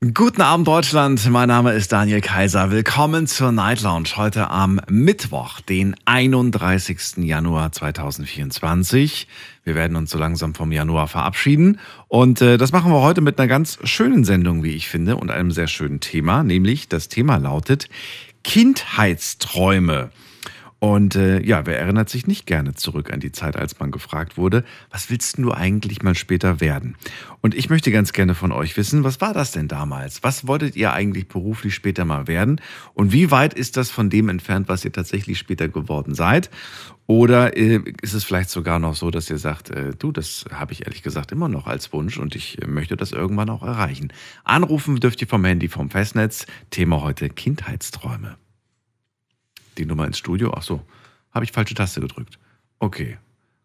Guten Abend Deutschland, mein Name ist Daniel Kaiser. Willkommen zur Night Lounge heute am Mittwoch, den 31. Januar 2024. Wir werden uns so langsam vom Januar verabschieden und äh, das machen wir heute mit einer ganz schönen Sendung, wie ich finde, und einem sehr schönen Thema, nämlich das Thema lautet Kindheitsträume. Und äh, ja, wer erinnert sich nicht gerne zurück an die Zeit, als man gefragt wurde, was willst du eigentlich mal später werden? Und ich möchte ganz gerne von euch wissen, was war das denn damals? Was wolltet ihr eigentlich beruflich später mal werden? Und wie weit ist das von dem entfernt, was ihr tatsächlich später geworden seid? Oder äh, ist es vielleicht sogar noch so, dass ihr sagt, äh, du, das habe ich ehrlich gesagt immer noch als Wunsch und ich äh, möchte das irgendwann auch erreichen? Anrufen dürft ihr vom Handy, vom Festnetz. Thema heute Kindheitsträume die Nummer ins Studio. Ach so, habe ich falsche Taste gedrückt. Okay,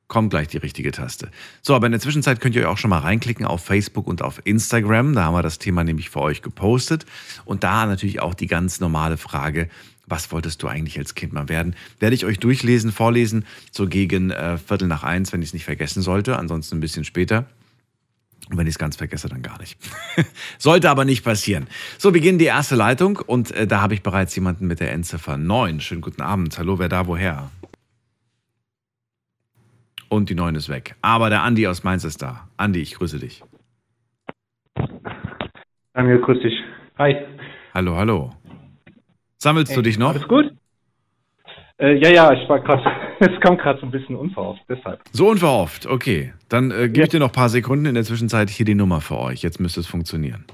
kommt gleich die richtige Taste. So, aber in der Zwischenzeit könnt ihr auch schon mal reinklicken auf Facebook und auf Instagram. Da haben wir das Thema nämlich für euch gepostet. Und da natürlich auch die ganz normale Frage, was wolltest du eigentlich als Kind mal werden? Werde ich euch durchlesen, vorlesen, so gegen äh, Viertel nach eins, wenn ich es nicht vergessen sollte. Ansonsten ein bisschen später. Und wenn ich es ganz vergesse, dann gar nicht. Sollte aber nicht passieren. So, wir beginnen die erste Leitung und äh, da habe ich bereits jemanden mit der Endziffer 9. Schönen guten Abend. Hallo, wer da, woher? Und die 9 ist weg. Aber der Andi aus Mainz ist da. Andi, ich grüße dich. Daniel, grüß dich. Hi. Hallo, hallo. Sammelst hey, du dich noch? Alles gut? Äh, ja, ja, ich war gerade es kam gerade so ein bisschen unverhofft, deshalb. So unverhofft, okay. Dann äh, gebe ich dir noch ein paar Sekunden in der Zwischenzeit hier die Nummer für euch. Jetzt müsste es funktionieren.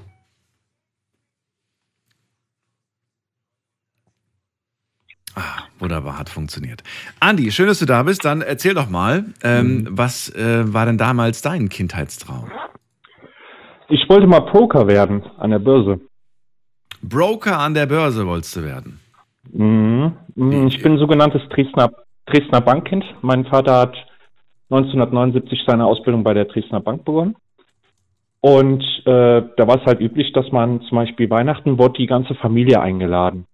Ah, wunderbar, hat funktioniert. Andi, schön, dass du da bist. Dann erzähl doch mal, ähm, mhm. was äh, war denn damals dein Kindheitstraum? Ich wollte mal Broker werden an der Börse. Broker an der Börse wolltest du werden? Mhm. Ich bin sogenanntes Dresdner Dresdner Bankkind. Mein Vater hat 1979 seine Ausbildung bei der Dresdner Bank begonnen. Und äh, da war es halt üblich, dass man zum Beispiel Weihnachten wurde die ganze Familie eingeladen.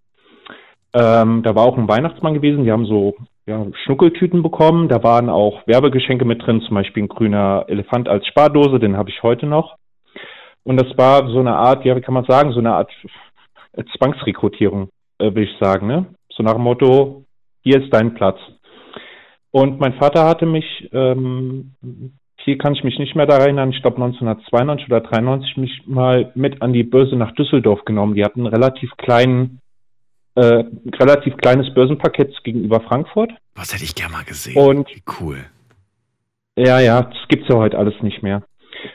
Ähm, da war auch ein Weihnachtsmann gewesen, die haben so ja, Schnuckeltüten bekommen. Da waren auch Werbegeschenke mit drin, zum Beispiel ein grüner Elefant als Spardose, den habe ich heute noch. Und das war so eine Art, ja, wie kann man sagen, so eine Art Zwangsrekrutierung, äh, will ich sagen. Ne? So nach dem Motto, hier ist dein Platz. Und mein Vater hatte mich, ähm, hier kann ich mich nicht mehr daran erinnern, ich glaube 1992 oder 93 mich mal mit an die Börse nach Düsseldorf genommen. Die hatten einen relativ kleinen, äh, relativ kleines Börsenpaket gegenüber Frankfurt. Was hätte ich gerne mal gesehen. Und Wie cool. Ja, ja, das gibt's ja heute alles nicht mehr.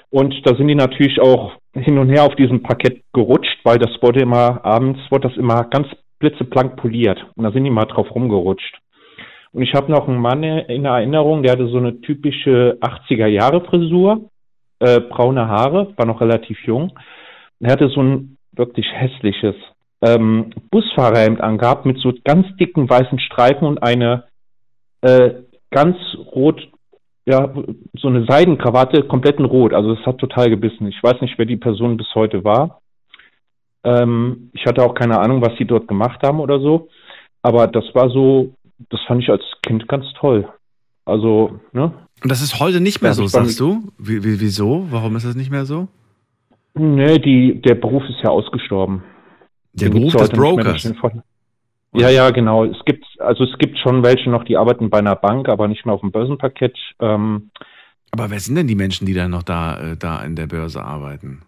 Und da sind die natürlich auch hin und her auf diesem Parkett gerutscht, weil das wurde immer abends, wurde das immer ganz blitzeblank poliert. Und da sind die mal drauf rumgerutscht. Und ich habe noch einen Mann in Erinnerung, der hatte so eine typische 80er-Jahre-Frisur, äh, braune Haare, war noch relativ jung. Er hatte so ein wirklich hässliches ähm, Busfahrerhemd angehabt mit so ganz dicken weißen Streifen und eine äh, ganz rot, ja, so eine Seidenkrawatte, komplett in rot. Also es hat total gebissen. Ich weiß nicht, wer die Person bis heute war. Ähm, ich hatte auch keine Ahnung, was sie dort gemacht haben oder so. Aber das war so das fand ich als Kind ganz toll. Also, ne? Und das ist heute nicht mehr ja, so, sagst du? Wie, wie, wieso? Warum ist das nicht mehr so? Nee, die, der Beruf ist ja ausgestorben. Der Den Beruf des Brokers? Ja, ja, genau. Es gibt, also es gibt schon welche noch, die arbeiten bei einer Bank, aber nicht mehr auf dem Börsenparkett. Ähm, aber wer sind denn die Menschen, die dann noch da, äh, da in der Börse arbeiten?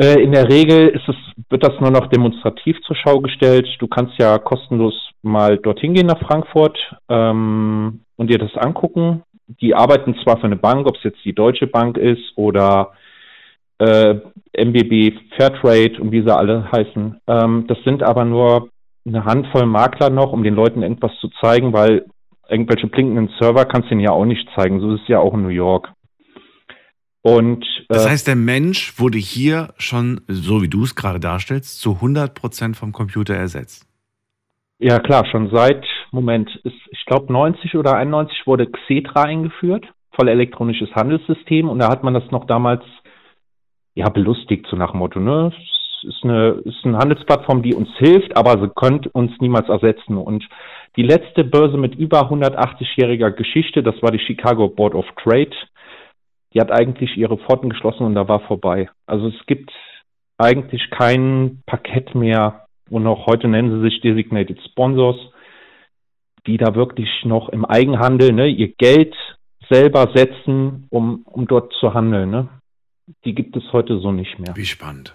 Äh, in der Regel es, wird das nur noch demonstrativ zur Schau gestellt. Du kannst ja kostenlos mal dorthin gehen nach Frankfurt ähm, und dir das angucken. Die arbeiten zwar für eine Bank, ob es jetzt die Deutsche Bank ist oder äh, MBB Fairtrade und wie sie alle heißen. Ähm, das sind aber nur eine Handvoll Makler noch, um den Leuten irgendwas zu zeigen, weil irgendwelche blinkenden Server kannst du ihnen ja auch nicht zeigen. So ist es ja auch in New York. Und, äh, das heißt, der Mensch wurde hier schon, so wie du es gerade darstellst, zu 100 Prozent vom Computer ersetzt. Ja, klar, schon seit, Moment, ist, ich glaube 90 oder 91 wurde Xetra eingeführt, voll elektronisches Handelssystem. Und da hat man das noch damals, ja, belustigt, so nach dem Motto, ne? ist eine, ist eine Handelsplattform, die uns hilft, aber sie könnte uns niemals ersetzen. Und die letzte Börse mit über 180-jähriger Geschichte, das war die Chicago Board of Trade, die hat eigentlich ihre Pforten geschlossen und da war vorbei. Also es gibt eigentlich kein Parkett mehr und auch heute nennen sie sich Designated Sponsors, die da wirklich noch im Eigenhandel ne, ihr Geld selber setzen, um, um dort zu handeln. Ne? Die gibt es heute so nicht mehr. Wie spannend.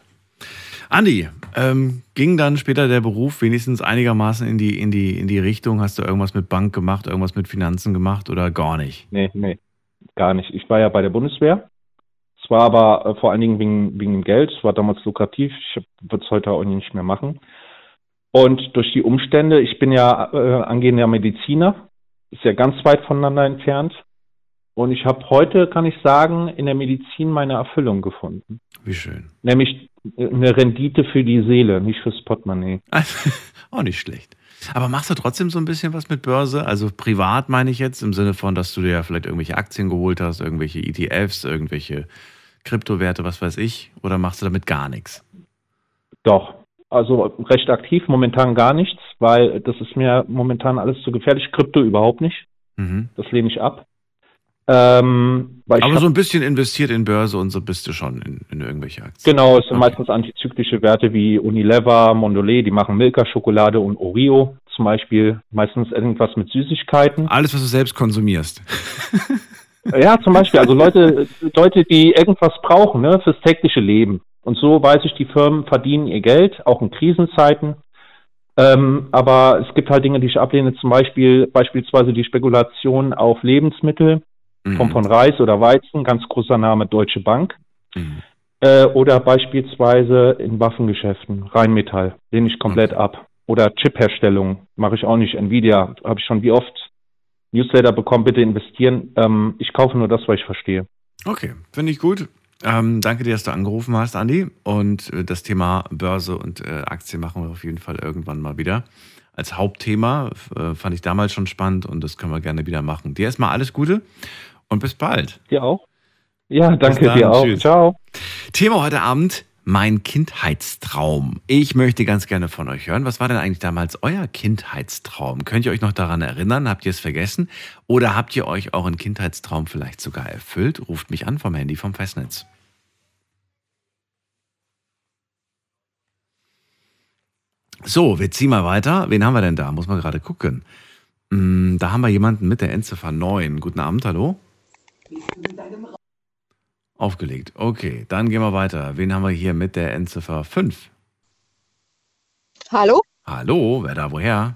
Andi, ähm, ging dann später der Beruf wenigstens einigermaßen in die, in, die, in die Richtung? Hast du irgendwas mit Bank gemacht, irgendwas mit Finanzen gemacht oder gar nicht? Nee, nee, gar nicht. Ich war ja bei der Bundeswehr. Es war aber äh, vor allen Dingen wegen, wegen dem Geld. Es war damals lukrativ. Ich würde es heute auch nicht mehr machen. Und durch die Umstände, ich bin ja äh, angehender Mediziner, ist ja ganz weit voneinander entfernt. Und ich habe heute, kann ich sagen, in der Medizin meine Erfüllung gefunden. Wie schön. Nämlich eine Rendite für die Seele, nicht fürs Portemonnaie. auch nicht schlecht. Aber machst du trotzdem so ein bisschen was mit Börse? Also privat meine ich jetzt, im Sinne von, dass du dir ja vielleicht irgendwelche Aktien geholt hast, irgendwelche ETFs, irgendwelche Kryptowerte, was weiß ich, oder machst du damit gar nichts? Doch, also recht aktiv, momentan gar nichts, weil das ist mir momentan alles zu gefährlich. Krypto überhaupt nicht. Mhm. Das lehne ich ab. Ähm, Aber so ein bisschen investiert in Börse und so bist du schon in, in irgendwelche Aktien. Genau, es sind okay. meistens antizyklische Werte wie Unilever, Mondelez, die machen Milka-Schokolade und Oreo zum Beispiel. Meistens irgendwas mit Süßigkeiten. Alles, was du selbst konsumierst. ja, zum Beispiel. Also Leute, Leute, die irgendwas brauchen ne, fürs tägliche Leben. Und so weiß ich, die Firmen verdienen ihr Geld, auch in Krisenzeiten. Ähm, aber es gibt halt Dinge, die ich ablehne, zum Beispiel beispielsweise die Spekulation auf Lebensmittel mhm. von, von Reis oder Weizen, ganz großer Name Deutsche Bank. Mhm. Äh, oder beispielsweise in Waffengeschäften, Rheinmetall, lehne ich komplett okay. ab. Oder Chipherstellung, mache ich auch nicht. Nvidia, habe ich schon wie oft Newsletter bekommen, bitte investieren. Ähm, ich kaufe nur das, was ich verstehe. Okay, finde ich gut. Ähm, danke dir, dass du angerufen hast, Andi. Und äh, das Thema Börse und äh, Aktien machen wir auf jeden Fall irgendwann mal wieder. Als Hauptthema äh, fand ich damals schon spannend und das können wir gerne wieder machen. Dir erstmal alles Gute und bis bald. Dir auch. Ja, danke dir auch. Tschüss. Ciao. Thema heute Abend, mein Kindheitstraum. Ich möchte ganz gerne von euch hören. Was war denn eigentlich damals euer Kindheitstraum? Könnt ihr euch noch daran erinnern? Habt ihr es vergessen? Oder habt ihr euch euren Kindheitstraum vielleicht sogar erfüllt? Ruft mich an vom Handy vom Festnetz. So, wir ziehen mal weiter. Wen haben wir denn da? Muss man gerade gucken. Hm, da haben wir jemanden mit der Endziffer 9. Guten Abend, hallo. Aufgelegt. Okay, dann gehen wir weiter. Wen haben wir hier mit der Endziffer 5? Hallo? Hallo, wer da woher?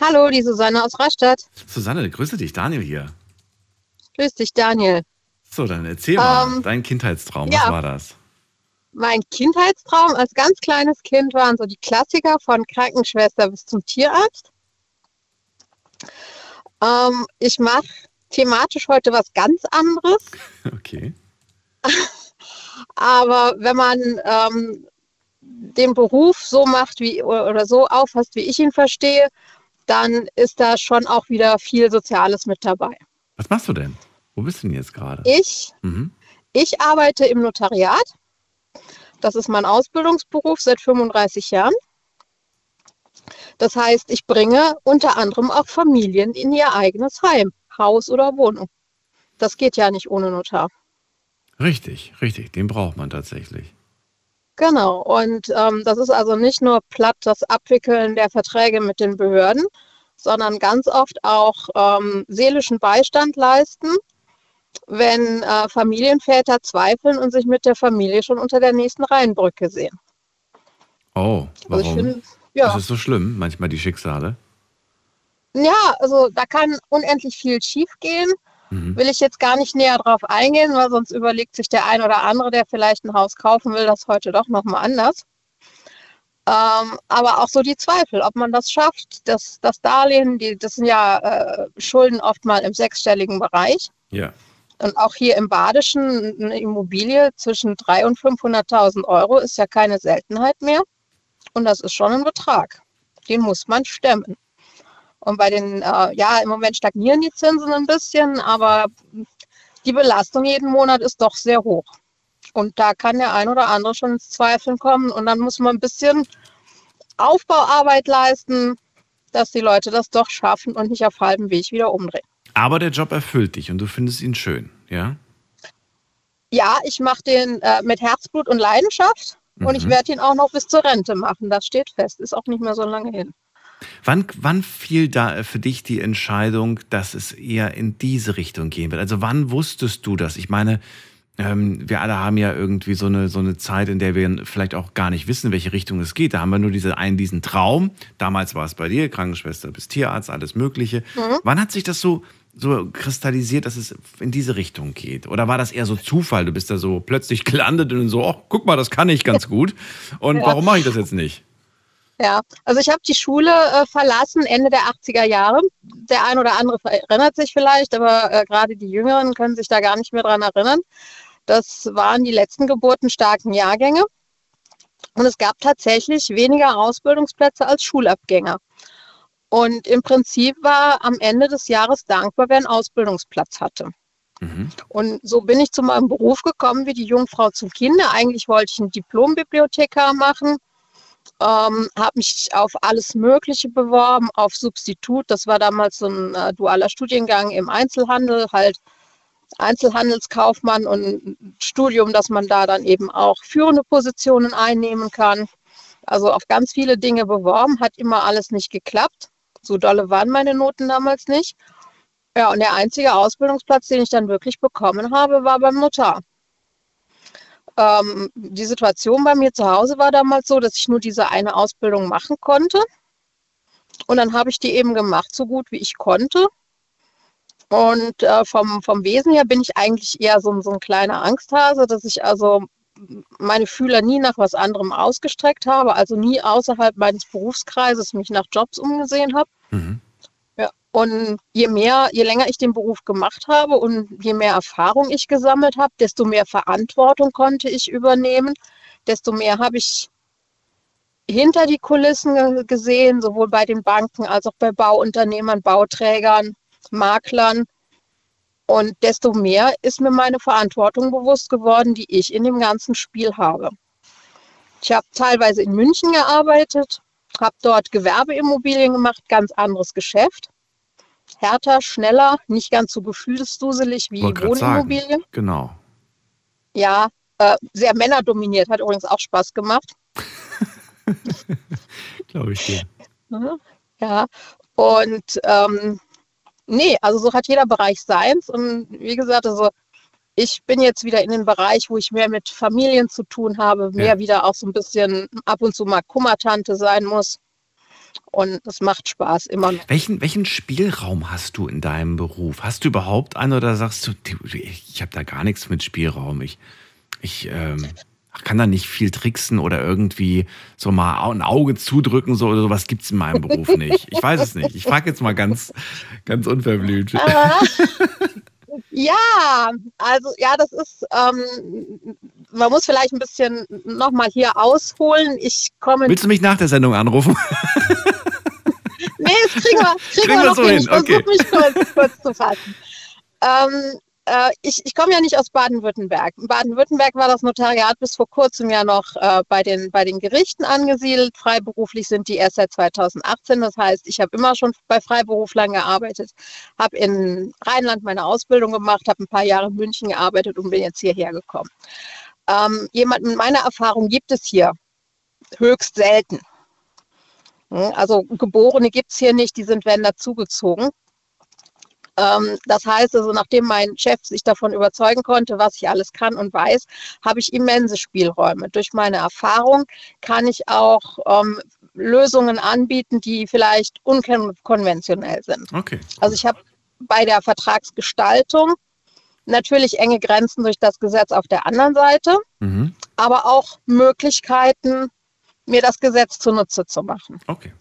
Hallo, die Susanne aus Rastatt. Susanne, grüße dich, Daniel hier. Grüß dich, Daniel. So, dann erzähl mal, ähm, dein Kindheitstraum, ja, was war das? Mein Kindheitstraum als ganz kleines Kind waren so die Klassiker von Krankenschwester bis zum Tierarzt. Ähm, ich mache thematisch heute was ganz anderes. Okay. Aber wenn man ähm, den Beruf so macht wie oder so auffasst, wie ich ihn verstehe, dann ist da schon auch wieder viel Soziales mit dabei. Was machst du denn? Wo bist du denn jetzt gerade? Ich, mhm. ich arbeite im Notariat. Das ist mein Ausbildungsberuf seit 35 Jahren. Das heißt, ich bringe unter anderem auch Familien in ihr eigenes Heim, Haus oder Wohnung. Das geht ja nicht ohne Notar. Richtig, richtig, den braucht man tatsächlich. Genau, und ähm, das ist also nicht nur platt das Abwickeln der Verträge mit den Behörden, sondern ganz oft auch ähm, seelischen Beistand leisten, wenn äh, Familienväter zweifeln und sich mit der Familie schon unter der nächsten Rheinbrücke sehen. Oh, warum? Also find, ja. Das ist so schlimm, manchmal die Schicksale. Ja, also da kann unendlich viel schiefgehen. Mhm. Will ich jetzt gar nicht näher drauf eingehen, weil sonst überlegt sich der ein oder andere, der vielleicht ein Haus kaufen will, das heute doch nochmal anders. Ähm, aber auch so die Zweifel, ob man das schafft. Das, das Darlehen, die, das sind ja äh, Schulden oft mal im sechsstelligen Bereich. Ja. Und auch hier im Badischen eine Immobilie zwischen 300.000 und 500.000 Euro ist ja keine Seltenheit mehr. Und das ist schon ein Betrag. Den muss man stemmen. Und bei den, äh, ja, im Moment stagnieren die Zinsen ein bisschen, aber die Belastung jeden Monat ist doch sehr hoch. Und da kann der ein oder andere schon ins Zweifeln kommen. Und dann muss man ein bisschen Aufbauarbeit leisten, dass die Leute das doch schaffen und nicht auf halbem Weg wieder umdrehen. Aber der Job erfüllt dich und du findest ihn schön, ja? Ja, ich mache den äh, mit Herzblut und Leidenschaft mhm. und ich mhm. werde ihn auch noch bis zur Rente machen. Das steht fest, ist auch nicht mehr so lange hin. Wann, wann fiel da für dich die Entscheidung, dass es eher in diese Richtung gehen wird? Also wann wusstest du das? Ich meine, ähm, wir alle haben ja irgendwie so eine, so eine Zeit, in der wir vielleicht auch gar nicht wissen, in welche Richtung es geht. Da haben wir nur diese, einen, diesen Traum. Damals war es bei dir, Krankenschwester bis Tierarzt, alles Mögliche. Mhm. Wann hat sich das so, so kristallisiert, dass es in diese Richtung geht? Oder war das eher so Zufall? Du bist da so plötzlich gelandet und so, oh, guck mal, das kann ich ganz gut. Und ja. warum mache ich das jetzt nicht? Ja, also ich habe die Schule äh, verlassen Ende der 80er Jahre. Der ein oder andere erinnert sich vielleicht, aber äh, gerade die Jüngeren können sich da gar nicht mehr dran erinnern. Das waren die letzten geburtenstarken Jahrgänge. Und es gab tatsächlich weniger Ausbildungsplätze als Schulabgänger. Und im Prinzip war am Ende des Jahres dankbar, wer einen Ausbildungsplatz hatte. Mhm. Und so bin ich zu meinem Beruf gekommen wie die Jungfrau zum Kinder. Eigentlich wollte ich einen Diplombibliothekar machen ähm, habe mich auf alles Mögliche beworben, auf Substitut. Das war damals so ein äh, dualer Studiengang im Einzelhandel, halt Einzelhandelskaufmann und Studium, dass man da dann eben auch führende Positionen einnehmen kann. Also auf ganz viele Dinge beworben, hat immer alles nicht geklappt. So dolle waren meine Noten damals nicht. Ja, und der einzige Ausbildungsplatz, den ich dann wirklich bekommen habe, war beim Notar. Ähm, die Situation bei mir zu Hause war damals so, dass ich nur diese eine Ausbildung machen konnte. Und dann habe ich die eben gemacht, so gut wie ich konnte. Und äh, vom, vom Wesen her bin ich eigentlich eher so, so ein kleiner Angsthase, dass ich also meine Fühler nie nach was anderem ausgestreckt habe, also nie außerhalb meines Berufskreises mich nach Jobs umgesehen habe. Mhm. Und je mehr, je länger ich den Beruf gemacht habe und je mehr Erfahrung ich gesammelt habe, desto mehr Verantwortung konnte ich übernehmen, desto mehr habe ich hinter die Kulissen gesehen, sowohl bei den Banken als auch bei Bauunternehmern, Bauträgern, Maklern. Und desto mehr ist mir meine Verantwortung bewusst geworden, die ich in dem ganzen Spiel habe. Ich habe teilweise in München gearbeitet, habe dort Gewerbeimmobilien gemacht, ganz anderes Geschäft härter, schneller, nicht ganz so gefühlsduselig wie Wohnimmobilien. Genau. Ja, äh, sehr männerdominiert, hat übrigens auch Spaß gemacht. Glaube ich dir. Mhm. Ja, und ähm, nee, also so hat jeder Bereich seins. Und wie gesagt, also ich bin jetzt wieder in den Bereich, wo ich mehr mit Familien zu tun habe, mehr ja. wieder auch so ein bisschen ab und zu mal Kummertante sein muss. Und es macht Spaß immer noch. Welchen, welchen Spielraum hast du in deinem Beruf? Hast du überhaupt einen oder sagst du, ich habe da gar nichts mit Spielraum? Ich, ich ähm, kann da nicht viel tricksen oder irgendwie so mal ein Auge zudrücken so, oder sowas gibt es in meinem Beruf nicht. Ich weiß es nicht. Ich frage jetzt mal ganz, ganz unverblümt. Ja, also ja, das ist, ähm, man muss vielleicht ein bisschen nochmal hier ausholen. Ich komme. Willst du mich nach der Sendung anrufen? Nee, das kriegen wir, kriegen, kriegen wir noch so hin. Ich versuche mich kurz, kurz zu fassen. Ähm, äh, ich, ich komme ja nicht aus Baden-Württemberg. In Baden-Württemberg war das Notariat bis vor kurzem ja noch äh, bei, den, bei den Gerichten angesiedelt. Freiberuflich sind die erst seit 2018. Das heißt, ich habe immer schon bei Freiberuflern gearbeitet, habe in Rheinland meine Ausbildung gemacht, habe ein paar Jahre in München gearbeitet und bin jetzt hierher gekommen. Ähm, jemand mit meiner Erfahrung gibt es hier höchst selten. Hm, also Geborene gibt es hier nicht, die sind, wenn dazugezogen. Ähm, das heißt also, nachdem mein Chef sich davon überzeugen konnte, was ich alles kann und weiß, habe ich immense Spielräume. Durch meine Erfahrung kann ich auch ähm, Lösungen anbieten, die vielleicht unkonventionell sind. Okay. Also ich habe bei der Vertragsgestaltung natürlich enge Grenzen durch das Gesetz auf der anderen Seite, mhm. aber auch Möglichkeiten, mir das Gesetz zunutze zu machen. Okay.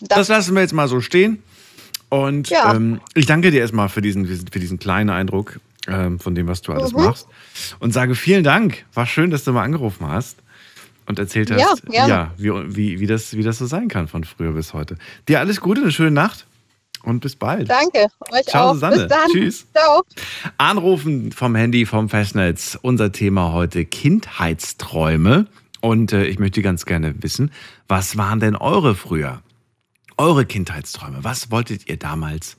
Das, das lassen wir jetzt mal so stehen. Und ja. ähm, ich danke dir erstmal für diesen, für diesen kleinen Eindruck ähm, von dem, was du alles mhm. machst. Und sage vielen Dank. War schön, dass du mal angerufen hast und erzählt hast, ja, ja wie, wie, wie, das, wie das so sein kann von früher bis heute. Dir alles Gute, eine schöne Nacht. und bis bald. Danke, euch Ciao, auch. Susanne. Bis dann. Tschüss. Ciao. Anrufen vom Handy, vom Festnetz. Unser Thema heute Kindheitsträume. Und äh, ich möchte ganz gerne wissen, was waren denn eure früher? Eure Kindheitsträume. Was wolltet ihr damals?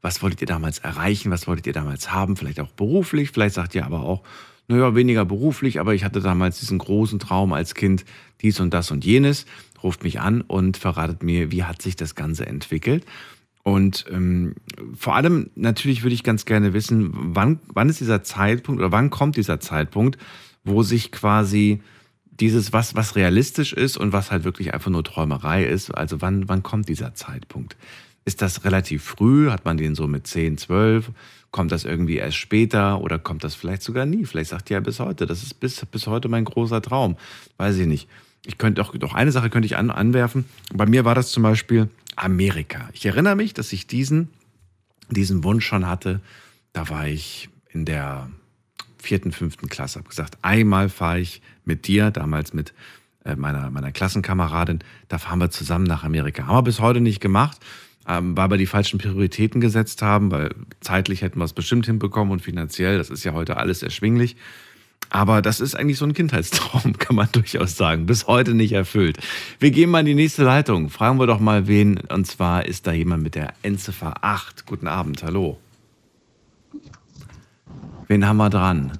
Was wolltet ihr damals erreichen? Was wolltet ihr damals haben? Vielleicht auch beruflich. Vielleicht sagt ihr aber auch, naja, weniger beruflich, aber ich hatte damals diesen großen Traum als Kind, dies und das und jenes. Ruft mich an und verratet mir, wie hat sich das Ganze entwickelt. Und ähm, vor allem natürlich würde ich ganz gerne wissen, wann, wann ist dieser Zeitpunkt oder wann kommt dieser Zeitpunkt, wo sich quasi dieses, was, was realistisch ist und was halt wirklich einfach nur Träumerei ist, also wann, wann kommt dieser Zeitpunkt? Ist das relativ früh? Hat man den so mit 10, 12? Kommt das irgendwie erst später oder kommt das vielleicht sogar nie? Vielleicht sagt ihr ja bis heute, das ist bis, bis heute mein großer Traum. Weiß ich nicht. Ich könnte auch, doch eine Sache könnte ich an, anwerfen. Bei mir war das zum Beispiel Amerika. Ich erinnere mich, dass ich diesen, diesen Wunsch schon hatte. Da war ich in der vierten, fünften Klasse. Habe gesagt, einmal fahre ich mit dir, damals mit äh, meiner, meiner Klassenkameradin, da fahren wir zusammen nach Amerika. Haben wir bis heute nicht gemacht, ähm, weil wir die falschen Prioritäten gesetzt haben, weil zeitlich hätten wir es bestimmt hinbekommen und finanziell, das ist ja heute alles erschwinglich. Aber das ist eigentlich so ein Kindheitstraum, kann man durchaus sagen. Bis heute nicht erfüllt. Wir gehen mal in die nächste Leitung. Fragen wir doch mal wen. Und zwar ist da jemand mit der Endziffer 8. Guten Abend, hallo. Wen haben wir dran?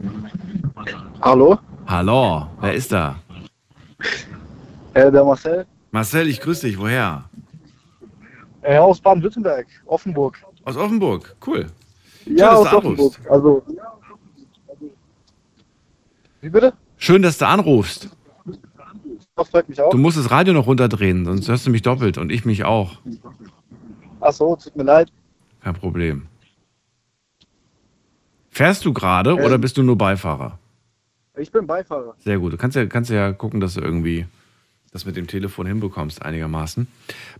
Hallo, Hallo, wer ist da? äh, der Marcel Marcel, ich grüße dich. Woher? äh, aus Baden-Württemberg, Offenburg. Aus Offenburg. Cool. Ja, dass aus. Offenburg. Also, wie bitte? Schön, dass du anrufst. Das freut mich auch. Du musst das Radio noch runterdrehen, sonst hörst du mich doppelt und ich mich auch. Ach so, tut mir leid. Kein Problem. Fährst du gerade Ähm. oder bist du nur Beifahrer? Ich bin Beifahrer. Sehr gut. Du kannst ja, kannst ja gucken, dass du irgendwie das mit dem Telefon hinbekommst, einigermaßen.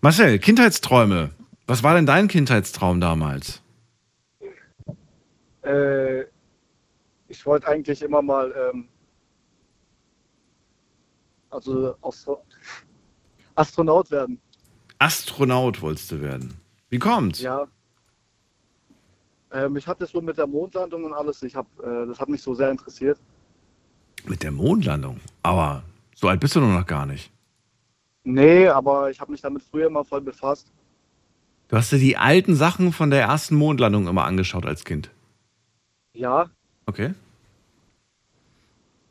Marcel, Kindheitsträume. Was war denn dein Kindheitstraum damals? Äh, ich wollte eigentlich immer mal, ähm, also Astro Astronaut werden. Astronaut wolltest du werden. Wie kommt's? Ja. Ähm, ich hatte es so mit der Mondlandung und alles. Ich hab, äh, das hat mich so sehr interessiert. Mit der Mondlandung. Aber so alt bist du noch gar nicht. Nee, aber ich habe mich damit früher immer voll befasst. Du hast dir die alten Sachen von der ersten Mondlandung immer angeschaut als Kind. Ja, Okay.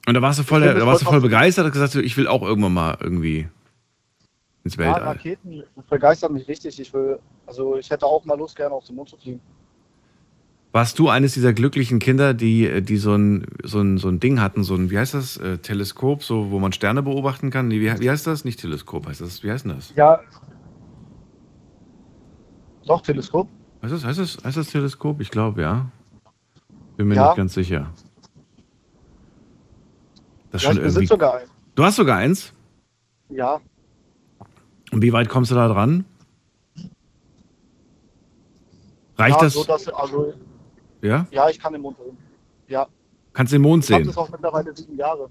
Und da warst du voll, da das warst du voll begeistert und gesagt, ich will auch irgendwann mal irgendwie ins Ja, Weltall. Raketen begeistern mich richtig. Ich will, also ich hätte auch mal Lust, gerne auf den Mond zu fliegen. Warst du eines dieser glücklichen Kinder, die, die so, ein, so, ein, so ein Ding hatten, so ein, wie heißt das, äh, Teleskop, so, wo man Sterne beobachten kann? Nee, wie, wie heißt das? Nicht Teleskop, heißt das, wie heißt denn das? Ja. Doch, Teleskop. Heißt das, heißt das, heißt das Teleskop? Ich glaube, ja. Bin mir Ja. nicht ganz sicher. Das Ja, schon ich irgendwie. sogar einen. Du hast sogar eins? Ja. Und wie weit kommst du da dran? Reicht ja, das? So, dass, also, ja? ja, ich kann den Mond sehen. Ja. Kannst den Mond Ich habe sehen? das auch mittlerweile sieben Jahre.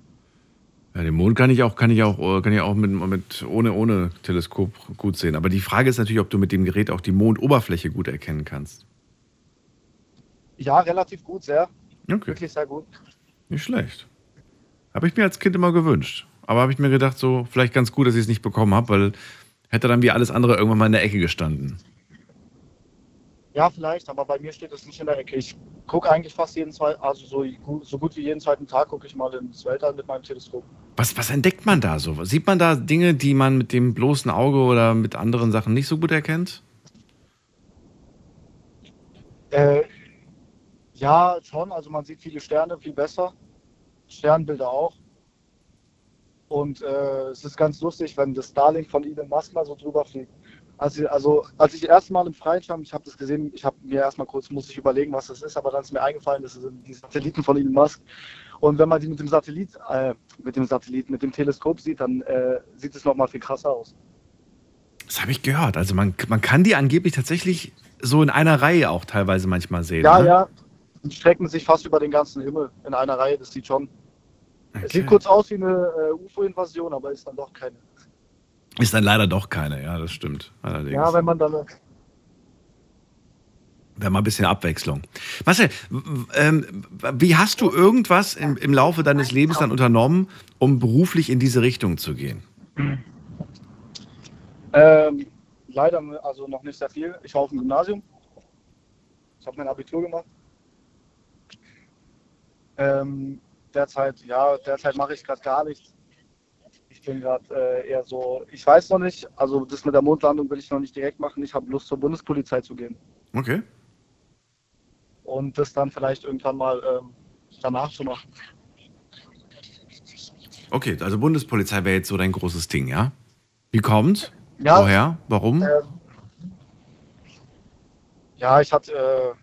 Ja, den Mond kann ich auch, kann ich auch, äh, kann ich auch mit, mit ohne, ohne Teleskop gut sehen. Aber die Frage ist natürlich, ob du mit dem Gerät auch die Mondoberfläche gut erkennen kannst. Ja, relativ gut, sehr. Okay, Wirklich sehr gut. nicht schlecht. Habe ich mir als Kind immer gewünscht. Aber habe ich mir gedacht, so vielleicht ganz gut, dass ich es nicht bekommen habe, weil hätte dann wie alles andere irgendwann mal in der Ecke gestanden. Ja, vielleicht, aber bei mir steht es nicht in der Ecke. Ich gucke eigentlich fast jeden zweiten, also so, so gut wie jeden zweiten Tag gucke ich mal ins Weltall mit meinem Teleskop. Was, was entdeckt man da so? Sieht man da Dinge, die man mit dem bloßen Auge oder mit anderen Sachen nicht so gut erkennt? Äh, ja, schon. Also man sieht viele Sterne viel besser. Sternbilder auch. Und äh, es ist ganz lustig, wenn das Starlink von Elon Musk mal so drüber fliegt. Also, also als ich das erste Mal im Freien schwamm, ich habe das gesehen, ich habe mir erstmal kurz, muss ich überlegen, was das ist, aber dann ist mir eingefallen, das sind die Satelliten von Elon Musk. Und wenn man die mit dem Satellit, äh, mit dem Satellit, mit dem Teleskop sieht, dann äh, sieht es nochmal viel krasser aus. Das habe ich gehört. Also man, man kann die angeblich tatsächlich so in einer Reihe auch teilweise manchmal sehen. Ja, ne? ja, die strecken sich fast über den ganzen Himmel in einer Reihe, das sieht schon. Es Okay. sieht kurz aus wie eine äh, UFO-Invasion, aber ist dann doch keine. Ist dann leider doch keine, ja, das stimmt. Allerdings. Ja, wenn man dann. Wäre mal ein bisschen Abwechslung. Marcel, ähm, wie hast du irgendwas im, im Laufe deines Lebens dann unternommen, um beruflich in diese Richtung zu gehen? Ähm, leider also noch nicht sehr viel. Ich war auf dem Gymnasium. Ich habe mein Abitur gemacht. Ähm, derzeit, ja, derzeit mache ich gerade gar nichts. Ich bin gerade äh, eher so, ich weiß noch nicht, also das mit der Mondlandung will ich noch nicht direkt machen. Ich habe Lust zur Bundespolizei zu gehen. Okay und das dann vielleicht irgendwann mal ähm, danach zu machen. Okay, also Bundespolizei wäre jetzt so dein großes Ding, ja? Wie kommt? Ja, Woher? Warum? Äh, ja, ich hatte, äh,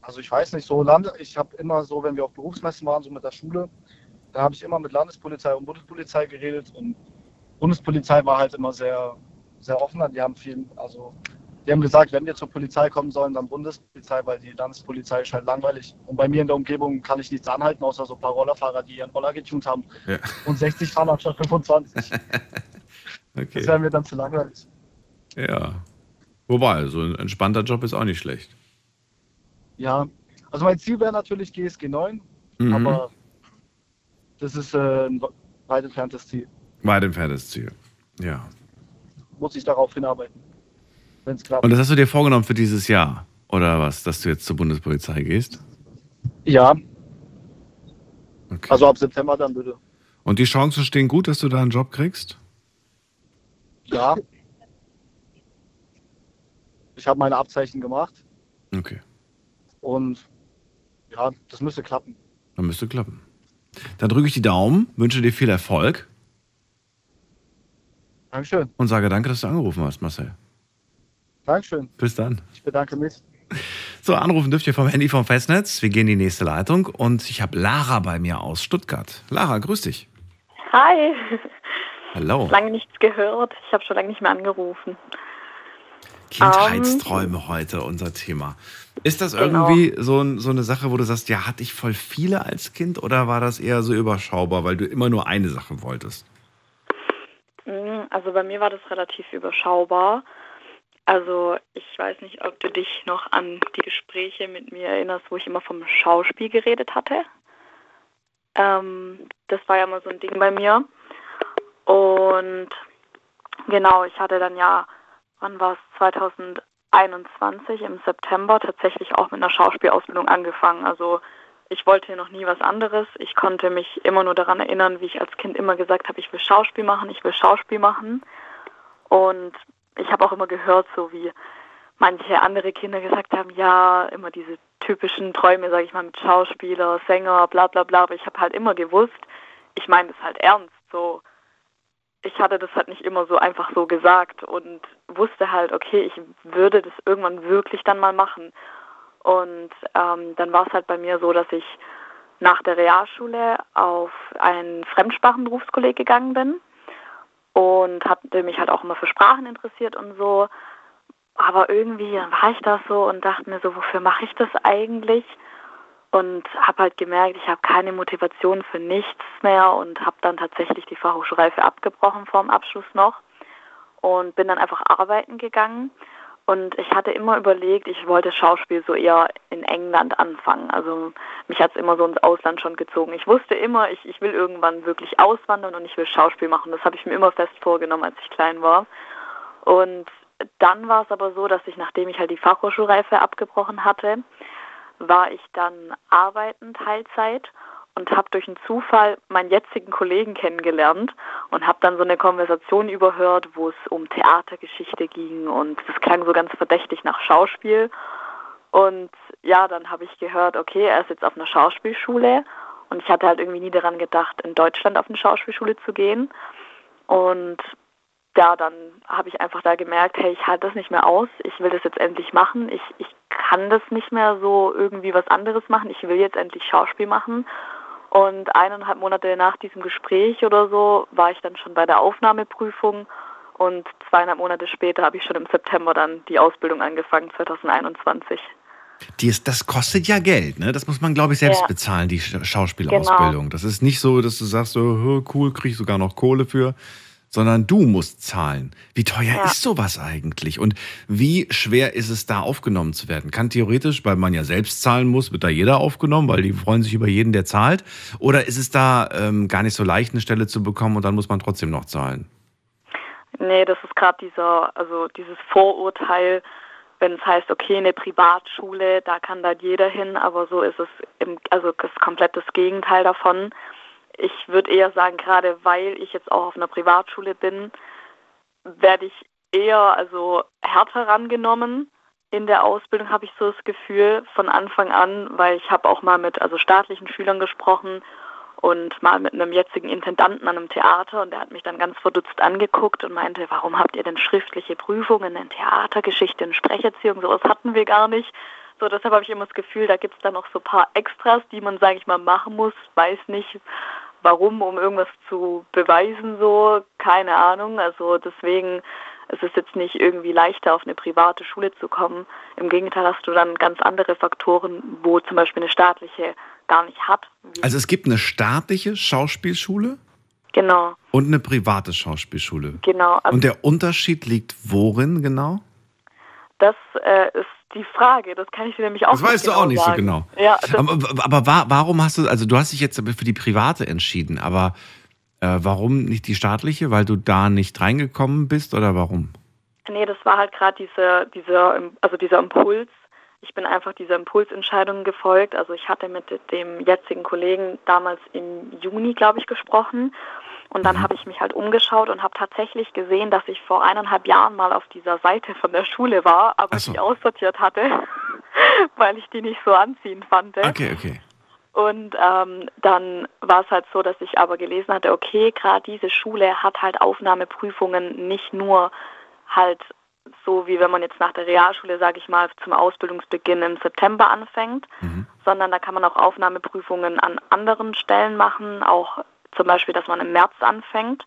also ich weiß nicht, so Land, ich habe immer so, wenn wir auf Berufsmessen waren, so mit der Schule, da habe ich immer mit Landespolizei und Bundespolizei geredet und Bundespolizei war halt immer sehr, sehr offen, die haben viel, also die haben gesagt, wenn wir zur Polizei kommen sollen, dann Bundespolizei, weil die Landespolizei ist halt langweilig. Und bei mir in der Umgebung kann ich nichts anhalten, außer so ein paar Rollerfahrer, die ihren Roller getunt haben ja. und 60 fahren anstatt 25. okay. Das wäre mir dann zu langweilig. Ja. Wobei, so ein entspannter Job ist auch nicht schlecht. Ja, also mein Ziel wäre natürlich GSG 9, mhm. aber das ist äh, ein weit entferntes Ziel. Weit entferntes Ziel, ja. Muss ich darauf hinarbeiten wenn es klappt. Und das hast du dir vorgenommen für dieses Jahr? Oder was, dass du jetzt zur Bundespolizei gehst? Ja. Okay. Also ab September dann bitte. Und die Chancen stehen gut, dass du da einen Job kriegst? Ja. Ich habe meine Abzeichen gemacht. Okay. Und ja, das müsste klappen. Dann müsste klappen. Dann drücke ich die Daumen, wünsche dir viel Erfolg. Dankeschön. Und sage danke, dass du angerufen hast, Marcel. Dankeschön. Bis dann. Ich bedanke mich. So, anrufen dürft ihr vom Handy vom Festnetz. Wir gehen in die nächste Leitung und ich habe Lara bei mir aus Stuttgart. Lara, grüß dich. Hi. Hallo. Lange nichts gehört. Ich habe schon lange nicht mehr angerufen. Kindheitsträume um, heute unser Thema. Ist das genau. irgendwie so, so eine Sache, wo du sagst, ja, hatte ich voll viele als Kind oder war das eher so überschaubar, weil du immer nur eine Sache wolltest? Mm, also bei mir war das relativ überschaubar. Also ich weiß nicht, ob du dich noch an die Gespräche mit mir erinnerst, wo ich immer vom Schauspiel geredet hatte. Ähm, das war ja immer so ein Ding bei mir. Und genau, ich hatte dann ja, wann war es, 2021 im September tatsächlich auch mit einer Schauspielausbildung angefangen. Also ich wollte noch nie was anderes. Ich konnte mich immer nur daran erinnern, wie ich als Kind immer gesagt habe, ich will Schauspiel machen, ich will Schauspiel machen. Und ich habe auch immer gehört, so wie manche andere Kinder gesagt haben, ja, immer diese typischen Träume, sage ich mal, mit Schauspieler, Sänger, bla bla bla. Aber ich habe halt immer gewusst, ich meine das halt ernst. So, ich hatte das halt nicht immer so einfach so gesagt und wusste halt, okay, ich würde das irgendwann wirklich dann mal machen. Und ähm, dann war es halt bei mir so, dass ich nach der Realschule auf ein Fremdsprachenberufskolleg gegangen bin und hatte mich halt auch immer für Sprachen interessiert und so. Aber irgendwie war ich das so und dachte mir so, wofür mache ich das eigentlich? Und habe halt gemerkt, ich habe keine Motivation für nichts mehr und habe dann tatsächlich die Fachhochschulreife abgebrochen vor dem Abschluss noch und bin dann einfach arbeiten gegangen und ich hatte immer überlegt, ich wollte Schauspiel so eher in England anfangen. Also mich hat es immer so ins Ausland schon gezogen. Ich wusste immer, ich, ich will irgendwann wirklich auswandern und ich will Schauspiel machen. Das habe ich mir immer fest vorgenommen, als ich klein war. Und dann war es aber so, dass ich, nachdem ich halt die Fachhochschulreife abgebrochen hatte, war ich dann arbeiten Teilzeit und habe durch einen Zufall meinen jetzigen Kollegen kennengelernt und habe dann so eine Konversation überhört, wo es um Theatergeschichte ging und das klang so ganz verdächtig nach Schauspiel. Und ja, dann habe ich gehört, okay, er ist jetzt auf einer Schauspielschule und ich hatte halt irgendwie nie daran gedacht, in Deutschland auf eine Schauspielschule zu gehen. Und ja, dann habe ich einfach da gemerkt, hey, ich halte das nicht mehr aus, ich will das jetzt endlich machen, ich, ich kann das nicht mehr so irgendwie was anderes machen, ich will jetzt endlich Schauspiel machen und eineinhalb Monate nach diesem Gespräch oder so war ich dann schon bei der Aufnahmeprüfung und zweieinhalb Monate später habe ich schon im September dann die Ausbildung angefangen, 2021. Die ist, das kostet ja Geld, ne? Das muss man, glaube ich, selbst ja. bezahlen, die Schauspielausbildung. Genau. Das ist nicht so, dass du sagst, so, cool, kriege ich sogar noch Kohle für. Sondern du musst zahlen. Wie teuer Ja. ist sowas eigentlich? Und wie schwer ist es da aufgenommen zu werden? Kann theoretisch, weil man ja selbst zahlen muss, wird da jeder aufgenommen, weil die freuen sich über jeden, der zahlt? Oder ist es da ähm, gar nicht so leicht, eine Stelle zu bekommen und dann muss man trotzdem noch zahlen? Nee, das ist gerade dieser, also dieses Vorurteil, wenn es heißt, okay, eine Privatschule, da kann da jeder hin, aber so ist es im, also das komplett das Gegenteil davon. Ich würde eher sagen, gerade weil ich jetzt auch auf einer Privatschule bin, werde ich eher also härter rangenommen in der Ausbildung, habe ich so das Gefühl von Anfang an, weil ich habe auch mal mit also staatlichen Schülern gesprochen und mal mit einem jetzigen Intendanten an einem Theater und der hat mich dann ganz verdutzt angeguckt und meinte, warum habt ihr denn schriftliche Prüfungen in Theatergeschichte, in Sprecherziehung, sowas hatten wir gar nicht. So, deshalb habe ich immer das Gefühl, da gibt es dann noch so ein paar Extras, die man, sage ich mal, machen muss. Weiß nicht, warum, um irgendwas zu beweisen, so, keine Ahnung. Also deswegen es ist jetzt nicht irgendwie leichter, auf eine private Schule zu kommen. Im Gegenteil hast du dann ganz andere Faktoren, wo zum Beispiel eine staatliche gar nicht hat. Also es gibt eine staatliche Schauspielschule genau, und eine private Schauspielschule. genau. Also Und der Unterschied liegt worin genau? das äh, ist die Frage. Das kann ich dir nämlich auch Das weißt du genau auch nicht so genau. Ja, Aber, aber wa- warum hast du, also du hast dich jetzt für die private entschieden, aber äh, warum nicht die staatliche? Weil du da nicht reingekommen bist oder warum? Nee, das war halt gerade diese, dieser, also dieser Impuls. Ich bin einfach dieser Impulsentscheidung gefolgt. Also ich hatte mit dem jetzigen Kollegen damals im Juni, glaube ich, gesprochen. Und dann habe ich mich halt umgeschaut und habe tatsächlich gesehen, dass ich vor eineinhalb Jahren mal auf dieser Seite von der Schule war, aber so. die aussortiert hatte, weil ich die nicht so anziehend fand. Okay, okay. Und ähm, dann war es halt so, dass ich aber gelesen hatte, okay, gerade diese Schule hat halt Aufnahmeprüfungen nicht nur halt so wie wenn man jetzt nach der Realschule, sage ich mal, zum Ausbildungsbeginn im September anfängt, Mhm. sondern da kann man auch Aufnahmeprüfungen an anderen Stellen machen, auch zum Beispiel, dass man im März anfängt.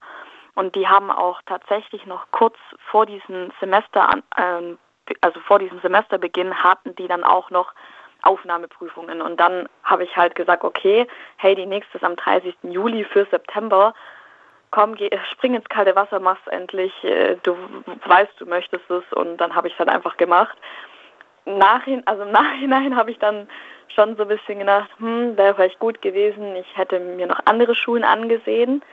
Und die haben auch tatsächlich noch kurz vor diesem Semester, ähm, also vor diesem Semesterbeginn, hatten die dann auch noch Aufnahmeprüfungen. Und dann habe ich halt gesagt, okay, hey, die nächste ist am 30. Juli für September. Komm, geh, spring ins kalte Wasser, mach's endlich. äh, Du weißt, du möchtest es. Und dann habe ich es halt einfach gemacht. Nachhin, also im Nachhinein habe ich dann schon so ein bisschen gedacht, hm, wäre vielleicht gut gewesen. Ich hätte mir noch andere Schulen angesehen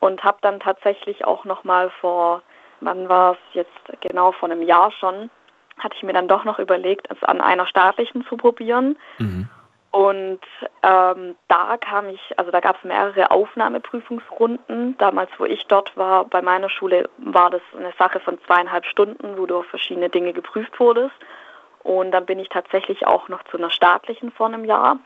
und habe dann tatsächlich auch noch mal vor, wann war es jetzt genau vor einem Jahr schon, hatte ich mir dann doch noch überlegt, es an einer staatlichen zu probieren. Mhm. Und ähm, da kam ich, also da gab es mehrere Aufnahmeprüfungsrunden. Damals, wo ich dort war, bei meiner Schule, war das eine Sache von zweieinhalb Stunden, wo du auf verschiedene Dinge geprüft wurdest. Und dann bin ich tatsächlich auch noch zu einer staatlichen vor einem Jahr.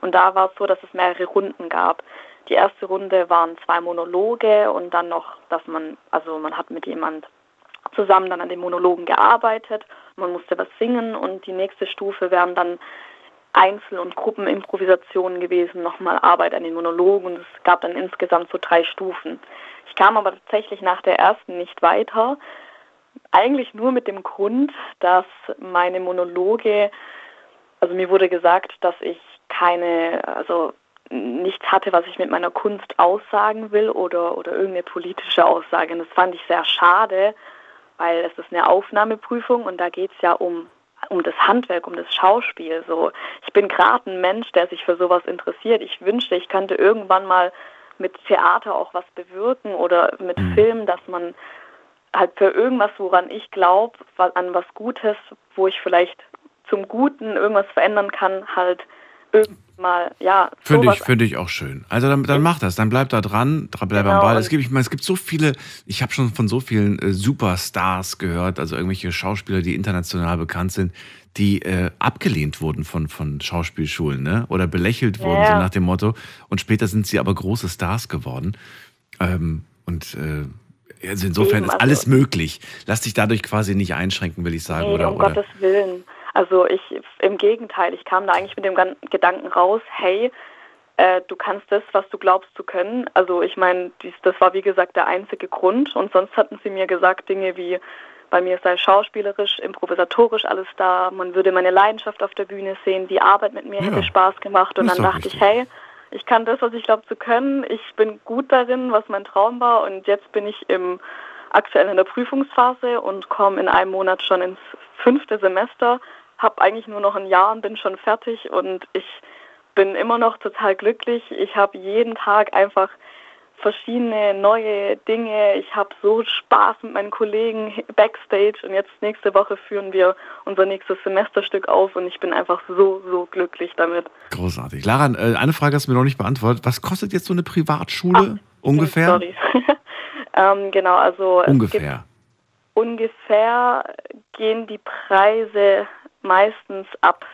Und da war es so, dass es mehrere Runden gab. Die erste Runde waren zwei Monologe und dann noch, dass man, also man hat mit jemand zusammen dann an den Monologen gearbeitet. Man musste was singen und die nächste Stufe wären dann Einzel- und Gruppenimprovisationen gewesen, nochmal Arbeit an den Monologen und es gab dann insgesamt so drei Stufen. Ich kam aber tatsächlich nach der ersten nicht weiter, eigentlich nur mit dem Grund, dass meine Monologe, also mir wurde gesagt, dass ich keine, also nichts hatte, was ich mit meiner Kunst aussagen will oder, oder irgendeine politische Aussage. Und das fand ich sehr schade, weil es ist eine Aufnahmeprüfung und da geht es ja um, um das Handwerk, um das Schauspiel. So, ich bin gerade ein Mensch, der sich für sowas interessiert. Ich wünschte, ich könnte irgendwann mal mit Theater auch was bewirken oder mit Mhm. Film, dass man halt für irgendwas, woran ich glaube, an was Gutes, wo ich vielleicht zum Guten irgendwas verändern kann, halt irgendwann mal, ja, Finde ich, finde ich auch schön. Also dann, dann mach das, dann bleib da dran, dra- bleib am Genau, Ball. und- Es gibt, ich meine, es gibt so viele, ich habe schon von so vielen äh, Superstars gehört, also irgendwelche Schauspieler, die international bekannt sind, die äh, abgelehnt wurden von, von Schauspielschulen, ne? Oder belächelt wurden, so nach dem Motto. Und später sind sie aber große Stars geworden. Ähm, und äh, also insofern Eben, ist also- alles möglich. Lass dich dadurch quasi nicht einschränken, will ich sagen. Nee, oder, um oder Gottes Willen. Also ich, im Gegenteil, ich kam da eigentlich mit dem Gedanken raus, hey, äh, du kannst das, was du glaubst zu können. Also ich meine, das war wie gesagt der einzige Grund und sonst hatten sie mir gesagt Dinge wie, bei mir sei schauspielerisch, improvisatorisch alles da, man würde meine Leidenschaft auf der Bühne sehen, die Arbeit mit mir Ja, hätte Spaß gemacht und dann dachte richtig. ich, hey, Ich kann das, was ich glaube zu können. Ich bin gut darin, was mein Traum war. Und jetzt bin ich im aktuell in der Prüfungsphase und komme in einem Monat schon ins fünfte Semester. Habe eigentlich nur noch ein Jahr und bin schon fertig. Und ich bin immer noch total glücklich. Ich habe jeden Tag einfach verschiedene neue Dinge. Ich habe so Spaß mit meinen Kollegen backstage und jetzt nächste Woche führen wir unser nächstes Semesterstück auf und ich bin einfach so, so glücklich damit. Großartig. Lara, äh, eine Frage hast du mir noch nicht beantwortet. Was kostet jetzt so eine Privatschule Ach, ungefähr? Sorry. ähm, genau, also ungefähr. ungefähr gehen die Preise meistens ab,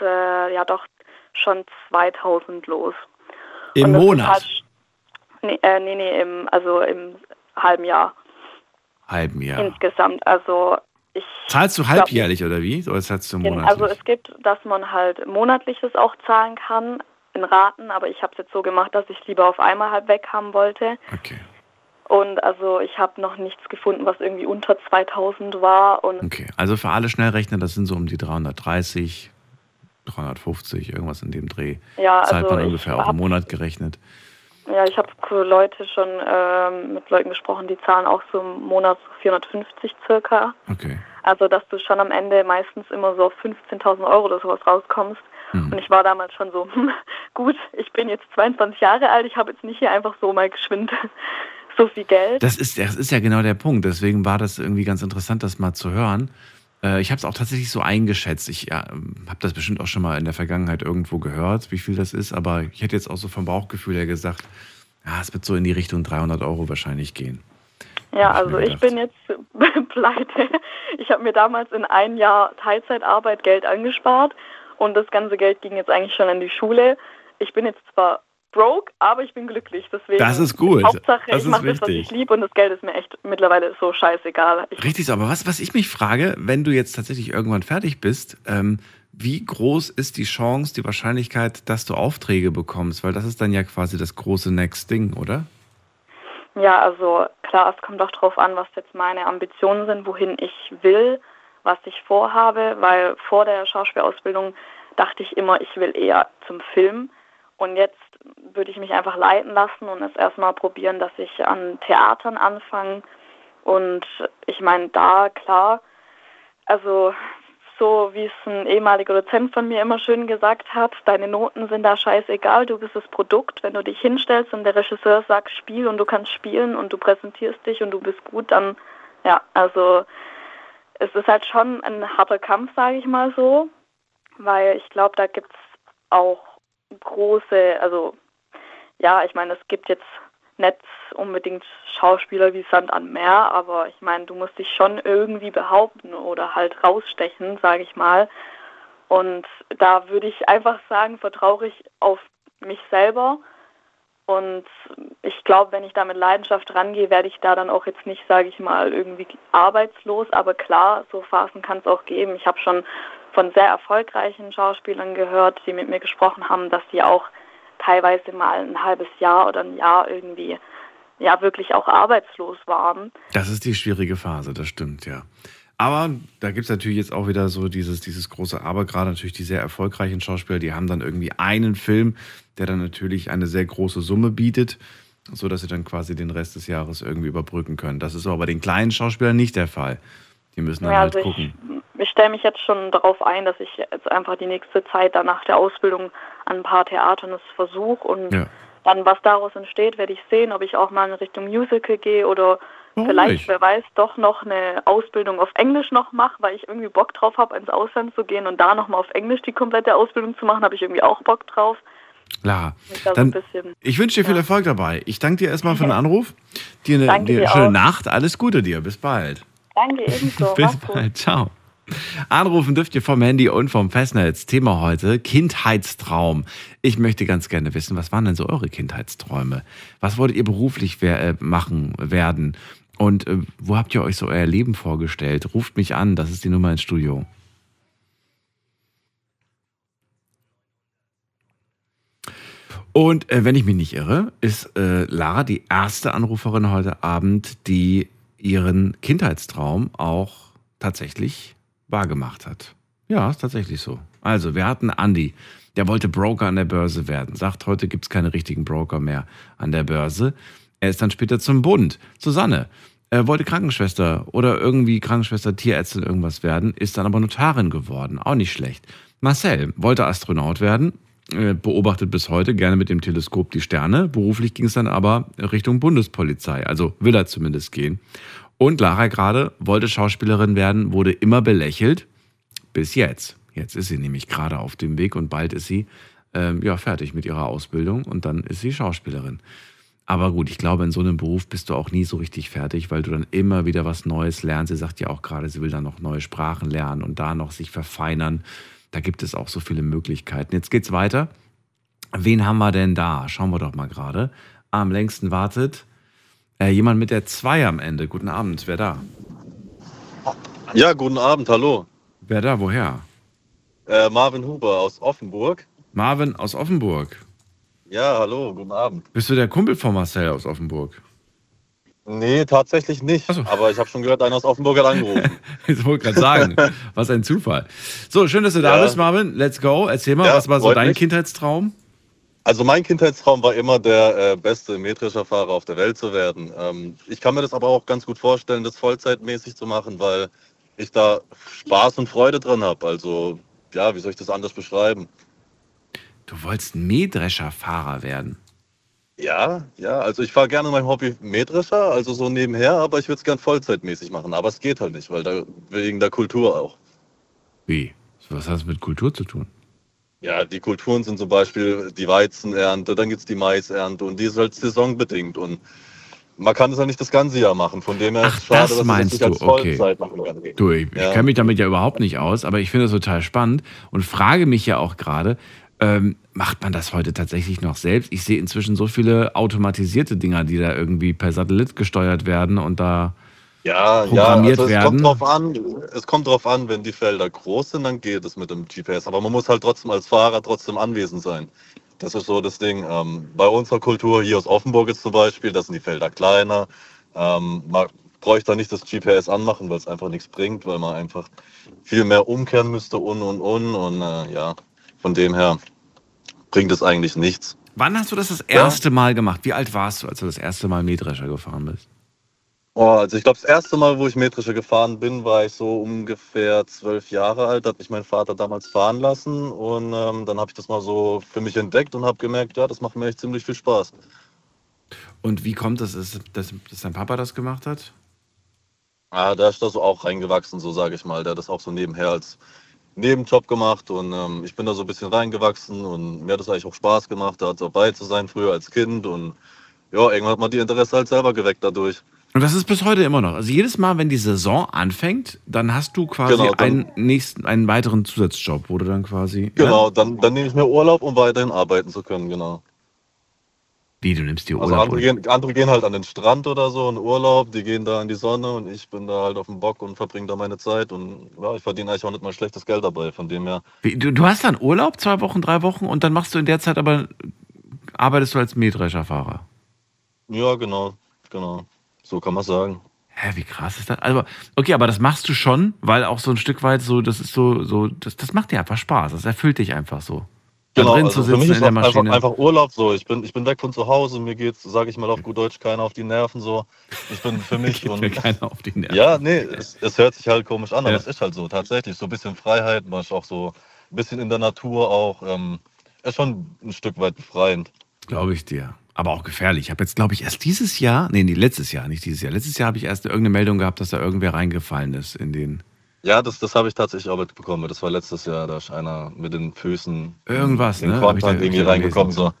äh, ja doch schon 2000 los. Im Monat? Nee, äh, nee, nee, im, also im halben Jahr. Halben Jahr. Insgesamt. Also ich. Zahlst du halbjährlich glaub, oder wie? Oder zahlst du monatlich? Also es gibt, dass man halt monatliches auch zahlen kann in Raten, aber ich habe es jetzt so gemacht, dass ich lieber auf einmal halb weg haben wollte. Okay. Und also ich habe noch nichts gefunden, was irgendwie unter 2000 war. Und okay, also für alle Schnellrechner, das sind so um die 330, 350, irgendwas in dem Dreh. Ja, Zahlt also man ungefähr auf einen Monat gerechnet. Ja, ich habe Leute schon ähm, mit Leuten gesprochen, die zahlen auch so im Monat so 450 circa. Okay. Also, dass du schon am Ende meistens immer so auf 15.000 Euro oder sowas rauskommst. Mhm. Und ich war damals schon so, hm, gut, ich bin jetzt 22 Jahre alt, ich habe jetzt nicht hier einfach so mal geschwind so viel Geld. Das ist, das ist ja genau der Punkt. Deswegen war das irgendwie ganz interessant, das mal zu hören. Äh, ich habe es auch tatsächlich so eingeschätzt. Ich ja, habe das bestimmt auch schon mal in der Vergangenheit irgendwo gehört, wie viel das ist. Aber ich hätte jetzt auch so vom Bauchgefühl her gesagt, ja, es wird so in die Richtung 300 Euro wahrscheinlich gehen. Ja, also ich bin jetzt pleite. Ich habe mir damals in ein Jahr Teilzeitarbeit Geld angespart und das ganze Geld ging jetzt eigentlich schon an die Schule. Ich bin jetzt zwar broke, aber ich bin glücklich. Deswegen das ist gut. Hauptsache, das ich mache das, was ich liebe und das Geld ist mir echt mittlerweile so scheißegal. Ich Richtig, aber was, was ich mich frage, wenn du jetzt tatsächlich irgendwann fertig bist, ähm, wie groß ist die Chance, die Wahrscheinlichkeit, dass du Aufträge bekommst? Weil das ist dann ja quasi das große Next Ding, oder? Ja, also klar, es kommt auch darauf an, was jetzt meine Ambitionen sind, wohin ich will, was ich vorhabe, weil vor der Schauspielausbildung dachte ich immer, ich will eher zum Film. Und jetzt würde ich mich einfach leiten lassen und es erstmal probieren, dass ich an Theatern anfange. Und ich meine, da klar, also so wie es ein ehemaliger Dozent von mir immer schön gesagt hat, deine Noten sind da scheißegal, du bist das Produkt. Wenn du dich hinstellst und der Regisseur sagt, spiel und du kannst spielen und du präsentierst dich und du bist gut, dann ja, also es ist halt schon ein harter Kampf, sage ich mal so, weil ich glaube, da gibt es auch große, also ja, ich meine, es gibt jetzt nicht unbedingt Schauspieler wie Sand an Meer, aber ich meine, du musst dich schon irgendwie behaupten oder halt rausstechen, sage ich mal. Und da würde ich einfach sagen, vertraue ich auf mich selber. Und ich glaube, wenn ich da mit Leidenschaft rangehe, werde ich da dann auch jetzt nicht, sage ich mal, irgendwie arbeitslos. Aber klar, so Phasen kann es auch geben. Ich habe schon von sehr erfolgreichen Schauspielern gehört, die mit mir gesprochen haben, dass die auch teilweise mal ein halbes Jahr oder ein Jahr irgendwie ja wirklich auch arbeitslos waren. Das ist die schwierige Phase, das stimmt, ja. Aber da gibt es natürlich jetzt auch wieder so dieses, dieses große Aber, gerade natürlich die sehr erfolgreichen Schauspieler, die haben dann irgendwie einen Film, der dann natürlich eine sehr große Summe bietet, sodass sie dann quasi den Rest des Jahres irgendwie überbrücken können. Das ist aber bei den kleinen Schauspielern nicht der Fall. Die müssen dann ja, halt also gucken. Ich, ich stelle mich jetzt schon darauf ein, dass ich jetzt einfach die nächste Zeit dann nach der Ausbildung an ein paar Theatern es versuche und ja. dann, was daraus entsteht, werde ich sehen, ob ich auch mal in Richtung Musical gehe oder Warum vielleicht, nicht? wer weiß, doch noch eine Ausbildung auf Englisch noch mache, weil ich irgendwie Bock drauf habe, ins Ausland zu gehen und da nochmal auf Englisch die komplette Ausbildung zu machen, habe ich irgendwie auch Bock drauf. Klar. Dann, ich wünsche dir viel ja. Erfolg dabei. Ich danke dir erstmal für den Anruf. Dir eine, dir eine schöne auch. Nacht. Alles Gute dir. Bis bald. Danke, ebenso. Bis bald. Ciao. Anrufen dürft ihr vom Handy und vom Festnetz. Thema heute Kindheitstraum. Ich möchte ganz gerne wissen, was waren denn so eure Kindheitsträume? Was wolltet ihr beruflich äh, machen werden? Und äh, wo habt ihr euch so euer Leben vorgestellt? Ruft mich an, das ist die Nummer ins Studio. Und äh, wenn ich mich nicht irre, ist äh, Lara die erste Anruferin heute Abend, die ihren Kindheitstraum auch tatsächlich wahrgemacht hat. Ja, ist tatsächlich so. Also, wir hatten Andi, Der wollte Broker an der Börse werden. Sagt, heute gibt es keine richtigen Broker mehr an der Börse. Er ist dann später zum Bund. Susanne, er wollte Krankenschwester oder irgendwie Krankenschwester, Tierärztin, irgendwas werden, ist dann aber Notarin geworden. Auch nicht schlecht. Marcel wollte Astronaut werden, äh, beobachtet bis heute gerne mit dem Teleskop die Sterne. Beruflich ging es dann aber Richtung Bundespolizei, also will er zumindest gehen. Und Lara gerade wollte Schauspielerin werden, wurde immer belächelt, bis jetzt. Jetzt ist sie nämlich gerade auf dem Weg und bald ist sie ähm, ja, fertig mit ihrer Ausbildung und dann ist sie Schauspielerin. Aber gut, ich glaube, in so einem Beruf bist du auch nie so richtig fertig, weil du dann immer wieder was Neues lernst. Sie sagt ja auch gerade, sie will dann noch neue Sprachen lernen und da noch sich verfeinern. Da gibt es auch so viele Möglichkeiten. Jetzt geht's weiter. Wen haben wir denn da? Schauen wir doch mal gerade. Am längsten wartet äh, jemand mit der 2 am Ende. Guten Abend, wer da? Ja, guten Abend, hallo. Wer da, woher? Äh, Marvin Huber aus Offenburg. Marvin aus Offenburg. Ja, hallo, guten Abend. Bist du der Kumpel von Marcel aus Offenburg? Nee, tatsächlich nicht. So. Aber ich habe schon gehört, einer aus Offenburg hat angerufen. ich wollte gerade sagen, was ein Zufall. So, schön, dass du da bist, Marvin. Let's go. Erzähl mal, ja, was war so dein mich. Kindheitstraum? Also mein Kindheitstraum war immer der äh, beste Mähdrescherfahrer auf der Welt zu werden. Ähm, ich kann mir das aber auch ganz gut vorstellen, das vollzeitmäßig zu machen, weil ich da Spaß und Freude dran habe. Also ja, wie soll ich das anders beschreiben? Du wolltest Mähdrescherfahrer werden? Ja, ja, also ich fahre gerne mein Hobby Mähdrescher, also so nebenher, aber ich würde es gern vollzeitmäßig machen. Aber es geht halt nicht, weil da, wegen der Kultur auch. Wie? Was hat es mit Kultur zu tun? Ja, die Kulturen sind zum Beispiel die Weizenernte, dann gibt es die Maisernte und die ist halt saisonbedingt und man kann es ja nicht das ganze Jahr machen. Von dem her Ach, ist schade, das dass meinst das nicht du, okay. machen kann. Du, ich, ja. ich kenne mich damit ja überhaupt nicht aus, aber ich finde das total spannend und frage mich ja auch gerade, ähm, macht man das heute tatsächlich noch selbst? Ich sehe inzwischen so viele automatisierte Dinger, die da irgendwie per Satellit gesteuert werden und da ja, programmiert ja, also es werden. Kommt drauf an, es kommt darauf an, wenn die Felder groß sind, dann geht es mit dem GPS. Aber man muss halt trotzdem als Fahrer trotzdem anwesend sein. Das ist so das Ding. Ähm, bei unserer Kultur hier aus Offenburg jetzt zum Beispiel, da sind die Felder kleiner. Ähm, man bräuchte da nicht das GPS anmachen, weil es einfach nichts bringt, weil man einfach viel mehr umkehren müsste und und und. Und äh, ja, von dem her bringt es eigentlich nichts. Wann hast du das das erste ja. Mal gemacht? Wie alt warst du, als du das erste Mal Mähdrescher gefahren bist? Oh, also ich glaube, das erste Mal, wo ich Mähdrescher gefahren bin, war ich so ungefähr zwölf Jahre alt. Da hat mich mein Vater damals fahren lassen und ähm, dann habe ich das mal so für mich entdeckt und habe gemerkt, ja, das macht mir echt ziemlich viel Spaß. Und wie kommt das, dass, dass, dass dein Papa das gemacht hat? Ah, da ist da so auch reingewachsen, so sage ich mal. Der hat das auch so nebenher als Nebenjob gemacht und ähm, ich bin da so ein bisschen reingewachsen und mir hat das eigentlich auch Spaß gemacht, da dabei zu sein, früher als Kind und ja, irgendwann hat man die Interesse halt selber geweckt dadurch. Und das ist bis heute immer noch. Also jedes Mal, wenn die Saison anfängt, dann hast du quasi genau, einen nächsten, einen weiteren Zusatzjob, wo du dann quasi. Genau, ja? dann, dann nehme ich mir Urlaub, um weiterhin arbeiten zu können, genau. Wie, du nimmst dir also Urlaub? Also andere gehen, andere gehen halt an den Strand oder so, in Urlaub, die gehen da in die Sonne und ich bin da halt auf dem Bock und verbringe da meine Zeit und ja, ich verdiene eigentlich auch nicht mal schlechtes Geld dabei, von dem her. Wie, du, du hast dann Urlaub, zwei Wochen, drei Wochen und dann machst du in der Zeit aber, arbeitest du als Mähdrescherfahrer? Ja, genau, genau. So kann man sagen. Hä, wie krass ist das? Also, okay, aber das machst du schon, weil auch so ein Stück weit so, das ist so, so, das, das macht dir einfach Spaß. Das erfüllt dich einfach so. Genau, also für mich ist einfach, einfach, Urlaub so. Ich bin, ich bin weg von zu Hause, mir geht's, sage ich mal auf gut Deutsch, keiner auf die Nerven so. Ich bin für mich und. Keiner auf die Nerven. Ja, nee, es, es hört sich halt komisch an, aber ja. es ist halt so, tatsächlich. So ein bisschen Freiheit, man ist auch so ein bisschen in der Natur auch. Ähm, ist schon ein Stück weit befreiend. Glaube ich dir aber auch gefährlich. Ich habe jetzt, glaube ich, erst dieses Jahr, nee, nee, letztes Jahr, nicht dieses Jahr. Letztes Jahr habe ich erst irgendeine Meldung gehabt, dass da irgendwer reingefallen ist in den. Ja, das, das habe ich tatsächlich auch mitbekommen. Das war letztes Jahr, da ist einer mit den Füßen irgendwas, in den ne? Quantan irgendwie reingekommen. So.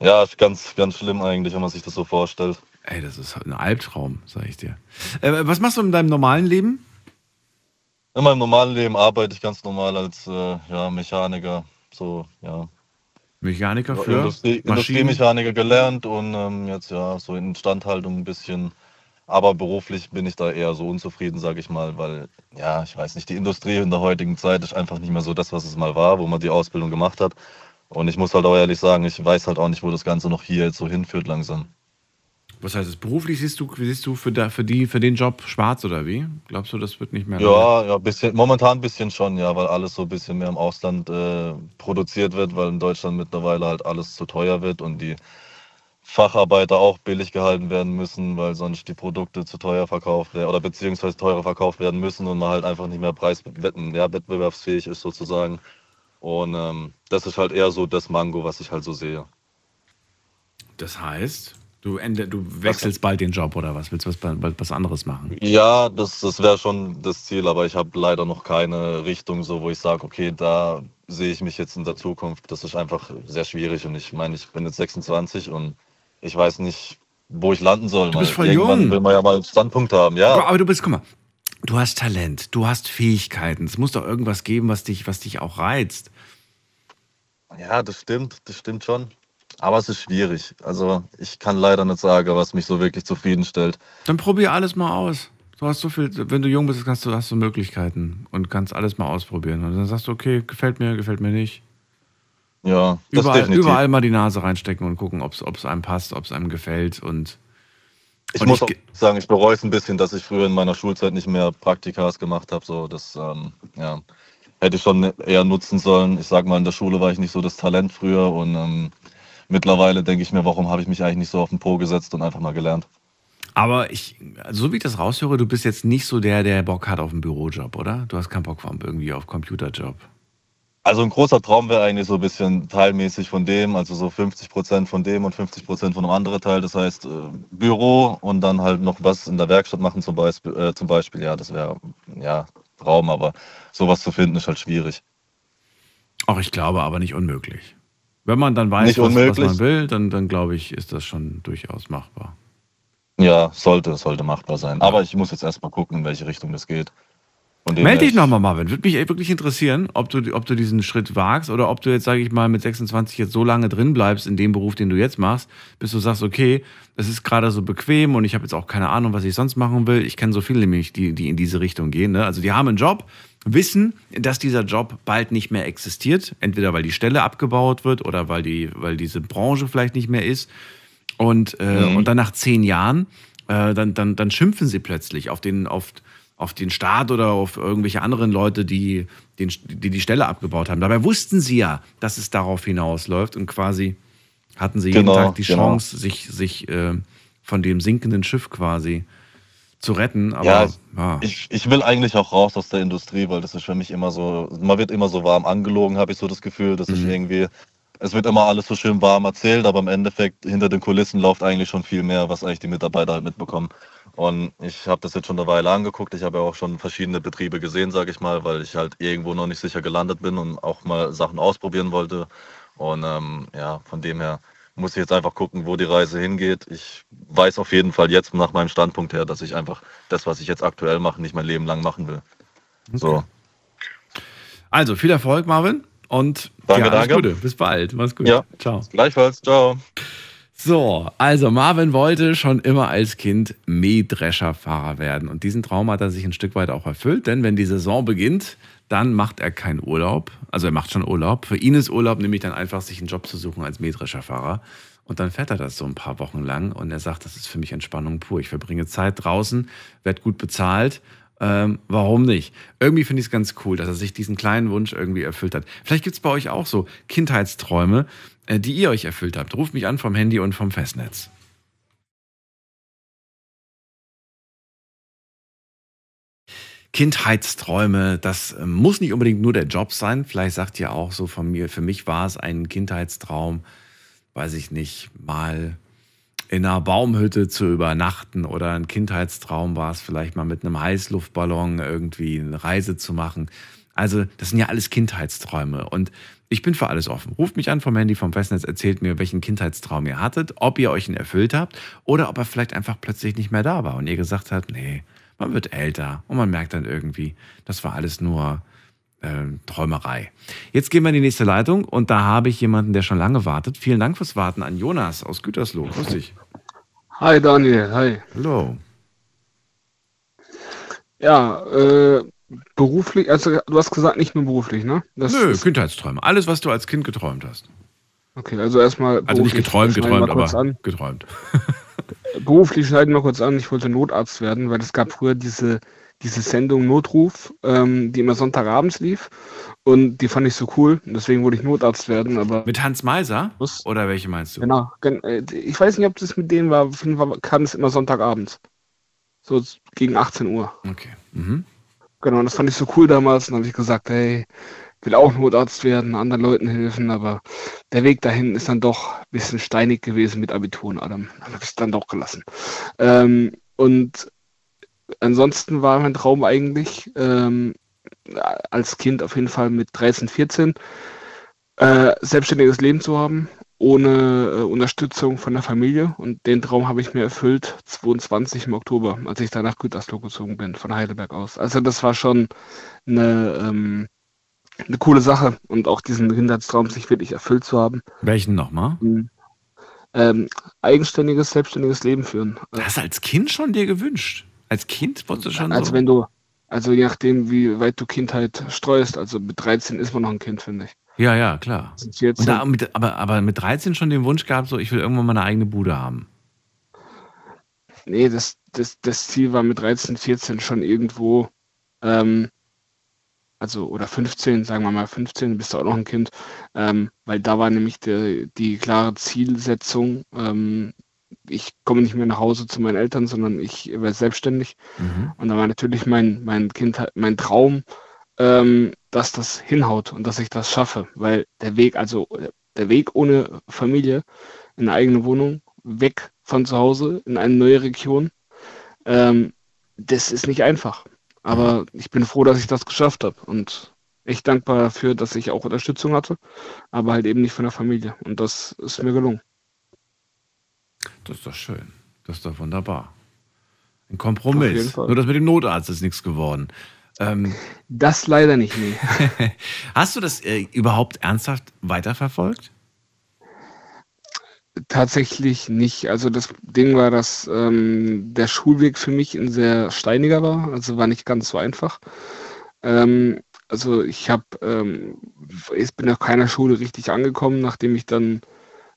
Ja, ganz, ganz schlimm eigentlich, wenn man sich das so vorstellt. Ey, das ist ein Albtraum, sage ich dir. Äh, was machst du in deinem normalen Leben? In meinem normalen Leben arbeite ich ganz normal als äh, ja, Mechaniker. So, ja, Mechaniker für Industrie, Industriemechaniker gelernt und ähm, jetzt ja so in Instandhaltung ein bisschen. Aber beruflich bin ich da eher so unzufrieden, sage ich mal, weil ja, ich weiß nicht, die Industrie in der heutigen Zeit ist einfach nicht mehr so das, was es mal war, wo man die Ausbildung gemacht hat. Und ich muss halt auch ehrlich sagen, ich weiß halt auch nicht, wo das Ganze noch hier jetzt so hinführt langsam. Was heißt es? Beruflich siehst du, siehst du für, da, für, die, für den Job schwarz oder wie? Glaubst du, das wird nicht mehr? Ja, ja bisschen, momentan ein bisschen schon, ja, weil alles so ein bisschen mehr im Ausland äh, produziert wird, weil in Deutschland mittlerweile halt alles zu teuer wird und die Facharbeiter auch billig gehalten werden müssen, weil sonst die Produkte zu teuer verkauft werden oder beziehungsweise teurer verkauft werden müssen und man halt einfach nicht mehr preiswetten, ja, wettbewerbsfähig ist sozusagen. Und ähm, das ist halt eher so das Mango, was ich halt so sehe. Das heißt, Du, ende, du wechselst was? bald den Job oder was? Willst du was, was anderes machen? Ja, das, das wäre schon das Ziel, aber ich habe leider noch keine Richtung, so wo ich sage, okay, da sehe ich mich jetzt in der Zukunft. Das ist einfach sehr schwierig und ich meine, ich bin jetzt 26 und ich weiß nicht, wo ich landen soll. Du bist voll Irgendwann jung. will man ja mal einen Standpunkt haben, ja. Aber, aber du bist, guck mal, du hast Talent, du hast Fähigkeiten. Es muss doch irgendwas geben, was dich, was dich auch reizt. Ja, das stimmt, das stimmt schon. Aber es ist schwierig. Also ich kann leider nicht sagen, was mich so wirklich zufriedenstellt. Dann probier alles mal aus. Du hast so viel, wenn du jung bist, kannst du, hast du Möglichkeiten und kannst alles mal ausprobieren. Und dann sagst du, okay, gefällt mir, gefällt mir nicht. Ja, überall, überall mal die Nase reinstecken und gucken, ob es einem passt, ob es einem gefällt. Und, ich und muss ich, sagen, ich bereue es ein bisschen, dass ich früher in meiner Schulzeit nicht mehr Praktikas gemacht habe. So, das ähm, ja, hätte ich schon eher nutzen sollen. Ich sag mal, in der Schule war ich nicht so das Talent früher und ähm, mittlerweile denke ich mir, warum habe ich mich eigentlich nicht so auf den Po gesetzt und einfach mal gelernt. Aber ich, so wie ich das raushöre, du bist jetzt nicht so der, der Bock hat auf einen Bürojob, oder? Du hast keinen Bock irgendwie auf Computerjob. Also ein großer Traum wäre eigentlich so ein bisschen teilmäßig von dem, also so 50 Prozent von dem und 50 Prozent von einem anderen Teil. Das heißt äh, Büro und dann halt noch was in der Werkstatt machen zum Beispiel. Äh, zum Beispiel. Ja, das wäre ja Traum, aber sowas zu finden ist halt schwierig. Auch ich glaube, aber nicht unmöglich. Wenn man dann weiß, was, was, man will, dann, dann glaube ich, ist das schon durchaus machbar. Ja, sollte, sollte machbar sein. Aber ich muss jetzt erstmal gucken, in welche Richtung das geht. Meld dich nochmal, Marvin. Würde mich wirklich interessieren, ob du, ob du diesen Schritt wagst oder ob du jetzt, sage ich mal, mit 26 jetzt so lange drin bleibst in dem Beruf, den du jetzt machst, bis du sagst, okay, es ist gerade so bequem und ich habe jetzt auch keine Ahnung, was ich sonst machen will. Ich kenne so viele nämlich, die, die in diese Richtung gehen. Ne? Also die haben einen Job, wissen, dass dieser Job bald nicht mehr existiert, entweder weil die Stelle abgebaut wird oder weil, die, weil diese Branche vielleicht nicht mehr ist. Und, äh, mhm. und dann nach zehn Jahren, äh, dann, dann, dann schimpfen sie plötzlich auf den, auf, auf den Staat oder auf irgendwelche anderen Leute, die, den, die die Stelle abgebaut haben. Dabei wussten sie ja, dass es darauf hinausläuft und quasi hatten sie jeden genau, Tag die genau. Chance, sich, sich äh, von dem sinkenden Schiff quasi zu retten. Aber, ja, ja, Ich, ich will eigentlich auch raus aus der Industrie, weil das ist für mich immer so, man wird immer so warm angelogen, habe ich so das Gefühl, dass mhm. ich irgendwie, es wird immer alles so schön warm erzählt, aber im Endeffekt hinter den Kulissen läuft eigentlich schon viel mehr, was eigentlich die Mitarbeiter halt mitbekommen. Und ich habe das jetzt schon eine Weile angeguckt. Ich habe ja auch schon verschiedene Betriebe gesehen, sage ich mal, weil ich halt irgendwo noch nicht sicher gelandet bin und auch mal Sachen ausprobieren wollte. Und ähm, ja, von dem her muss ich jetzt einfach gucken, wo die Reise hingeht. Ich weiß auf jeden Fall jetzt nach meinem Standpunkt her, dass ich einfach das, was ich jetzt aktuell mache, nicht mein Leben lang machen will. Okay. So. Also viel Erfolg, Marvin. Und danke, ja, danke. Gute. Bis bald. Mach's gut. Ja. Ciao. Gleichfalls. Ciao. So, also Marvin wollte schon immer als Kind Mähdrescherfahrer werden. Und diesen Traum hat er sich ein Stück weit auch erfüllt, denn wenn die Saison beginnt, dann macht er keinen Urlaub. Also er macht schon Urlaub. Für ihn ist Urlaub nämlich dann einfach, sich einen Job zu suchen als Mähdrescherfahrer. Und dann fährt er das so ein paar Wochen lang und er sagt, das ist für mich Entspannung pur. Ich verbringe Zeit draußen, werde gut bezahlt. Ähm, warum nicht? Irgendwie finde ich es ganz cool, dass er sich diesen kleinen Wunsch irgendwie erfüllt hat. Vielleicht gibt es bei euch auch so Kindheitsträume, die ihr euch erfüllt habt. Ruft mich an vom Handy und vom Festnetz. Kindheitsträume, das äh, muss nicht unbedingt nur der Job sein. Vielleicht sagt ihr auch so von mir, für mich war es ein Kindheitstraum, weiß ich nicht, mal in einer Baumhütte zu übernachten oder ein Kindheitstraum war es vielleicht mal mit einem Heißluftballon irgendwie eine Reise zu machen. Also das sind ja alles Kindheitsträume und ich bin für alles offen. Ruft mich an vom Handy, vom Festnetz, erzählt mir, welchen Kindheitstraum ihr hattet, ob ihr euch ihn erfüllt habt oder ob er vielleicht einfach plötzlich nicht mehr da war und ihr gesagt habt, nee, man wird älter und man merkt dann irgendwie, das war alles nur äh, Träumerei. Jetzt gehen wir in die nächste Leitung und da habe ich jemanden, der schon lange wartet. Vielen Dank fürs Warten an Jonas aus Gütersloh. Grüß dich. Hi Daniel, hi. Hallo. Ja, äh, beruflich, also du hast gesagt, nicht nur beruflich, ne? Das Nö, Kindheitsträume. Alles, was du als Kind geträumt hast. Okay, also erstmal. Also nicht geträumt, geträumt, aber an. geträumt. beruflich schneiden wir kurz an, ich wollte Notarzt werden, weil es gab früher diese, diese Sendung Notruf, ähm, die immer Sonntagabends lief. Und die fand ich so cool. Und deswegen wollte ich Notarzt werden. Aber mit Hans Meiser? Was? Oder welche meinst du? Genau. Äh, ich weiß nicht, ob das mit denen war. Auf jeden Fall kam es immer Sonntagabends. So gegen 18 Uhr. Okay. Mhm. Genau, und das fand ich so cool damals. Und dann habe ich gesagt, hey, will auch Notarzt werden, anderen Leuten helfen, aber der Weg dahin ist dann doch ein bisschen steinig gewesen mit Abitur und allem. Dann habe ich es dann doch gelassen. Ähm, und ansonsten war mein Traum eigentlich, ähm, als Kind auf jeden Fall mit 13, 14, äh, selbstständiges Leben zu haben, ohne äh, Unterstützung von der Familie. Und den Traum habe ich mir erfüllt, 22 im Oktober, als ich dann nach Gütersloh gezogen bin, von Heidelberg aus. Also das war schon eine, ähm, eine coole Sache und auch diesen Kindheitstraum sich wirklich erfüllt zu haben. Welchen nochmal? Mhm. Ähm, eigenständiges, selbstständiges Leben führen. Das hast du als Kind schon dir gewünscht? Als Kind wolltest du schon Also so? wenn du, also je nachdem, wie weit du Kindheit streust, also mit 13 ist man noch ein Kind, finde ich. Ja, ja, klar. Und da, mit, aber, aber mit 13 schon den Wunsch gehabt, so ich will irgendwann mal eine eigene Bude haben. Nee, das, das, das Ziel war mit 13, 14 schon irgendwo ähm, also oder 15, sagen wir mal 15, bist du auch noch ein Kind, ähm, weil da war nämlich die, die klare Zielsetzung, ähm, ich komme nicht mehr nach Hause zu meinen Eltern, sondern ich werde selbstständig. Mhm. Und da war natürlich mein, mein Kind, mein Traum, ähm, dass das hinhaut und dass ich das schaffe, weil der Weg, also der Weg ohne Familie in eine eigene Wohnung, weg von zu Hause in eine neue Region, ähm, das ist nicht einfach. Aber ich bin froh, dass ich das geschafft habe und echt dankbar dafür, dass ich auch Unterstützung hatte, aber halt eben nicht von der Familie. Und das ist mir gelungen. Das ist doch schön. Das ist doch wunderbar. Ein Kompromiss. Nur das mit dem Notarzt ist nichts geworden. Ähm, das leider nicht, nee. Hast du das äh, überhaupt ernsthaft weiterverfolgt? Tatsächlich nicht. Also das Ding war, dass ähm, der Schulweg für mich ein sehr steiniger war, also war nicht ganz so einfach. Ähm, also ich habe, ähm, ich bin auf keiner Schule richtig angekommen, nachdem ich dann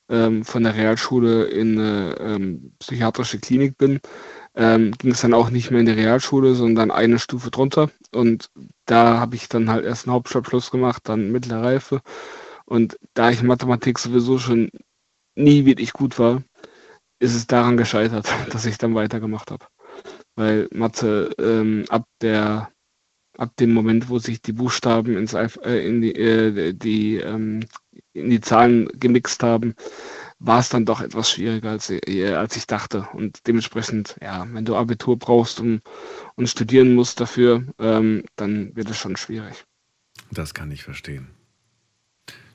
ähm, von der Realschule in eine ähm, psychiatrische Klinik bin. Ähm, ging es dann auch nicht mehr in die Realschule, sondern eine Stufe drunter. Und da habe ich dann halt erst einen Hauptschulabschluss gemacht, dann mittlere Reife. Und da ich Mathematik sowieso schon nie wirklich gut war, ist es daran gescheitert, dass ich dann weitergemacht habe. Weil Mathe ähm, ab der ab dem Moment, wo sich die Buchstaben ins, äh, in, die, äh, die, ähm, in die Zahlen gemixt haben, war es dann doch etwas schwieriger, als, äh, als ich dachte. Und dementsprechend, ja, wenn du Abitur brauchst und, und studieren musst dafür, ähm, dann wird es schon schwierig. Das kann ich verstehen.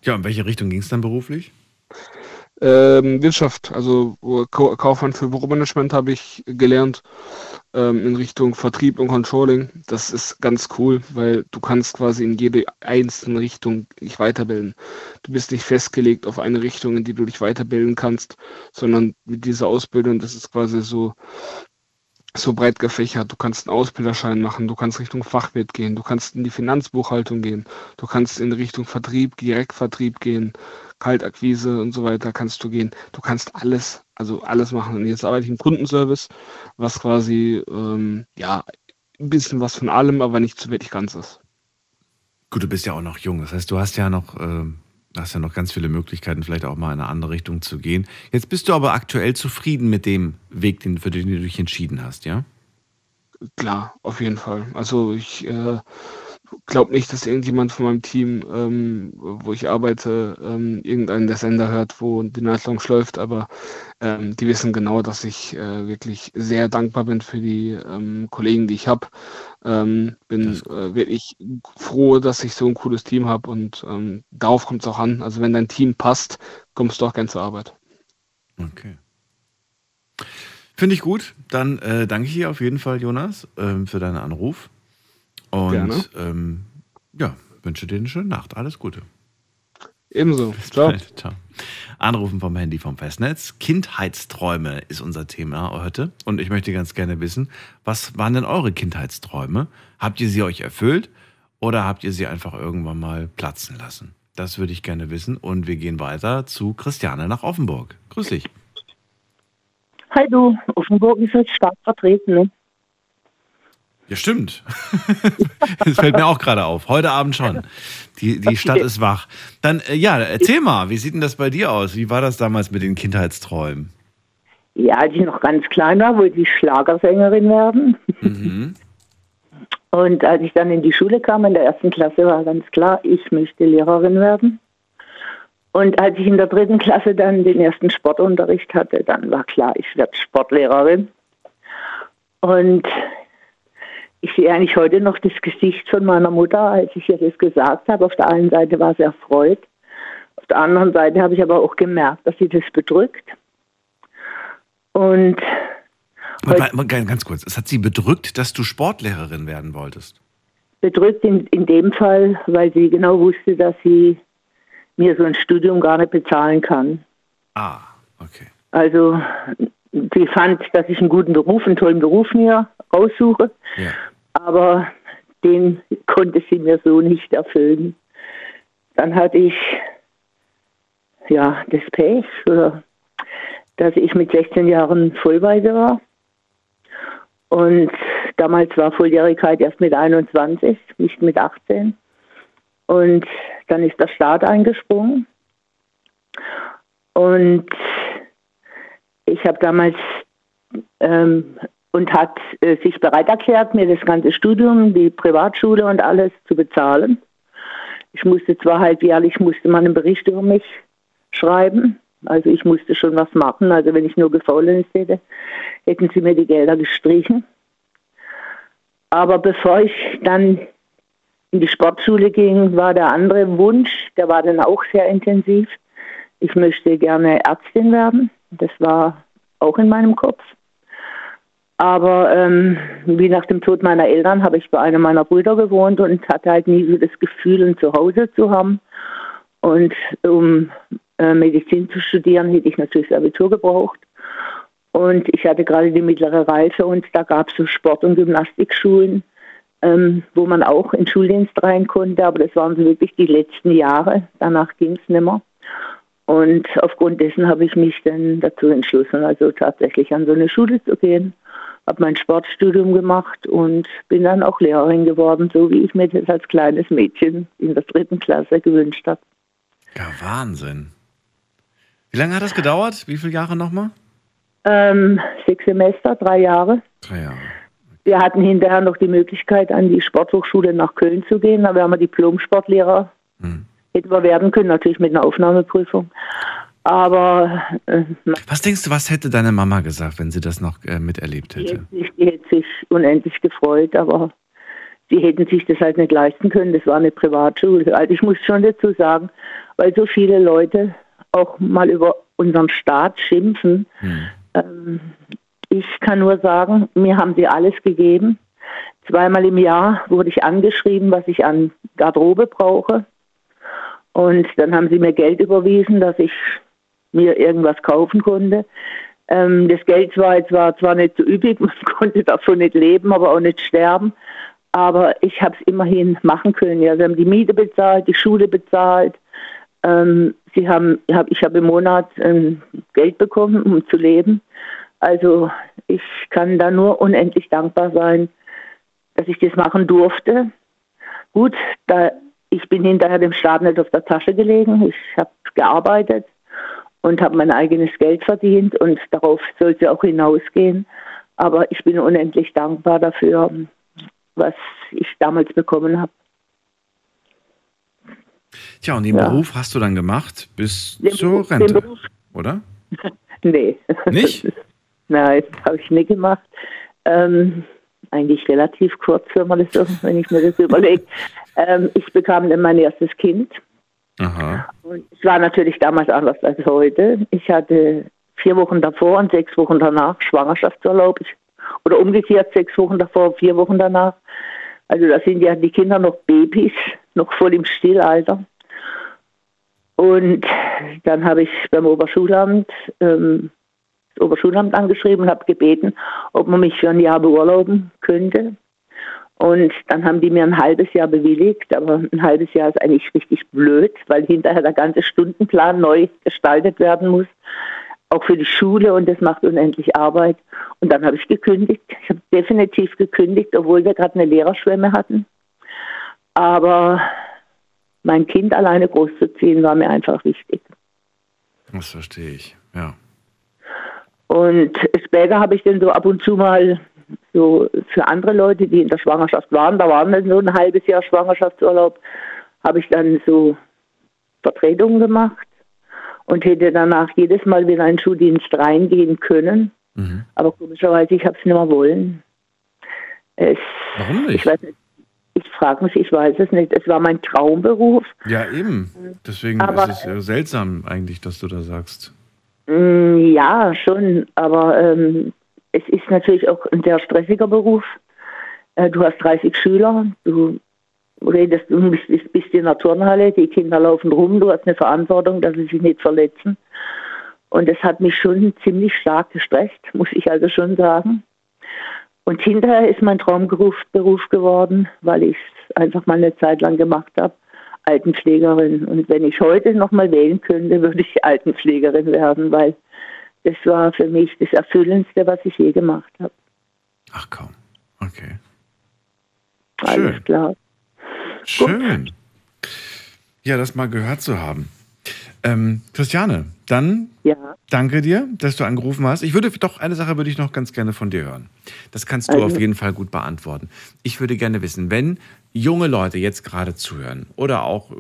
Ja, in welche Richtung ging es dann beruflich? Ähm, Wirtschaft, also Kaufmann für Büromanagement habe ich gelernt ähm, in Richtung Vertrieb und Controlling. Das ist ganz cool, weil du kannst quasi in jede einzelne Richtung dich weiterbilden. Du bist nicht festgelegt auf eine Richtung, in die du dich weiterbilden kannst, sondern mit dieser Ausbildung, das ist quasi so so breit gefächert. Du kannst einen Ausbilderschein machen, du kannst Richtung Fachwirt gehen, du kannst in die Finanzbuchhaltung gehen, du kannst in Richtung Vertrieb, Direktvertrieb gehen, Kaltakquise und so weiter kannst du gehen. Du kannst alles, also alles machen. Und jetzt arbeite ich im Kundenservice, was quasi, ähm, ja, ein bisschen was von allem, aber nicht zu wirklich ganz ist. Gut, du bist ja auch noch jung. Das heißt, du hast ja noch, äh, hast ja noch ganz viele Möglichkeiten, vielleicht auch mal in eine andere Richtung zu gehen. Jetzt bist du aber aktuell zufrieden mit dem Weg, den, für den du dich entschieden hast, ja? Klar, auf jeden Fall. Also ich äh, glaube nicht, dass irgendjemand von meinem Team, ähm, wo ich arbeite, ähm, irgendeinen der Sender hört, wo die Night Lounge läuft, aber ähm, die wissen genau, dass ich äh, wirklich sehr dankbar bin für die ähm, Kollegen, die ich habe. Ähm, bin äh, wirklich froh, dass ich so ein cooles Team habe und ähm, darauf kommt es auch an. Also wenn dein Team passt, kommst du auch gern zur Arbeit. Okay. Finde ich gut. Dann äh, danke ich dir auf jeden Fall, Jonas, ähm, für deinen Anruf. Und ähm, ja, wünsche dir eine schöne Nacht. Alles Gute. Ebenso. Ciao. Ciao. Anrufen vom Handy vom Festnetz. Kindheitsträume ist unser Thema heute. Und ich möchte ganz gerne wissen, was waren denn eure Kindheitsträume? Habt ihr sie euch erfüllt oder habt ihr sie einfach irgendwann mal platzen lassen? Das würde ich gerne wissen. Und wir gehen weiter zu Christiane nach Offenburg. Grüß dich. Hi du, Offenburg ist jetzt stark vertreten, ne? Ja, stimmt. das fällt mir auch gerade auf. Heute Abend schon. Die, die Stadt ist wach. Dann, äh, ja, erzähl mal, wie sieht denn das bei dir aus? Wie war das damals mit den Kindheitsträumen? Ja, als ich noch ganz klein war, wollte ich Schlagersängerin werden. Mhm. Und als ich dann in die Schule kam, in der ersten Klasse, war ganz klar, ich möchte Lehrerin werden. Und als ich in der dritten Klasse dann den ersten Sportunterricht hatte, dann war klar, ich werde Sportlehrerin. Und ich sehe eigentlich heute noch das Gesicht von meiner Mutter, als ich ihr das gesagt habe. Auf der einen Seite war sie erfreut, auf der anderen Seite habe ich aber auch gemerkt, dass sie das bedrückt. Und ganz kurz, es hat sie bedrückt, dass du Sportlehrerin werden wolltest. Bedrückt in, in dem Fall, weil sie genau wusste, dass sie mir so ein Studium gar nicht bezahlen kann. Ah, okay. Also sie fand, dass ich einen guten Beruf, einen tollen Beruf mir aussuche, ja. aber den konnte sie mir so nicht erfüllen. Dann hatte ich ja das Pech, oder, dass ich mit 16 Jahren Vollweise war. Und damals war Volljährigkeit erst mit 21, nicht mit 18. Und dann ist der Staat eingesprungen. Und ich habe damals ähm, und hat äh, sich bereit erklärt, mir das ganze Studium, die Privatschule und alles zu bezahlen. Ich musste zwar halt jährlich musste man einen Bericht über mich schreiben, also ich musste schon was machen. Also wenn ich nur gefaulenzt hätte, hätten sie mir die Gelder gestrichen. Aber bevor ich dann in die Sportschule ging, war der andere Wunsch, der war dann auch sehr intensiv. Ich möchte gerne Ärztin werden. Das war auch in meinem Kopf. Aber ähm, wie nach dem Tod meiner Eltern habe ich bei einem meiner Brüder gewohnt und hatte halt nie so das Gefühl, ein Zuhause zu haben. Und um äh, Medizin zu studieren, hätte ich natürlich das Abitur gebraucht. Und ich hatte gerade die mittlere Reife und da gab es so Sport- und Gymnastikschulen, ähm, wo man auch in Schuldienst rein konnte. Aber das waren so wirklich die letzten Jahre. Danach ging es nicht mehr. Und aufgrund dessen habe ich mich dann dazu entschlossen, also tatsächlich an so eine Schule zu gehen. Habe mein Sportstudium gemacht und bin dann auch Lehrerin geworden, so wie ich mir das als kleines Mädchen in der dritten Klasse gewünscht habe. Ja, Wahnsinn. Wie lange hat das gedauert? Wie viele Jahre nochmal? Ähm, sechs Semester, drei Jahre. Drei Jahre. Wir hatten hinterher noch die Möglichkeit, an die Sporthochschule nach Köln zu gehen. Da wären wir Diplom-Sportlehrer. Hm. Hätten wir werden können, natürlich mit einer Aufnahmeprüfung. Aber. Äh, was denkst du, was hätte deine Mama gesagt, wenn sie das noch äh, miterlebt hätte? Die hätte, die hätte sich unendlich gefreut, aber sie hätten sich das halt nicht leisten können. Das war eine Privatschule. Also ich muss schon dazu sagen, weil so viele Leute auch mal über unseren Staat schimpfen. Hm. Ähm, ich kann nur sagen, mir haben sie alles gegeben. Zweimal im Jahr wurde ich angeschrieben, was ich an Garderobe brauche. Und dann haben sie mir Geld überwiesen, dass ich mir irgendwas kaufen konnte. Ähm, das Geld war war zwar nicht so übig, man konnte davon nicht leben, aber auch nicht sterben. Aber ich habe es immerhin machen können. Ja, sie haben die Miete bezahlt, die Schule bezahlt, ähm, sie haben, ich habe im Monat ähm, Geld bekommen, um zu leben. Also ich kann da nur unendlich dankbar sein, dass ich das machen durfte. Gut, da, ich bin hinterher dem Staat nicht auf der Tasche gelegen. Ich habe gearbeitet und habe mein eigenes Geld verdient und darauf soll es auch hinausgehen. Aber ich bin unendlich dankbar dafür, was ich damals bekommen habe. Tja, und den ja. Beruf hast du dann gemacht bis den zur Beruf, Rente, oder? nee. Nicht? Nein, das habe ich nicht gemacht. Ähm, eigentlich relativ kurz, wenn, man das so, wenn ich mir das überlege. Ähm, ich bekam dann mein erstes Kind. Aha. Und es war natürlich damals anders als heute. Ich hatte vier Wochen davor und sechs Wochen danach Schwangerschaftsurlaub. Oder umgekehrt sechs Wochen davor, vier Wochen danach. Also da sind ja die Kinder noch Babys, noch voll im Stillalter. Und dann habe ich beim Oberschulamt ähm, Oberschulamt angeschrieben und habe gebeten, ob man mich für ein Jahr beurlauben könnte. Und dann haben die mir ein halbes Jahr bewilligt, aber ein halbes Jahr ist eigentlich richtig blöd, weil hinterher der ganze Stundenplan neu gestaltet werden muss. auch für die Schule und das macht unendlich Arbeit. Und dann habe ich gekündigt. Ich habe definitiv gekündigt, obwohl wir gerade eine Lehrerschwemme hatten. Aber mein Kind alleine großzuziehen war mir einfach wichtig. Das verstehe ich, ja. Und später habe ich dann so ab und zu mal so für andere Leute, die in der Schwangerschaft waren, da waren dann so ein halbes Jahr Schwangerschaftsurlaub, habe ich dann so Vertretungen gemacht und hätte danach jedes Mal wieder in den Schuldienst reingehen können. Mhm. Aber komischerweise, ich habe es nicht mehr wollen. Es, Warum nicht? Ich weiß nicht. Ich frage mich, ich weiß es nicht. Es war mein Traumberuf. Ja, eben. Deswegen aber, ist es ja seltsam eigentlich, dass du da sagst. Mm, ja, schon. Aber ähm, es ist natürlich auch ein sehr stressiger Beruf. Äh, du hast 30 Schüler, du redest, du bist, bist in der Turnhalle, die Kinder laufen rum, du hast eine Verantwortung, dass sie sich nicht verletzen. Und das hat mich schon ziemlich stark gestresst, muss ich also schon sagen. Und hinterher ist mein Traumberuf Beruf geworden, weil ich es einfach mal eine Zeit lang gemacht habe, Altenpflegerin. Und wenn ich heute nochmal wählen könnte, würde ich Altenpflegerin werden, weil das war für mich das Erfüllendste, was ich je gemacht habe. Ach komm, okay. Alles Schön. klar. Schön. Gut. Ja, das mal gehört zu haben. Ähm, Christiane, dann ja. danke dir, dass du angerufen hast. Ich würde doch eine Sache würde ich noch ganz gerne von dir hören. Das kannst du also. auf jeden Fall gut beantworten. Ich würde gerne wissen, wenn junge Leute jetzt gerade zuhören oder auch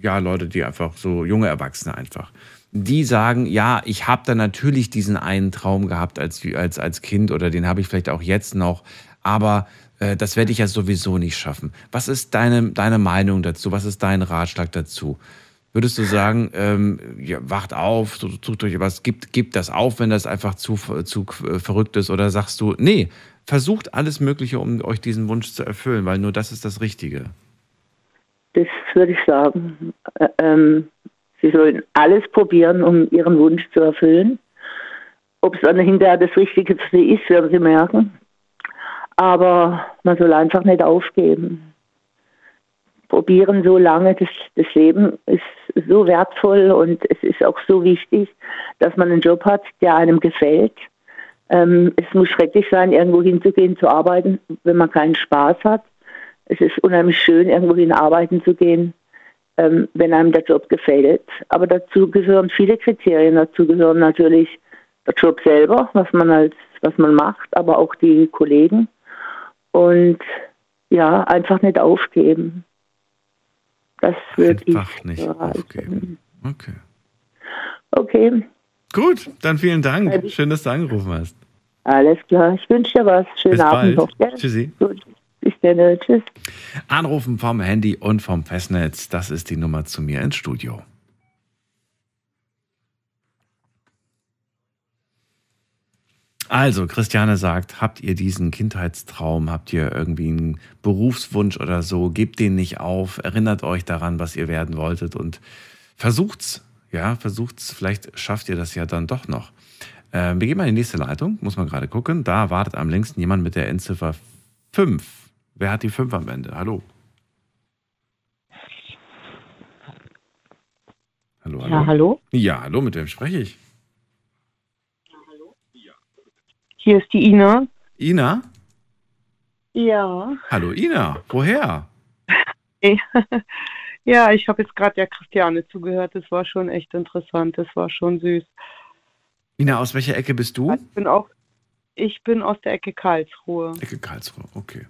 ja Leute, die einfach so junge Erwachsene einfach, die sagen, ja, ich habe da natürlich diesen einen Traum gehabt als als als Kind oder den habe ich vielleicht auch jetzt noch, aber äh, das werde ich ja sowieso nicht schaffen. Was ist deine, deine Meinung dazu? Was ist dein Ratschlag dazu? Würdest du sagen, ähm, ja, wacht auf, sucht euch was, gibt, gibt das auf, wenn das einfach zu, zu verrückt ist? Oder sagst du, nee, versucht alles Mögliche, um euch diesen Wunsch zu erfüllen, weil nur das ist das Richtige? Das würde ich sagen. Ähm, sie sollen alles probieren, um ihren Wunsch zu erfüllen. Ob es dann hinterher das Richtige für sie ist, werden sie merken. Aber man soll einfach nicht aufgeben probieren so lange. Das, das Leben ist so wertvoll und es ist auch so wichtig, dass man einen Job hat, der einem gefällt. Ähm, es muss schrecklich sein, irgendwo hinzugehen, zu arbeiten, wenn man keinen Spaß hat. Es ist unheimlich schön, irgendwo hin arbeiten zu gehen, ähm, wenn einem der Job gefällt. Aber dazu gehören viele Kriterien. Dazu gehören natürlich der Job selber, was man als, was man macht, aber auch die Kollegen. Und ja, einfach nicht aufgeben. Das würde ich Einfach nicht aufgeben. Okay. Okay. Gut, dann vielen Dank. Schön, dass du angerufen hast. Alles klar. Ich wünsche dir was. Schönen Bis Abend bald. noch. Tschüssi. Gut. Bis dann. Tschüss. Anrufen vom Handy und vom Festnetz. Das ist die Nummer zu mir ins Studio. Also, Christiane sagt, habt ihr diesen Kindheitstraum, habt ihr irgendwie einen Berufswunsch oder so, gebt den nicht auf, erinnert euch daran, was ihr werden wolltet und versucht's. Ja, versucht's, vielleicht schafft ihr das ja dann doch noch. Äh, wir gehen mal in die nächste Leitung, muss man gerade gucken. Da wartet am längsten jemand mit der Endziffer 5. Wer hat die 5 am Ende? Hallo. Hallo, hallo. Ja, hallo? Ja, hallo, mit wem spreche ich? Hier ist die Ina. Ina? Ja. Hallo Ina, woher? ja, ich habe jetzt gerade der Christiane zugehört. Das war schon echt interessant. Das war schon süß. Ina, aus welcher Ecke bist du? Ich bin auch, ich bin aus der Ecke Karlsruhe. Ecke Karlsruhe, okay.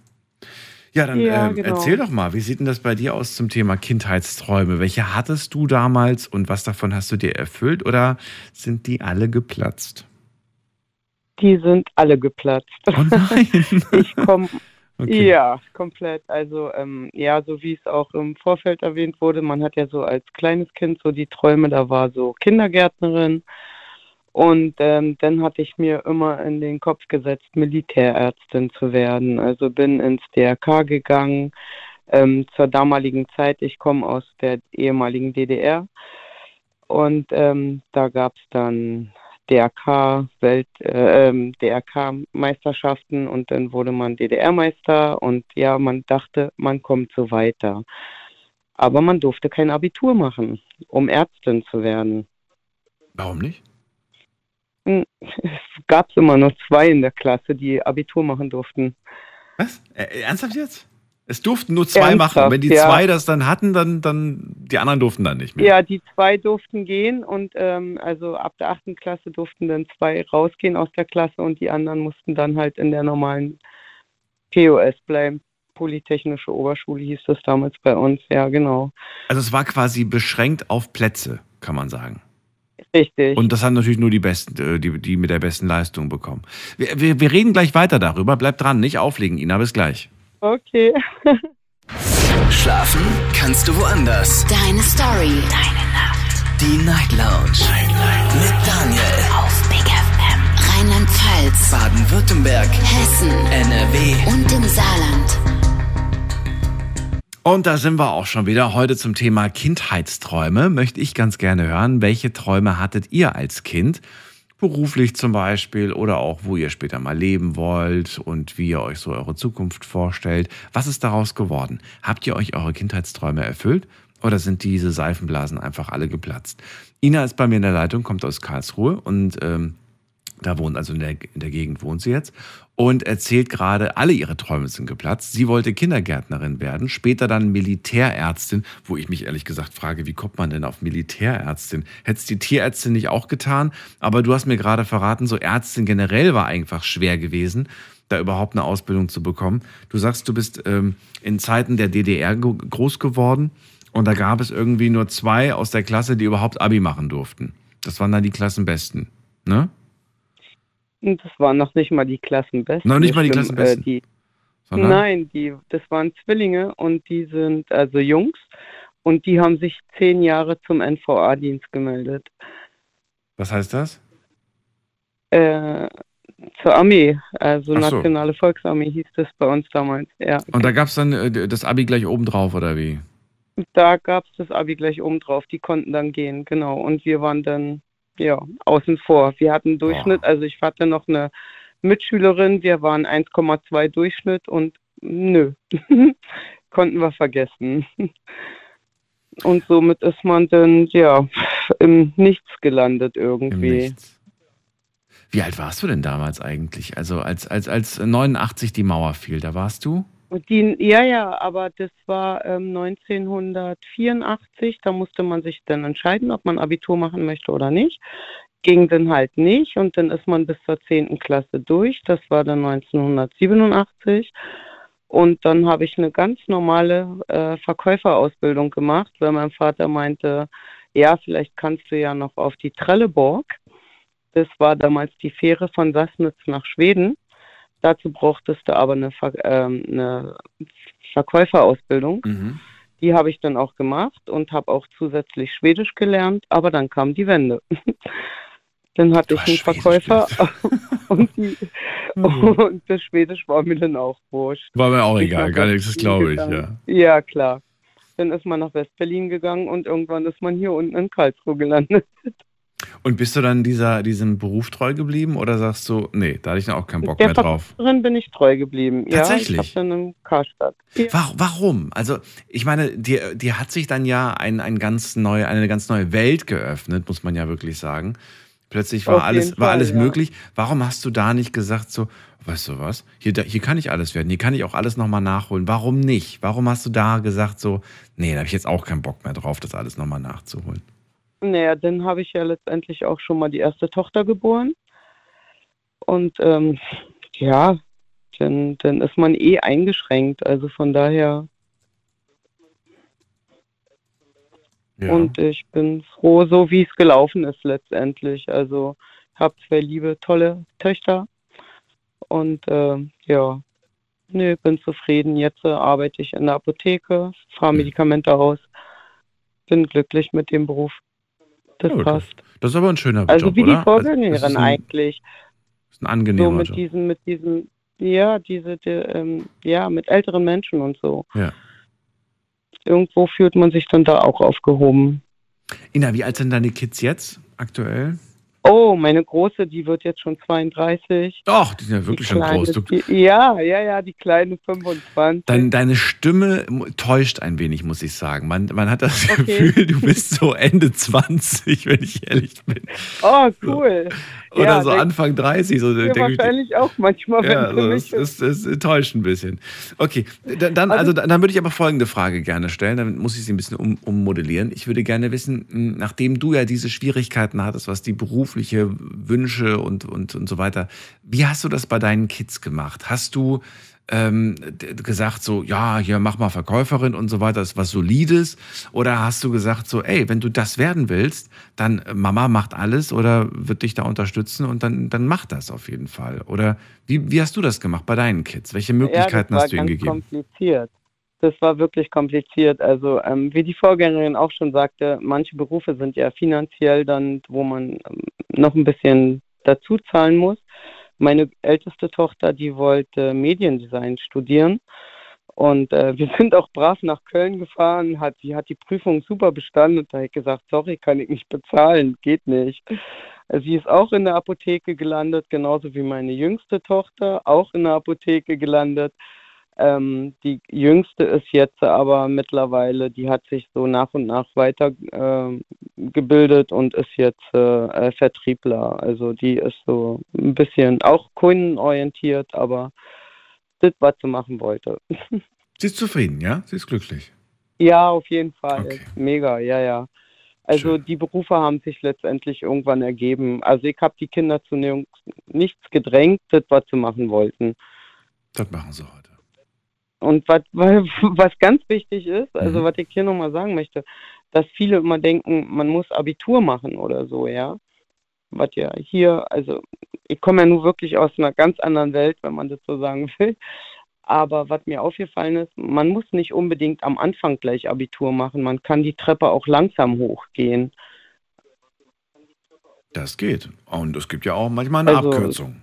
Ja, dann ja, äh, genau. erzähl doch mal, wie sieht denn das bei dir aus zum Thema Kindheitsträume? Welche hattest du damals und was davon hast du dir erfüllt oder sind die alle geplatzt? Die sind alle geplatzt. Oh nein. ich komme. Okay. Ja, komplett. Also ähm, ja, so wie es auch im Vorfeld erwähnt wurde, man hat ja so als kleines Kind so die Träume, da war so Kindergärtnerin und ähm, dann hatte ich mir immer in den Kopf gesetzt, Militärärztin zu werden. Also bin ins DRK gegangen ähm, zur damaligen Zeit. Ich komme aus der ehemaligen DDR und ähm, da gab es dann DRK Welt äh, ähm, DRK Meisterschaften und dann wurde man DDR-Meister und ja, man dachte, man kommt so weiter. Aber man durfte kein Abitur machen, um Ärztin zu werden. Warum nicht? Hm, es gab immer nur zwei in der Klasse, die Abitur machen durften. Was? Äh, ernsthaft jetzt? Es durften nur zwei Ernsthaft, machen. Wenn die ja. zwei das dann hatten, dann, dann die anderen durften dann nicht mehr. Ja, die zwei durften gehen und ähm, also ab der achten Klasse durften dann zwei rausgehen aus der Klasse und die anderen mussten dann halt in der normalen POS bleiben. Polytechnische Oberschule hieß das damals bei uns, ja, genau. Also es war quasi beschränkt auf Plätze, kann man sagen. Richtig. Und das haben natürlich nur die Besten, äh, die, die mit der besten Leistung bekommen. Wir, wir, wir reden gleich weiter darüber. Bleibt dran, nicht auflegen, Ina. Bis gleich. Okay. Schlafen kannst du woanders. Deine Story. Deine Nacht. Die Night Lounge. Night, Night. Mit Daniel. Auf Big FM. Rheinland-Pfalz. Baden-Württemberg. Hessen. NRW. Und im Saarland. Und da sind wir auch schon wieder. Heute zum Thema Kindheitsträume. Möchte ich ganz gerne hören. Welche Träume hattet ihr als Kind? Beruflich zum Beispiel oder auch, wo ihr später mal leben wollt und wie ihr euch so eure Zukunft vorstellt. Was ist daraus geworden? Habt ihr euch eure Kindheitsträume erfüllt oder sind diese Seifenblasen einfach alle geplatzt? Ina ist bei mir in der Leitung, kommt aus Karlsruhe und ähm, da wohnt also in der, in der Gegend wohnt sie jetzt und erzählt gerade, alle ihre Träume sind geplatzt. Sie wollte Kindergärtnerin werden, später dann Militärärztin, wo ich mich ehrlich gesagt frage, wie kommt man denn auf Militärärztin? Hätte es die Tierärztin nicht auch getan? Aber du hast mir gerade verraten, so Ärztin generell war einfach schwer gewesen, da überhaupt eine Ausbildung zu bekommen. Du sagst, du bist ähm, in Zeiten der DDR groß geworden und da gab es irgendwie nur zwei aus der Klasse, die überhaupt Abi machen durften. Das waren dann die Klassenbesten, ne? Das waren noch nicht mal die Klassenbesten. Noch nicht mal die Klassenbesten? Äh, die, nein, die, das waren Zwillinge und die sind also Jungs und die haben sich zehn Jahre zum NVA-Dienst gemeldet. Was heißt das? Äh, zur Armee, also so. Nationale Volksarmee hieß das bei uns damals, ja. Und da gab es dann äh, das Abi gleich obendrauf, oder wie? Da gab es das Abi gleich obendrauf, die konnten dann gehen, genau. Und wir waren dann ja, außen vor. Wir hatten Durchschnitt, oh. also ich hatte noch eine Mitschülerin, wir waren 1,2 Durchschnitt und nö, konnten wir vergessen. Und somit ist man dann, ja, im Nichts gelandet irgendwie. Nichts. Wie alt warst du denn damals eigentlich? Also als, als, als 89 die Mauer fiel, da warst du? Die, ja, ja, aber das war ähm, 1984. Da musste man sich dann entscheiden, ob man Abitur machen möchte oder nicht. Ging dann halt nicht und dann ist man bis zur 10. Klasse durch. Das war dann 1987. Und dann habe ich eine ganz normale äh, Verkäuferausbildung gemacht, weil mein Vater meinte, ja, vielleicht kannst du ja noch auf die Trelleborg. Das war damals die Fähre von Sassnitz nach Schweden. Dazu brauchtest du aber eine, Ver äh, eine Verkäuferausbildung. Mhm. Die habe ich dann auch gemacht und habe auch zusätzlich Schwedisch gelernt, aber dann kam die Wende. dann hatte ich einen Verkäufer und, die, mhm. und, das Schwedisch war mir dann auch wurscht. War mir auch egal, gar nichts, das glaube ich, ja. Ja, klar. Dann ist man nach Westberlin gegangen und irgendwann ist man hier unten in Karlsruhe gelandet. Und bist du dann dieser, diesem Beruf treu geblieben oder sagst du, nee, da hatte ich dann auch keinen Bock Der mehr drauf? Darin bin ich treu geblieben. Tatsächlich? Ja, ich dann im Karstadt. Ja. Warum? Also, ich meine, dir, dir hat sich dann ja ein, ein ganz neue, eine ganz neue Welt geöffnet, muss man ja wirklich sagen. Plötzlich war alles, Fall, war alles ja. möglich. Warum hast du da nicht gesagt, so, weißt du was, hier, hier kann ich alles werden, hier kann ich auch alles nochmal nachholen. Warum nicht? Warum hast du da gesagt, so, nee, da habe ich jetzt auch keinen Bock mehr drauf, das alles nochmal nachzuholen? Naja, dann habe ich ja letztendlich auch schon mal die erste Tochter geboren. Und ähm, ja, dann, dann ist man eh eingeschränkt. Also von daher. Ja. Und ich bin froh, so wie es gelaufen ist letztendlich. Also habe zwei liebe, tolle Töchter. Und äh, ja, nö, bin zufrieden. Jetzt äh, arbeite ich in der Apotheke, fahre hm. Medikamente aus, bin glücklich mit dem Beruf. Das ja, passt. Das ist aber ein schöner also Job, Also wie die Vorgängerin eigentlich. Das ist ein angenehmer so mit Job. Diesem, mit diesem, ja, diese, die, ähm, ja, mit älteren Menschen und so. Ja. Irgendwo fühlt man sich dann da auch aufgehoben. Ina, wie alt sind deine Kids jetzt aktuell? Oh, meine Große, die wird jetzt schon 32. Doch, die sind ja wirklich schon groß. Du, die, ja, ja, ja, die kleine 25. Dein, deine Stimme täuscht ein wenig, muss ich sagen. Man, man hat das okay. Gefühl, du bist so Ende 20, wenn ich ehrlich bin. Oh, cool. So. Oder ja, so Anfang 30. So, ja, wahrscheinlich ich, auch manchmal. Ja, so, es, es, es, täuscht ein bisschen. Okay, dann, also, dann, dann würde ich aber folgende Frage gerne stellen. Dann muss ich sie ein bisschen um, ummodellieren. Ich würde gerne wissen, hm, nachdem du ja diese Schwierigkeiten hattest, was die berufliche Wünsche und, und, und so weiter, wie hast du das bei deinen Kids gemacht? Hast du ähm, gesagt so, ja, hier mach mal Verkäuferin und so weiter, das ist was Solides? Oder hast du gesagt so, ey, wenn du das werden willst, dann äh, Mama macht alles oder wird dich da unterstützen und dann, dann mach das auf jeden Fall? Oder wie, wie hast du das gemacht bei deinen Kids? Welche Möglichkeiten ja, hast du ihnen gegeben? kompliziert. Das war wirklich kompliziert. Also ähm, wie die Vorgängerin auch schon sagte, manche Berufe sind ja finanziell dann, wo man ähm, noch ein bisschen dazu zahlen muss. Meine älteste Tochter, die wollte Mediendesign studieren. Und äh, wir sind auch brav nach Köln gefahren, hat, sie hat die Prüfung super bestanden und da ich gesagt, sorry, kann ich nicht bezahlen, geht nicht. Sie ist auch in der Apotheke gelandet, genauso wie meine jüngste Tochter, auch in der Apotheke gelandet. Ähm, die jüngste ist jetzt aber mittlerweile, die hat sich so nach und nach weitergebildet äh, und ist jetzt äh, Vertriebler. Also die ist so ein bisschen auch kundenorientiert, aber das, was sie machen wollte. Sie ist zufrieden, ja? Sie ist glücklich. Ja, auf jeden Fall. Okay. Mega, ja, ja. Also Schön. die Berufe haben sich letztendlich irgendwann ergeben. Also ich habe die Kinder zu nichts gedrängt, das, was sie machen wollten. Das machen sie heute. Und was, was ganz wichtig ist, also mhm. was ich hier nochmal sagen möchte, dass viele immer denken, man muss Abitur machen oder so, ja. Was ja hier, also ich komme ja nun wirklich aus einer ganz anderen Welt, wenn man das so sagen will. Aber was mir aufgefallen ist, man muss nicht unbedingt am Anfang gleich Abitur machen. Man kann die Treppe auch langsam hochgehen. Das geht. Und es gibt ja auch manchmal eine also, Abkürzung.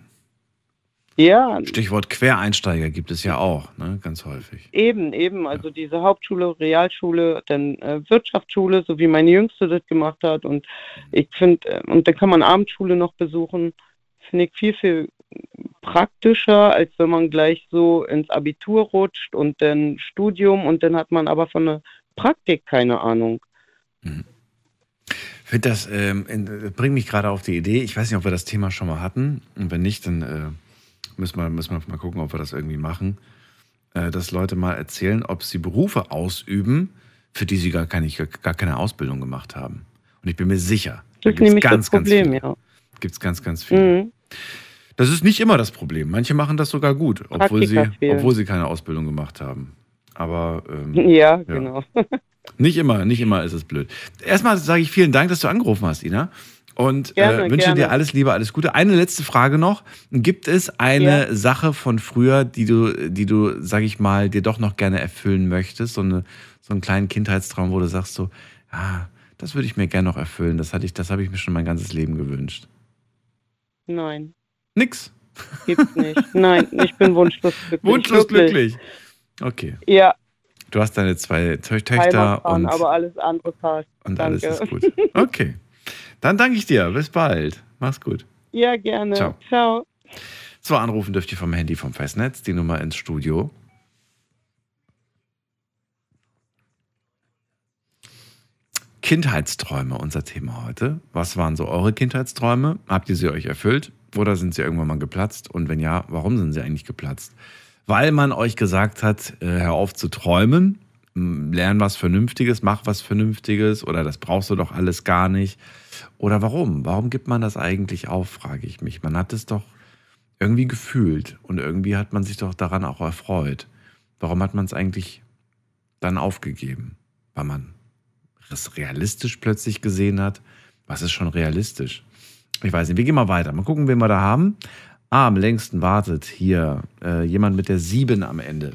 Ja. Stichwort Quereinsteiger gibt es ja auch, ne? ganz häufig. Eben, eben. Also ja. diese Hauptschule, Realschule, dann äh, Wirtschaftsschule, so wie meine Jüngste das gemacht hat. Und ich finde, äh, und dann kann man Abendschule noch besuchen, finde ich viel, viel praktischer, als wenn man gleich so ins Abitur rutscht und dann Studium und dann hat man aber von der Praktik keine Ahnung. Mhm. Ich finde das, ähm, bringt mich gerade auf die Idee, ich weiß nicht, ob wir das Thema schon mal hatten und wenn nicht, dann äh, Müssen wir, müssen wir mal gucken, ob wir das irgendwie machen. Äh, dass Leute mal erzählen, ob sie Berufe ausüben, für die sie gar keine, gar keine Ausbildung gemacht haben. Und ich bin mir sicher, das da gibt es ganz, ganz viel. Ja. Gibt es ganz, ganz viel. Mhm. Das ist nicht immer das Problem. Manche machen das sogar gut, obwohl sie, obwohl sie keine Ausbildung gemacht haben. Aber ähm, ja, ja, genau. nicht immer, nicht immer ist es blöd. Erstmal sage ich vielen Dank, dass du angerufen hast, Ina und gerne, äh, wünsche gerne. dir alles Liebe, alles Gute. Eine letzte Frage noch. Gibt es eine ja. Sache von früher, die du, die du, sag ich mal, dir doch noch gerne erfüllen möchtest? So, eine, so einen kleinen Kindheitstraum, wo du sagst so, ja, das würde ich mir gerne noch erfüllen. Das hatte ich, das habe ich mir schon mein ganzes Leben gewünscht. Nein. Nix. Gibt's nicht. Nein, ich bin wunschlos glücklich. Wunschlos glücklich. Okay. Ja. Du hast deine zwei Töchter und aber alles andere passt. Und Danke. alles ist gut. Okay. Dann danke ich dir. Bis bald. Mach's gut. Ja, gerne. Ciao. Ciao. So, anrufen dürft ihr vom Handy vom Festnetz, die Nummer ins Studio. Kindheitsträume, unser Thema heute. Was waren so eure Kindheitsträume? Habt ihr sie euch erfüllt oder sind sie irgendwann mal geplatzt? Und wenn ja, warum sind sie eigentlich geplatzt? Weil man euch gesagt hat, äh, hör auf zu träumen, lern was Vernünftiges, mach was Vernünftiges oder das brauchst du doch alles gar nicht. Oder warum? Warum gibt man das eigentlich auf, frage ich mich. Man hat es doch irgendwie gefühlt und irgendwie hat man sich doch daran auch erfreut. Warum hat man es eigentlich dann aufgegeben? Weil man es realistisch plötzlich gesehen hat. Was ist schon realistisch? Ich weiß nicht, wir gehen mal weiter. Mal gucken, wen wir da haben. Ah, am längsten wartet hier äh, jemand mit der 7 am Ende.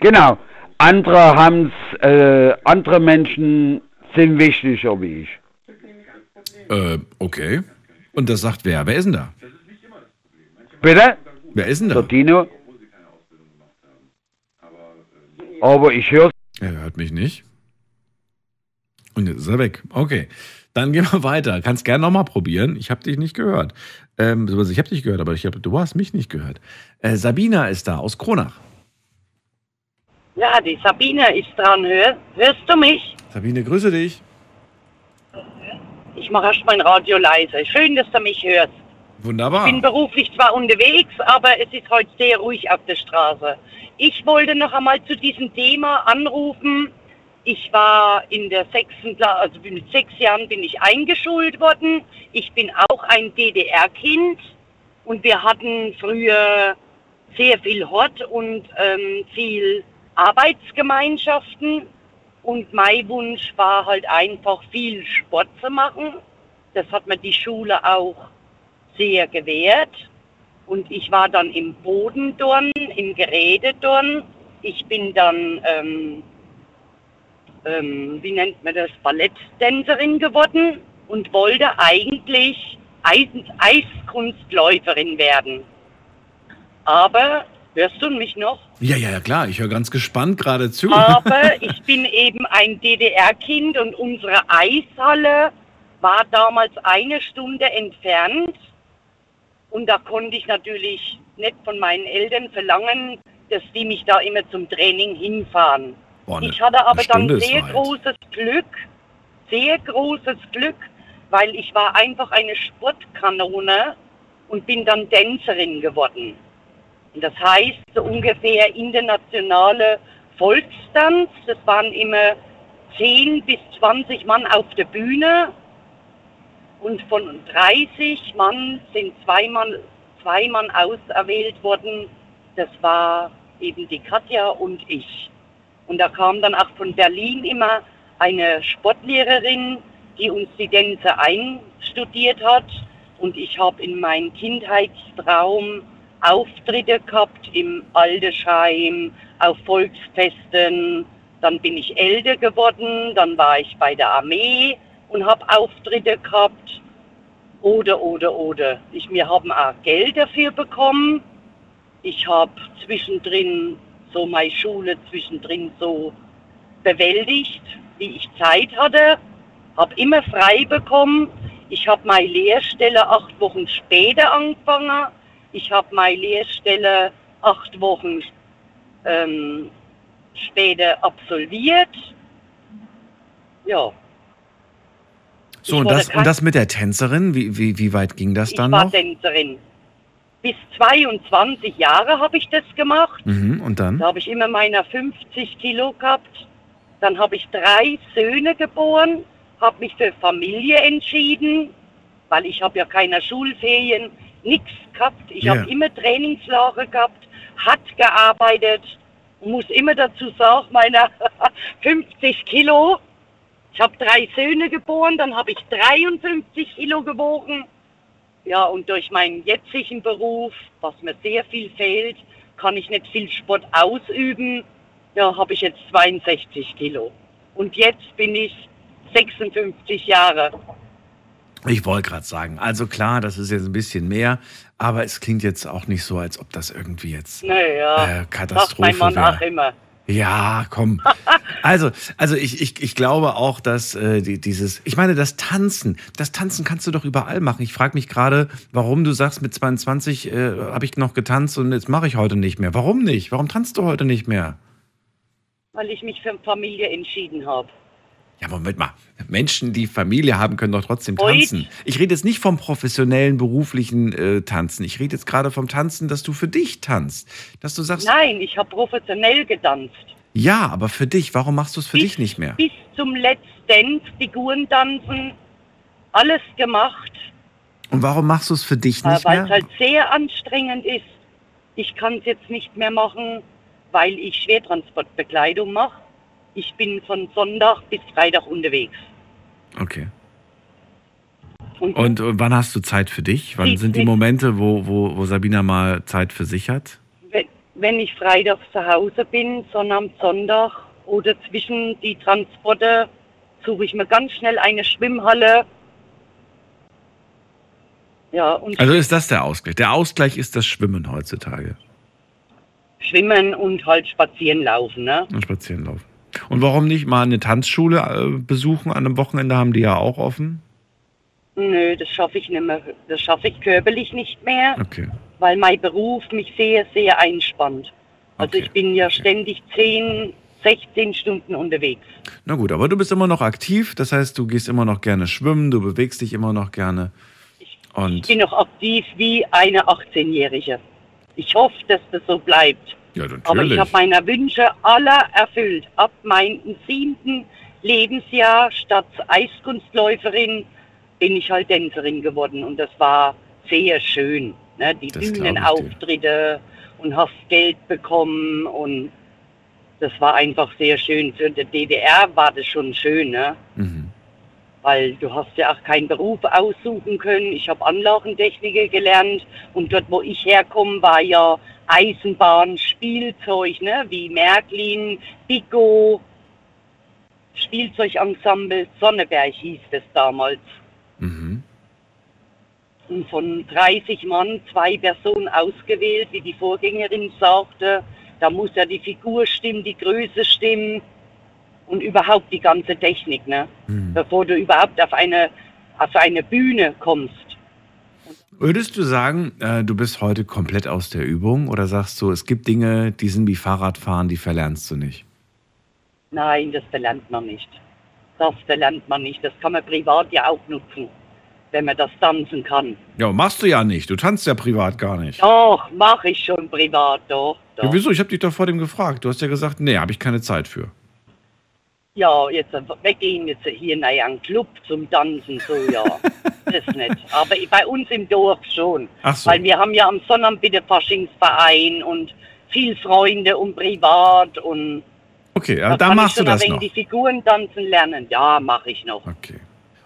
Genau. Andere haben äh, andere Menschen sind wichtiger wie ich. Äh, okay. Und das sagt wer? Wer ist denn da? Bitte? Wer ist denn da? Der Dino. Aber ich höre. Er hört mich nicht. Und jetzt ist er weg. Okay. Dann gehen wir weiter. Kannst gerne nochmal probieren. Ich habe dich nicht gehört. Ähm, ich habe dich gehört, aber ich hab, du hast mich nicht gehört. Äh, Sabina ist da aus Kronach. Ja, die Sabine ist dran. Hör, hörst du mich? Sabine, grüße dich. Ich mache erst mein Radio leise. Schön, dass du mich hörst. Wunderbar. Ich bin beruflich zwar unterwegs, aber es ist heute sehr ruhig auf der Straße. Ich wollte noch einmal zu diesem Thema anrufen. Ich war in der sechsten Klasse, also mit sechs Jahren bin ich eingeschult worden. Ich bin auch ein DDR-Kind und wir hatten früher sehr viel Hort und ähm, viel Arbeitsgemeinschaften. Und mein Wunsch war halt einfach viel Sport zu machen. Das hat mir die Schule auch sehr gewährt. Und ich war dann im Bodendorn, im Gerätedorn. Ich bin dann, ähm, ähm, wie nennt man das, Balletttänzerin geworden und wollte eigentlich Eis Eiskunstläuferin werden. Aber, hörst du mich noch? Ja, ja, ja, klar. Ich höre ganz gespannt gerade zu. Aber ich bin eben ein DDR-Kind und unsere Eishalle war damals eine Stunde entfernt. Und da konnte ich natürlich nicht von meinen Eltern verlangen, dass die mich da immer zum Training hinfahren. Boah, ne, ich hatte aber dann sehr großes Glück, sehr großes Glück, weil ich war einfach eine Sportkanone und bin dann Tänzerin geworden. Und das heißt, so ungefähr internationale Volkstanz, das waren immer 10 bis 20 Mann auf der Bühne und von 30 Mann sind zwei Mann, zwei Mann auserwählt worden. Das war eben die Katja und ich. Und da kam dann auch von Berlin immer eine Sportlehrerin, die uns die Tänze einstudiert hat. Und ich habe in meinem Kindheitstraum Auftritte gehabt im Aldersheim, auf Volksfesten. Dann bin ich älter geworden, dann war ich bei der Armee und habe Auftritte gehabt. Oder, oder, oder. Ich, wir haben auch Geld dafür bekommen. Ich habe zwischendrin so meine Schule zwischendrin so bewältigt, wie ich Zeit hatte. Habe immer frei bekommen. Ich habe meine Lehrstelle acht Wochen später angefangen ich habe meine Lehrstelle acht Wochen ähm, später absolviert. Ja. So, und das, und das mit der Tänzerin, wie, wie, wie weit ging das dann noch? Ich war Tänzerin. Bis 22 Jahre habe ich das gemacht. Mhm, und dann? Da habe ich immer meine 50 Kilo gehabt. Dann habe ich drei Söhne geboren, habe mich für Familie entschieden, weil ich habe ja keine Schulferien nichts gehabt. Ich yeah. habe immer Trainingslager gehabt, hat gearbeitet, muss immer dazu sagen, meine 50 Kilo. Ich habe drei Söhne geboren, dann habe ich 53 Kilo gewogen. Ja, und durch meinen jetzigen Beruf, was mir sehr viel fehlt, kann ich nicht viel Sport ausüben. Ja, habe ich jetzt 62 Kilo. Und jetzt bin ich 56 Jahre. Ich wollte gerade sagen, also klar, das ist jetzt ein bisschen mehr, aber es klingt jetzt auch nicht so, als ob das irgendwie jetzt naja, äh, Katastrophe mein Mann auch immer. Ja, komm. Also, also ich, ich, ich glaube auch, dass äh, die, dieses, ich meine, das Tanzen, das Tanzen kannst du doch überall machen. Ich frage mich gerade, warum du sagst, mit 22 äh, habe ich noch getanzt und jetzt mache ich heute nicht mehr. Warum nicht? Warum tanzt du heute nicht mehr? Weil ich mich für Familie entschieden habe. Ja, Moment mal. Menschen, die Familie haben, können doch trotzdem tanzen. Ich rede jetzt nicht vom professionellen, beruflichen äh, Tanzen. Ich rede jetzt gerade vom Tanzen, dass du für dich tanzt. Dass du sagst. Nein, ich habe professionell getanzt. Ja, aber für dich. Warum machst du es für bis, dich nicht mehr? Bis zum letzten Figuren tanzen, alles gemacht. Und warum machst du es für dich nicht weil mehr? Weil es halt sehr anstrengend ist. Ich kann es jetzt nicht mehr machen, weil ich Schwertransportbekleidung mache. Ich bin von Sonntag bis Freitag unterwegs. Okay. Und, und, wann hast du Zeit für dich? Wann sind die Momente, wo, wo, wo Sabina mal Zeit für sich hat? Wenn, wenn ich Freitag zu Hause bin, sondern am Sonntag oder zwischen die Transporte, suche ich mir ganz schnell eine Schwimmhalle. Ja, also ist das der Ausgleich? Der Ausgleich ist das Schwimmen heutzutage. Schwimmen und halt spazieren laufen, ne? Und spazieren laufen. Und warum nicht mal eine Tanzschule äh, besuchen an einem Wochenende? Haben die ja auch offen? Nö, das schaffe ich nicht mehr. Das schaffe ich körperlich nicht mehr, Okay. weil mein Beruf mich sehr, sehr einspannt. Also ich bin ja ständig 10, 16 Stunden unterwegs. Na gut, aber du bist immer noch aktiv. Das heißt, du gehst immer noch gerne schwimmen, du bewegst dich immer noch gerne. Ich Und bin noch aktiv wie eine 18-Jährige. Ich hoffe, dass das so bleibt. Ja, Aber ich natürlich. habe meine Wünsche aller erfüllt. Ab meinem siebten Lebensjahr statt Eiskunstläuferin bin ich halt Tänzerin geworden und das war sehr schön. Ne? Die. Bühnenauftritte und hast Geld bekommen und das war einfach sehr schön. Für die DDR war das schon schön, ne? Mhm. weil du hast ja auch keinen Beruf aussuchen können. Ich habe Anlagentechniker gelernt und dort, wo ich herkomme, war ja Eisenbahn, Spielzeug, ne? wie Märklin, Pico, Spielzeugensemble, Sonneberg hieß das damals. Mhm. Und von 30 Mann zwei Personen ausgewählt, wie die Vorgängerin sagte. Da muss ja die Figur stimmen, die Größe stimmen und überhaupt die ganze Technik, ne? Bevor du überhaupt auf eine, auf eine Bühne kommst. Würdest du sagen, äh, du bist heute komplett aus der Übung oder sagst du, es gibt Dinge, die sind wie Fahrradfahren, die verlernst du nicht? Nein, das verlernt man nicht. Das verlernt man nicht. Das kann man privat ja auch nutzen, wenn man das tanzen kann. Ja, machst du ja nicht. Du tanzt ja privat gar nicht. Doch, mache ich schon privat, doch. doch. Ja, wieso? Ich habe dich doch vor dem gefragt. Du hast ja gesagt, nee, habe ich keine Zeit für. Ja, jetzt weggehen jetzt hier in einen Club zum Tanzen, so ja. das nicht. Aber bei uns im Dorf schon. Ach so. Weil wir haben ja am Sonnabend bitte Faschingsverein und viel Freunde und privat und Okay, da da kann machst ich du das noch. die Figuren tanzen lernen. Ja, mache ich noch.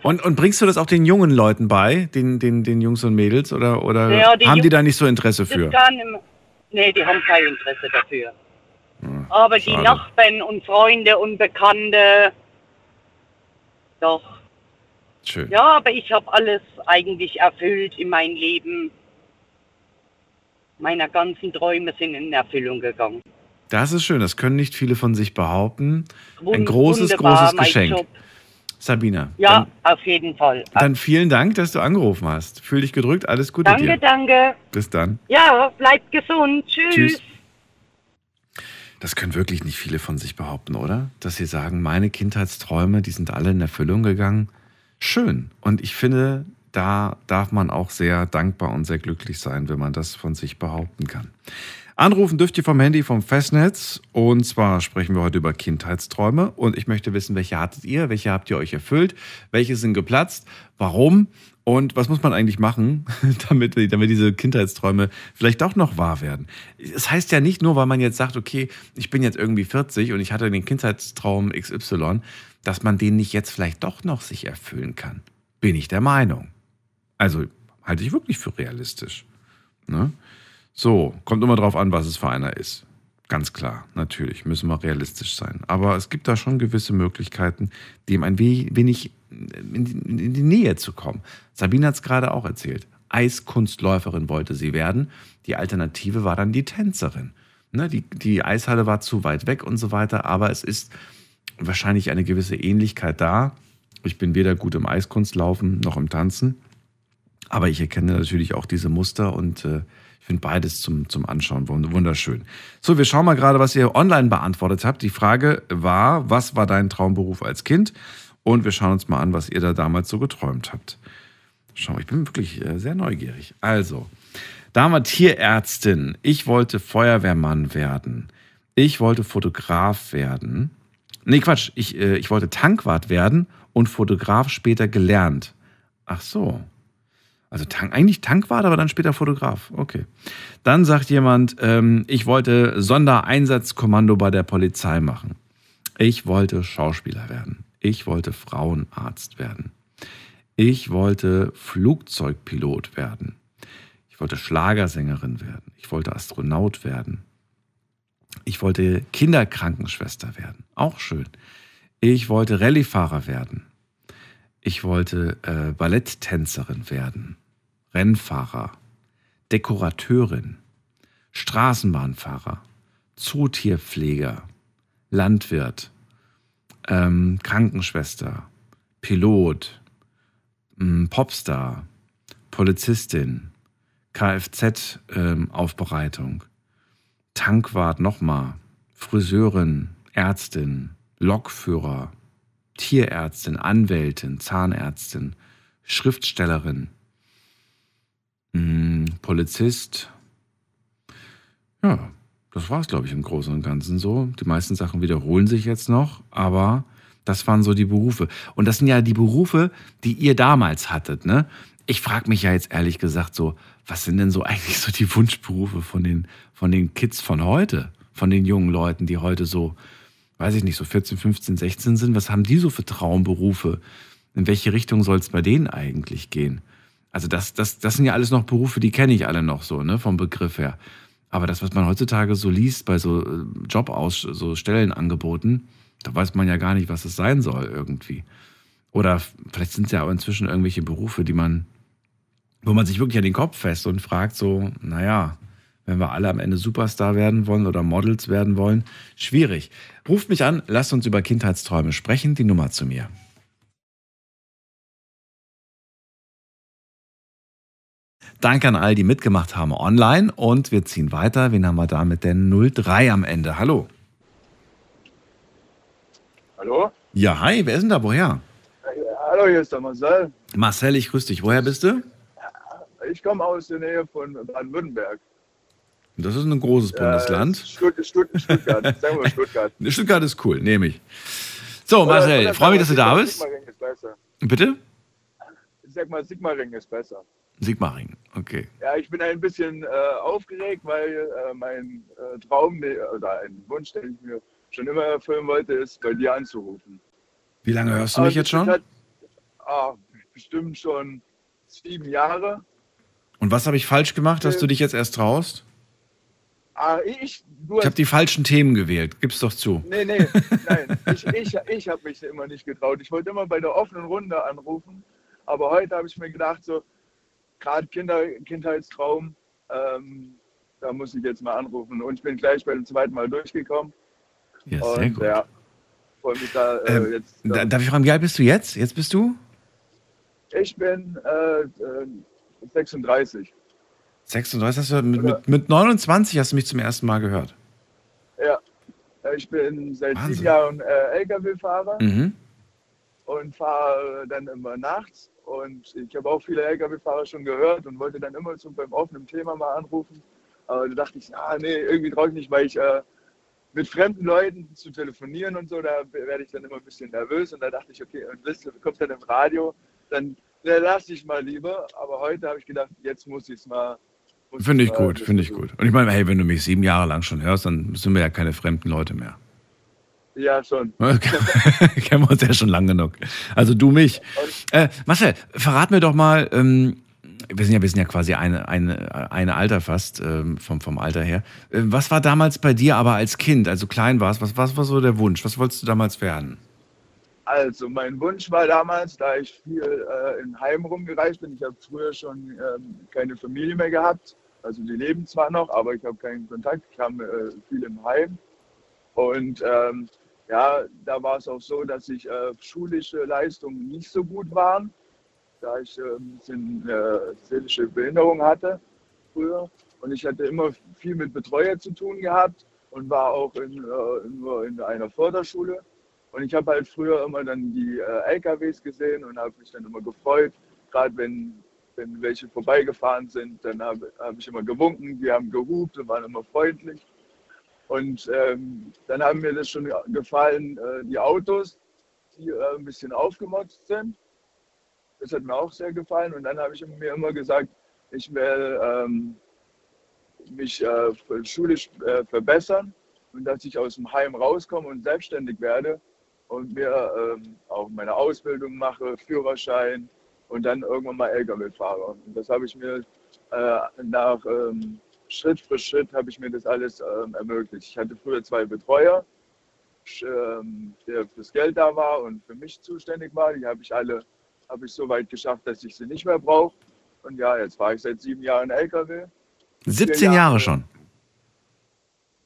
Und, und bringst du das auch den jungen Leuten bei, den, den, den Jungs und Mädels, oder, oder Ja, die haben die da nicht so Interesse für? kann im, nee, die haben kein Interesse dafür. Aber die schade. Nachbarn und Freunde und Bekannte, doch. Schön. Ja, aber ich habe alles eigentlich erfüllt in meinem Leben. Meine ganzen Träume sind in Erfüllung gegangen. Das ist schön, das können nicht viele von sich behaupten. Ein Wun- großes, großes Geschenk. Sabina, Ja, auf jeden Fall. dann, dann vielen Dank, dass du angerufen hast. Fühl dich gedrückt, alles Gute danke, dir. danke. Bis dann. Ja, bleibt gesund. Tschüss. Tschüss. Das können wirklich nicht viele von sich behaupten, oder? Dass sie sagen, meine Kindheitsträume, die sind alle in Erfüllung gegangen. Schön. Und ich finde, da darf man auch sehr dankbar und sehr glücklich sein, wenn man das von sich behaupten kann. Anrufen dürft ihr vom Handy vom Festnetz. Und zwar sprechen wir heute über Kindheitsträume. Und ich möchte wissen, welche hattet ihr? Welche habt ihr euch erfüllt? Welche sind geplatzt? Warum? Und was muss man eigentlich machen, damit, damit diese Kindheitsträume vielleicht auch noch wahr werden? Es heißt ja nicht nur, weil man jetzt sagt, okay, ich bin jetzt irgendwie 40 und ich hatte den Kindheitstraum XY, dass man den nicht jetzt vielleicht doch noch sich erfüllen kann. Bin ich der Meinung. Also halte ich wirklich für realistisch. Ne? So, kommt immer drauf an, was es für einer ist. Ganz klar, natürlich, müssen wir realistisch sein. Aber es gibt da schon gewisse Möglichkeiten, dem ein we- wenig in die, Nähe zu kommen. Sabine hat es gerade auch erzählt. Eiskunstläuferin wollte sie werden. Die Alternative war dann die Tänzerin. Ne, die, die Eishalle war zu weit weg und so weiter, aber es ist wahrscheinlich eine gewisse Ähnlichkeit da. Ich bin weder gut im Eiskunstlaufen noch im Tanzen, aber ich erkenne natürlich auch diese Muster und äh, finde beides zum, zum Anschauen wund- wunderschön. So, wir schauen mal gerade, was ihr online beantwortet habt. Die Frage war, was war dein Traumberuf als Kind? Und wir schauen uns mal an, was ihr da damals so geträumt habt. Schau, ich bin wirklich äh, sehr neugierig. Also, da haben wir Tierärztin. Ich wollte Feuerwehrmann werden. Ich wollte Fotograf werden. Nee, Quatsch. Ich, äh, ich wollte Tankwart werden und Fotograf später gelernt. Ach so. Also Tank, eigentlich Tankwart, aber dann später Fotograf. Okay. Dann sagt jemand, ähm, ich wollte Sondereinsatzkommando bei der Polizei machen. Ich wollte Schauspieler werden. Ich wollte Frauenarzt werden. Ich wollte Flugzeugpilot werden. Ich wollte Schlagersängerin werden. Ich wollte Astronaut werden. Ich wollte Kinderkrankenschwester werden. Auch schön. Ich wollte Rallyefahrer werden. Ich wollte äh, Balletttänzerin werden. Rennfahrer. Dekorateurin. Straßenbahnfahrer. Zootierpfleger. Landwirt. ähm, Krankenschwester, Pilot, ähm, Popstar, Polizistin, Kfz-Aufbereitung, ähm, Tankwart nochmal, Friseurin, Ärztin, Lokführer, Tierärztin, Anwältin, Zahnärztin, Schriftstellerin, hm, Polizist. Ja, das war es, glaube ich, im Großen und Ganzen so. Die meisten Sachen wiederholen sich jetzt noch, aber das waren so die Berufe. Und das sind ja die Berufe, die ihr damals hattet, ne? Ich frage mich ja jetzt ehrlich gesagt so, was sind denn so eigentlich so die Wunschberufe von den, von den Kids von heute? Von den jungen Leuten, die heute so, weiß ich nicht, so 14, 15, 16 sind? Was haben die so für Traumberufe? In welche Richtung soll es bei denen eigentlich gehen? Also das, das, das sind ja alles noch Berufe, die kenne ich alle noch so, ne, vom Begriff her. Aber das, was man heutzutage so liest bei so äh, Jobaus, so Stellenangeboten, da weiß man ja gar nicht, was es sein soll irgendwie. Oder vielleicht sind es ja auch inzwischen irgendwelche Berufe, die man, wo man sich wirklich an den Kopf fest und fragt so, naja, wenn wir alle am Ende Superstar werden wollen oder Models werden wollen, schwierig. Ruft mich an, lasst uns über Kindheitsträume sprechen, die Nummer zu mir. Danke an all, die mitgemacht haben online. Und wir ziehen weiter. Wen haben wir da mit der 03 am Ende? Hallo. Hallo? Ja, hi, wer ist denn da? Woher? Hallo, hier ist der Marcel. Marcel, ich grüße dich. Woher bist du? Ich komme aus der Nähe von Baden-Württemberg. Das ist ein großes Bundesland. Stutt Stutt Stuttgart. Sagen wir Stuttgart. Stuttgart ist cool, nehme ich. So, Marcel, freue mich, dass du da bist. Sigmaring ist besser. Bitte? Ich sag mal, Sigmaring ist besser. Sigmaring, okay. Ja, ich bin ein bisschen äh, aufgeregt, weil äh, mein äh, Traum oder ein Wunsch, den ich mir schon immer erfüllen wollte, ist, bei dir anzurufen. Wie lange hörst du mich jetzt schon? Hat, ah, bestimmt schon sieben Jahre. Und was habe ich falsch gemacht, dass du dich jetzt erst traust? Ah, ich ich habe die falschen Themen gewählt, gib's doch zu. Nee, nee, nein. ich ich, ich habe mich immer nicht getraut. Ich wollte immer bei der offenen Runde anrufen. Aber heute habe ich mir gedacht, so, gerade Kinder, Kindheitstraum, ähm, da muss ich jetzt mal anrufen. Und ich bin gleich beim zweiten Mal durchgekommen. Ja, sehr und, gut. Ja, freue mich da äh, Ähm, jetzt. da, darf ich fragen, wie alt bist du jetzt? Jetzt bist du? Ich bin äh, äh, 36. 36 hast du mit, mit, mit 29 hast du mich zum ersten Mal gehört. Ja, ich bin seit Wahnsinn. sieben Jahren äh, LKW-Fahrer Mhm. und fahre dann immer nachts. Und ich habe auch viele LKW-Fahrer schon gehört und wollte dann immer so beim offenen Thema mal anrufen. Aber da dachte ich, ah, nee, irgendwie traue ich nicht, weil ich äh, mit fremden Leuten zu telefonieren und so, da werde ich dann immer ein bisschen nervös. Und da dachte ich, okay, und das kommt dann im Radio, dann na, lass ich mal lieber. Aber heute habe ich gedacht, jetzt muss ich es mal. Finde ich gut, finde ich gut. Und ich meine, hey, wenn du mich sieben Jahre lang schon hörst, dann sind wir ja keine fremden Leute mehr. Ja, schon. Kennen wir uns ja schon lang genug. Also du mich. Äh, Marcel, verrat mir doch mal, ähm, wir sind ja, wir sind ja quasi eine, eine, eine Alter fast, ähm, vom, vom Alter her. Äh, was war damals bei dir aber als Kind, also klein warst, was, was war so der Wunsch? Was wolltest du damals werden? Also, mein Wunsch war damals, da ich viel äh, im Heim rumgereist bin, ich habe früher schon ähm, keine Familie mehr gehabt. Also, die leben zwar noch, aber ich habe keinen Kontakt. Ich habe äh, viel im Heim. Und ähm, ja, da war es auch so, dass ich äh, schulische Leistungen nicht so gut waren, da ich äh, ein bisschen äh, seelische Behinderung hatte früher. Und ich hatte immer viel mit Betreuer zu tun gehabt und war auch in, äh, nur in einer Förderschule. Und ich habe halt früher immer dann die äh, LKWs gesehen und habe mich dann immer gefreut, gerade wenn, wenn welche vorbeigefahren sind, dann habe hab ich immer gewunken, die haben gehupt und waren immer freundlich. Und ähm, dann haben mir das schon gefallen, äh, die Autos, die äh, ein bisschen aufgemotzt sind. Das hat mir auch sehr gefallen. Und dann habe ich mir immer gesagt, ich will ähm, mich äh, schulisch äh, verbessern und dass ich aus dem Heim rauskomme und selbstständig werde und mir ähm, auch meine Ausbildung mache, Führerschein und dann irgendwann mal LKW fahre. Und das habe ich mir äh, nach ähm, Schritt für Schritt habe ich mir das alles ähm, ermöglicht. Ich hatte früher zwei Betreuer, ähm, der fürs Geld da war und für mich zuständig war. Die habe ich alle habe ich so weit geschafft, dass ich sie nicht mehr brauche. Und ja, jetzt fahre ich seit sieben Jahren LKW. 17 Vier Jahre schon.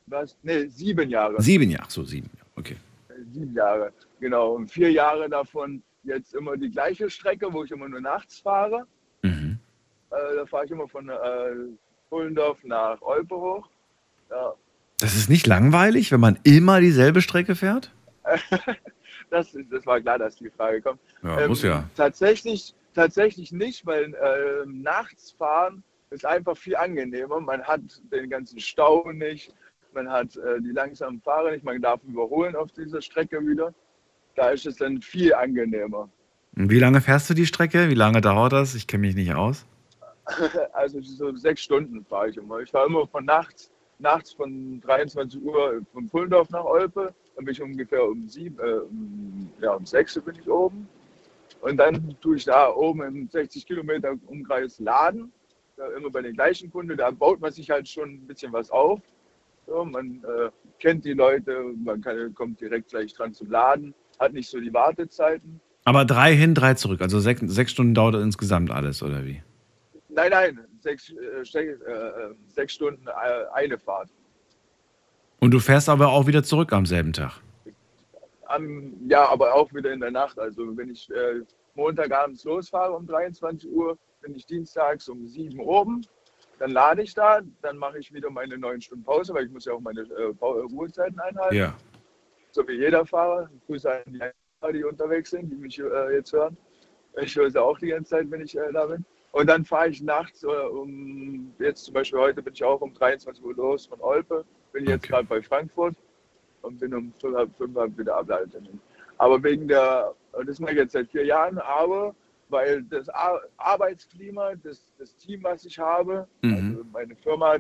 Was? Nee, sieben Jahre. Sieben Jahre, so sieben Jahre, okay. Sieben Jahre, genau. Und vier Jahre davon jetzt immer die gleiche Strecke, wo ich immer nur nachts fahre. Mhm. Äh, da fahre ich immer von äh, Pullendorf nach Olpe hoch. Ja. Das ist nicht langweilig, wenn man immer dieselbe Strecke fährt? das, das war klar, dass die Frage kommt. Ja, ähm, muss ja. Tatsächlich, tatsächlich nicht, weil äh, nachts fahren ist einfach viel angenehmer. Man hat den ganzen Stau nicht, man hat äh, die langsamen Fahrer nicht, man darf überholen auf dieser Strecke wieder. Da ist es dann viel angenehmer. Und wie lange fährst du die Strecke? Wie lange dauert das? Ich kenne mich nicht aus. Also so sechs Stunden fahre ich immer. Ich fahre immer von nachts, nachts von 23 Uhr von Pullendorf nach Olpe. Dann bin ich ungefähr um sieben, äh, um, ja, um sechs bin ich oben. Und dann tue ich da oben im 60 Kilometer Umkreis laden. Da immer bei den gleichen Kunden. Da baut man sich halt schon ein bisschen was auf. So, man äh, kennt die Leute, man kann, kommt direkt gleich dran zum Laden, hat nicht so die Wartezeiten. Aber drei hin, drei zurück. Also sechs, sechs Stunden dauert insgesamt alles, oder wie? Nein, nein, sechs, äh, äh, sechs Stunden äh, eine Fahrt. Und du fährst aber auch wieder zurück am selben Tag? Am, ja, aber auch wieder in der Nacht. Also wenn ich äh, Montagabends losfahre um 23 Uhr, bin ich dienstags um 7 Uhr oben. Dann lade ich da, dann mache ich wieder meine neun Stunden Pause, weil ich muss ja auch meine äh, Ruhezeiten einhalten. Ja. So wie jeder Fahrer. Grüße an die Fahrer, die unterwegs sind, die mich äh, jetzt hören. Ich höre sie auch die ganze Zeit, wenn ich äh, da bin. Und dann fahre ich nachts, äh, um, jetzt zum Beispiel heute bin ich auch um 23 Uhr los von Olpe, bin jetzt okay. gerade bei Frankfurt und bin um 5, 5 wieder Abladetermin. Aber wegen der, das mache ich jetzt seit vier Jahren, aber weil das Arbeitsklima, das, das Team, was ich habe, mhm. also meine Firma,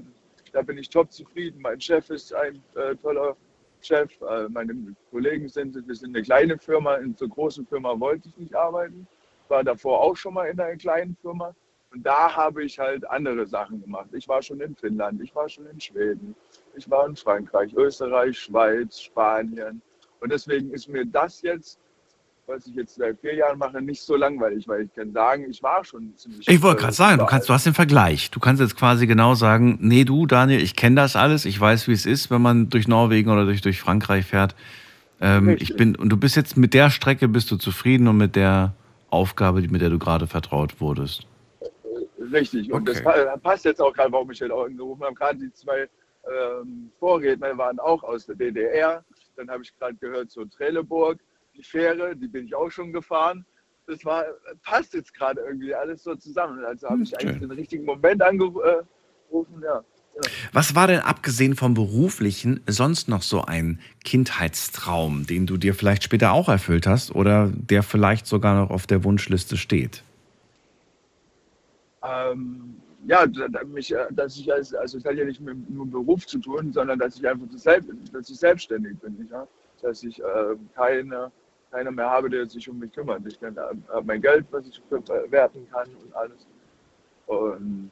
da bin ich top zufrieden. Mein Chef ist ein äh, toller Chef, äh, meine Kollegen sind, wir sind eine kleine Firma, in so großen Firma wollte ich nicht arbeiten, war davor auch schon mal in einer kleinen Firma. Und da habe ich halt andere Sachen gemacht. Ich war schon in Finnland, ich war schon in Schweden, ich war in Frankreich, Österreich, Schweiz, Spanien. Und deswegen ist mir das jetzt, was ich jetzt seit vier Jahren mache, nicht so langweilig, weil ich kann sagen, ich war schon ziemlich. Ich wollte gerade sagen, du kannst, du hast den Vergleich. Du kannst jetzt quasi genau sagen, nee, du, Daniel, ich kenne das alles, ich weiß, wie es ist, wenn man durch Norwegen oder durch, durch Frankreich fährt. Ähm, ich bin, und du bist jetzt mit der Strecke bist du zufrieden und mit der Aufgabe, mit der du gerade vertraut wurdest. Richtig. Und okay. das passt jetzt auch gerade, warum ich halt auch angerufen habe. Gerade die zwei ähm, Vorredner waren auch aus der DDR. Dann habe ich gerade gehört so Trelleburg, die Fähre, die bin ich auch schon gefahren. Das war, passt jetzt gerade irgendwie alles so zusammen. Also habe hm, ich eigentlich den richtigen Moment angerufen. Ja. Ja. Was war denn abgesehen vom beruflichen sonst noch so ein Kindheitstraum, den du dir vielleicht später auch erfüllt hast oder der vielleicht sogar noch auf der Wunschliste steht? ähm, ja, mich, äh, dass ich als, also es hat ja nicht mit nur Beruf zu tun, sondern dass ich einfach dass ich selbstständig bin, ja? dass ich äh, keine, keiner mehr habe, der sich um mich kümmert. Ich äh, mein Geld, was ich verwerten kann und alles. Und,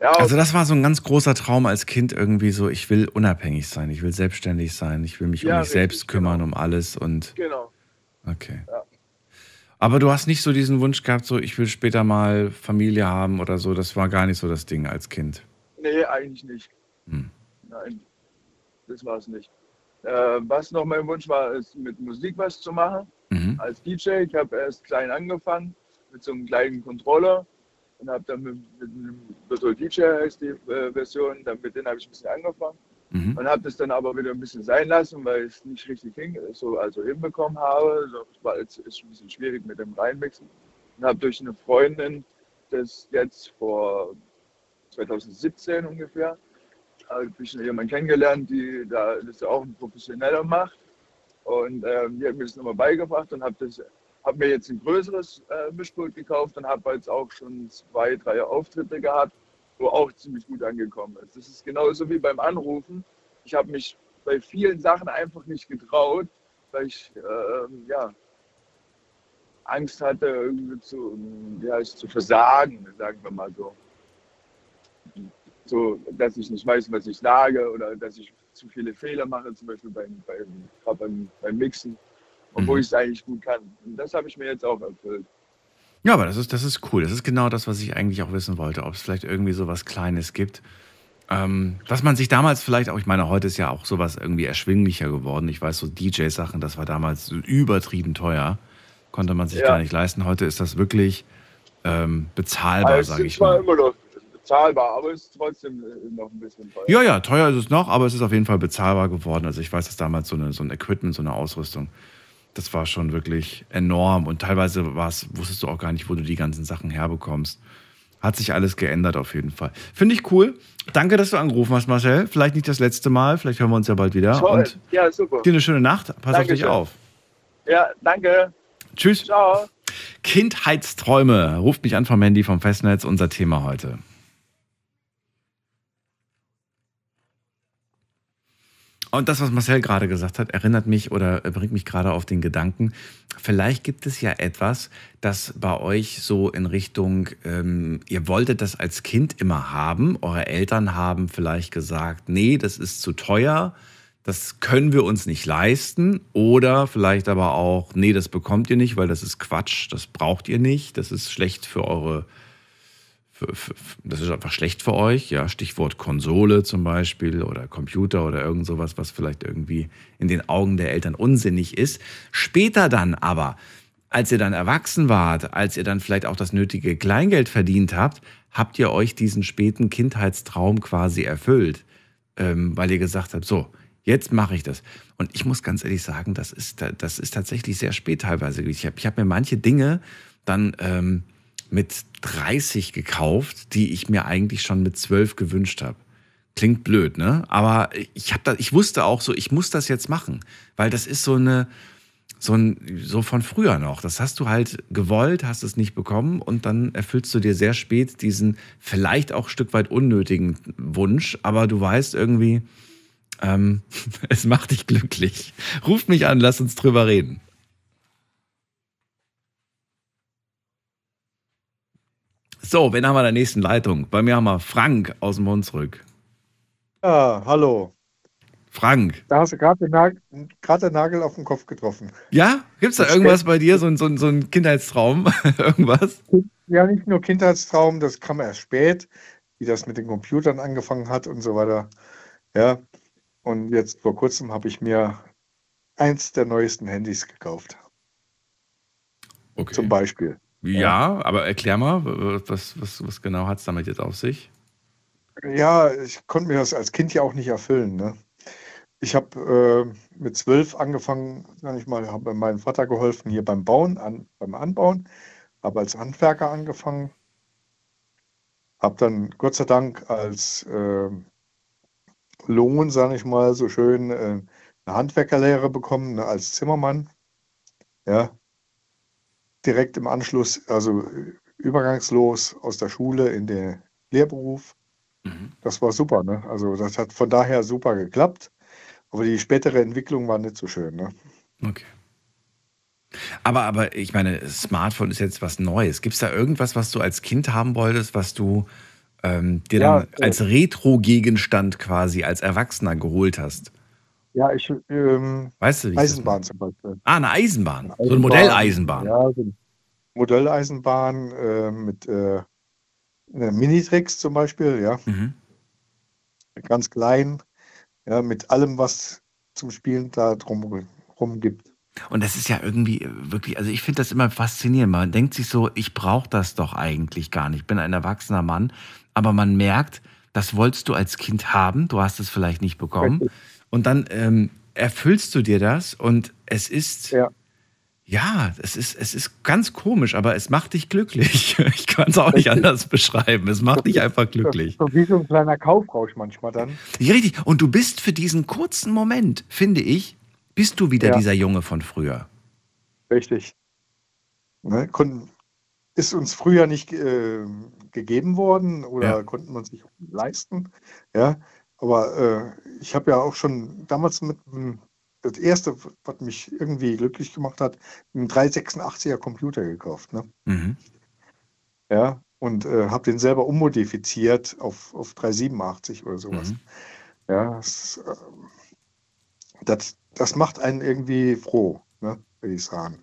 ja, also das war so ein ganz großer Traum als Kind irgendwie so, ich will unabhängig sein, ich will selbstständig sein, ich will mich ja, um mich richtig, selbst kümmern, genau. um alles und. Genau. Okay. Ja. Aber du hast nicht so diesen Wunsch gehabt, so ich will später mal Familie haben oder so. Das war gar nicht so das Ding als Kind. Nee, eigentlich nicht. Hm. Nein, das war es nicht. Äh, was noch mein Wunsch war, ist mit Musik was zu machen. Mhm. Als DJ. Ich habe erst klein angefangen mit so einem kleinen Controller und habe dann mit, mit einem Virtual DJ heißt die äh, Version, dann mit denen habe ich ein bisschen angefangen. Mhm. Und habe das dann aber wieder ein bisschen sein lassen, weil ich es nicht richtig hin, so, also hinbekommen habe. So, war jetzt ist ein bisschen schwierig mit dem Reinwechseln. Und habe durch eine Freundin das jetzt vor 2017 ungefähr, habe ich jemanden kennengelernt, die da das auch ein Professioneller macht. Und ähm, die hat mir das nochmal beigebracht und habe hab mir jetzt ein größeres äh, Mischpult gekauft und habe jetzt auch schon zwei, drei Auftritte gehabt wo auch ziemlich gut angekommen ist. Das ist genauso wie beim Anrufen. Ich habe mich bei vielen Sachen einfach nicht getraut, weil ich äh, ja, Angst hatte, irgendwie zu, heißt, zu versagen, sagen wir mal so. So, dass ich nicht weiß, was ich sage oder dass ich zu viele Fehler mache, zum Beispiel beim, beim, beim, beim Mixen, obwohl mhm. ich es eigentlich gut kann. Und das habe ich mir jetzt auch erfüllt. Ja, aber das ist, das ist cool. Das ist genau das, was ich eigentlich auch wissen wollte. Ob es vielleicht irgendwie so was Kleines gibt, Ähm, was man sich damals vielleicht auch, ich meine, heute ist ja auch sowas irgendwie erschwinglicher geworden. Ich weiß, so DJ-Sachen, das war damals übertrieben teuer. Konnte man sich ja. gar nicht leisten. Heute ist das wirklich ähm, bezahlbar, sage ich mal. immer noch bezahlbar, aber es ist trotzdem äh, noch ein bisschen teuer. Ja, ja, teuer ist es noch, aber es ist auf jeden Fall bezahlbar geworden. Also ich weiß, dass damals so, eine, so ein Equipment, so eine Ausrüstung, das war schon wirklich enorm. Und teilweise wusstest du auch gar nicht, wo du die ganzen Sachen herbekommst. Hat sich alles geändert auf jeden Fall. Finde ich cool. Danke, dass du angerufen hast, Marcel. Vielleicht nicht das letzte Mal, vielleicht hören wir uns ja bald wieder. Toll. Und ja, super. Dir eine schöne Nacht. Pass Dankeschön. auf dich auf. Ja, danke. Tschüss. Ciao. Kindheitsträume. Ruft mich an vom Mandy vom Festnetz, unser Thema heute. Und das, was Marcel gerade gesagt hat, erinnert mich oder bringt mich gerade auf den Gedanken, vielleicht gibt es ja etwas, das bei euch so in Richtung, ähm, ihr wolltet das als Kind immer haben, eure Eltern haben vielleicht gesagt, nee, das ist zu teuer, das können wir uns nicht leisten. Oder vielleicht aber auch, nee, das bekommt ihr nicht, weil das ist Quatsch, das braucht ihr nicht, das ist schlecht für eure das ist einfach schlecht für euch. Ja, Stichwort Konsole zum Beispiel oder Computer oder irgend sowas, was vielleicht irgendwie in den Augen der Eltern unsinnig ist. Später dann aber, als ihr dann erwachsen wart, als ihr dann vielleicht auch das nötige Kleingeld verdient habt, habt ihr euch diesen späten Kindheitstraum quasi erfüllt, ähm, weil ihr gesagt habt, so, jetzt mache ich das. Und ich muss ganz ehrlich sagen, das ist, das ist tatsächlich sehr spät teilweise. Ich habe ich hab mir manche Dinge dann... Ähm, mit 30 gekauft, die ich mir eigentlich schon mit 12 gewünscht habe. Klingt blöd, ne? Aber ich, hab da, ich wusste auch so, ich muss das jetzt machen, weil das ist so eine, so, ein, so von früher noch. Das hast du halt gewollt, hast es nicht bekommen und dann erfüllst du dir sehr spät diesen vielleicht auch ein Stück weit unnötigen Wunsch, aber du weißt irgendwie, ähm, es macht dich glücklich. Ruf mich an, lass uns drüber reden. So, wen haben wir in der nächsten Leitung? Bei mir haben wir Frank aus dem Hunsrück. Ja, hallo. Frank. Da hast du gerade den, Nagel, den Nagel auf den Kopf getroffen. Ja? Gibt es da irgendwas bei dir, so ein, so ein, so ein Kindheitstraum? irgendwas? Ja, nicht nur Kindheitstraum, das kam erst spät, wie das mit den Computern angefangen hat und so weiter. Ja. Und jetzt vor kurzem habe ich mir eins der neuesten Handys gekauft. Okay. Zum Beispiel. Ja, aber erklär mal, was, was, was genau hat es damit jetzt auf sich? Ja, ich konnte mir das als Kind ja auch nicht erfüllen. Ne? Ich habe äh, mit zwölf angefangen, sag ich mal, habe meinem Vater geholfen hier beim Bauen, an, beim Anbauen, habe als Handwerker angefangen, habe dann Gott sei Dank als äh, Lohn, sage ich mal, so schön äh, eine Handwerkerlehre bekommen, ne, als Zimmermann. Ja, direkt im Anschluss, also übergangslos aus der Schule in den Lehrberuf. Mhm. Das war super, ne? Also das hat von daher super geklappt. Aber die spätere Entwicklung war nicht so schön, ne? Okay. Aber, aber ich meine, Smartphone ist jetzt was Neues. Gibt es da irgendwas, was du als Kind haben wolltest, was du ähm, dir ja, dann als Retro-Gegenstand quasi als Erwachsener geholt hast? Ja, ich. Ähm, weißt du, wie Eisenbahn zum Beispiel. Ah, eine Eisenbahn. Eisenbahn. So eine Modelleisenbahn. Ja, so eine Modelleisenbahn äh, mit äh, Minitricks zum Beispiel, ja. Mhm. Ganz klein, ja, mit allem, was zum Spielen da drumherum gibt. Und das ist ja irgendwie wirklich, also ich finde das immer faszinierend. Man denkt sich so, ich brauche das doch eigentlich gar nicht. Ich bin ein erwachsener Mann, aber man merkt, das wolltest du als Kind haben, du hast es vielleicht nicht bekommen. Und dann ähm, erfüllst du dir das und es ist. Ja. Ja, es ist, es ist ganz komisch, aber es macht dich glücklich. Ich kann es auch nicht anders beschreiben. Es macht dich einfach glücklich. So wie so ein kleiner Kaufrausch manchmal dann. Ja, richtig. Und du bist für diesen kurzen Moment, finde ich, bist du wieder ja. dieser Junge von früher. Richtig. Ne, ist uns früher nicht äh, gegeben worden oder ja. konnten wir uns nicht leisten. Ja, aber äh, ich habe ja auch schon damals mit das erste, was mich irgendwie glücklich gemacht hat, einen 386er Computer gekauft. Ne? Mhm. Ja, und äh, habe den selber ummodifiziert auf, auf 387 oder sowas. Mhm. Ja, das, äh, das, das, macht einen irgendwie froh, ne, würde ich sagen.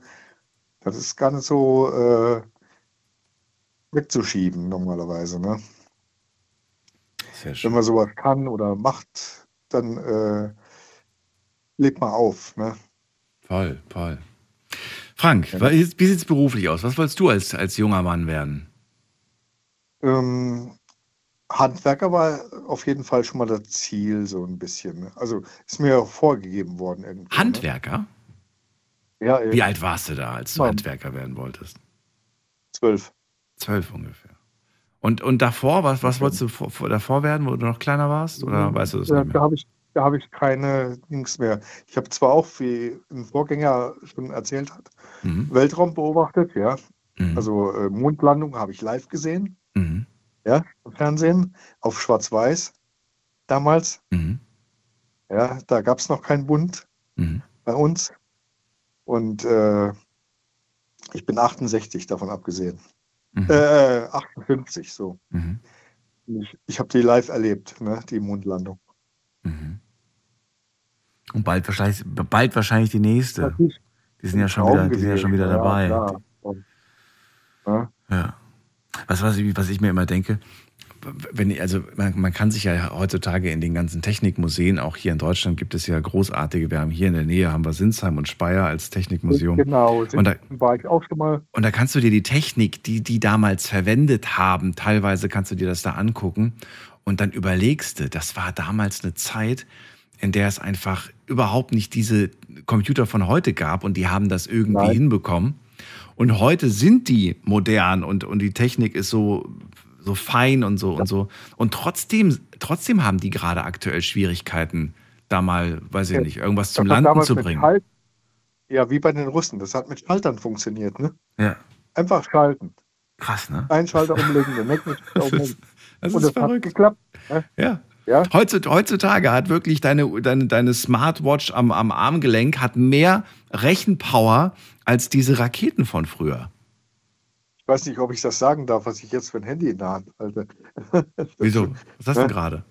Das ist gar nicht so äh, wegzuschieben normalerweise. Ne? Wenn man sowas kann oder macht, dann äh, legt mal auf. Ne? Voll, voll. Frank, ja. wie sieht es beruflich aus? Was wolltest du als, als junger Mann werden? Ähm, Handwerker war auf jeden Fall schon mal das Ziel, so ein bisschen. Ne? Also ist mir auch vorgegeben worden. Ne? Handwerker? Ne? Ja, Wie alt warst du da, als du. Handwerker werden wolltest? Zwölf. Zwölf ungefähr. Und, und davor, was, was wolltest du vor, davor werden, wo du noch kleiner warst? Oder weißt du das ja, nicht mehr? Da habe ich, hab ich keine Dings mehr. Ich habe zwar auch, wie ein Vorgänger schon erzählt hat, mhm. Weltraum beobachtet, ja. Mhm. Also äh, Mondlandung habe ich live gesehen. Mhm. Ja, im Fernsehen, auf Schwarz-Weiß damals. Mhm. Ja, da gab es noch keinen Bund mhm. bei uns. Und äh, ich bin 68 davon abgesehen. Mhm. Äh, 58 so. Mhm. Ich, ich habe die live erlebt, ne, die Mondlandung. Mhm. Und bald wahrscheinlich, bald wahrscheinlich die nächste. Die sind ja schon wieder, die sind ja schon wieder dabei. Ja, ja. ja. Was, was, ich, was ich mir immer denke, wenn, also man, man, kann sich ja heutzutage in den ganzen Technikmuseen, auch hier in Deutschland gibt es ja großartige, wir haben hier in der Nähe, haben wir Sinsheim und Speyer als Technikmuseum. Genau, und da, war ich auch schon mal. Und da kannst du dir die Technik, die die damals verwendet haben, teilweise kannst du dir das da angucken und dann überlegst du, das war damals eine Zeit, in der es einfach überhaupt nicht diese Computer von heute gab und die haben das irgendwie Nein. hinbekommen. Und heute sind die modern und, und die Technik ist so so fein und so ja. und so. Und trotzdem, trotzdem haben die gerade aktuell Schwierigkeiten, da mal, weiß ich nicht, irgendwas zum das Landen zu bringen. Halt, ja, wie bei den Russen. Das hat mit Schaltern funktioniert, ne? Ja. Einfach schalten. Krass, ne? Ein Schalter umlegen, den nächsten umlegen. Das ist das verrückt. hat geklappt. Ne? Ja. Ja? Heutzutage hat wirklich deine, deine, deine Smartwatch am, am Armgelenk hat mehr Rechenpower als diese Raketen von früher. Ich weiß nicht, ob ich das sagen darf, was ich jetzt für ein Handy in der Hand halte. Wieso? Was hast du gerade?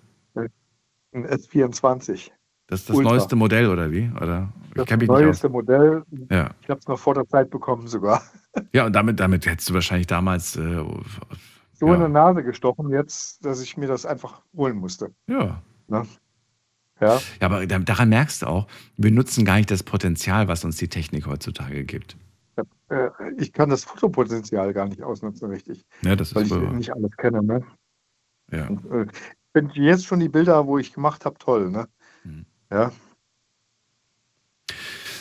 Ein S24. Das ist das Ultra. neueste Modell oder wie? Oder? Ich das neueste Modell. Ja. Ich habe es noch vor der Zeit bekommen sogar. Ja, und damit, damit hättest du wahrscheinlich damals äh, so ja. in der Nase gestochen jetzt, dass ich mir das einfach holen musste. Ja. Ne? Ja. ja, aber daran merkst du auch, wir nutzen gar nicht das Potenzial, was uns die Technik heutzutage gibt. Äh, ich kann das Fotopotenzial gar nicht ausnutzen, richtig. Ja, das ist weil ich nicht alles kenne. Ne? Ja. Und, äh, finde jetzt schon die Bilder, wo ich gemacht habe, toll. Ne? Mhm. Ja.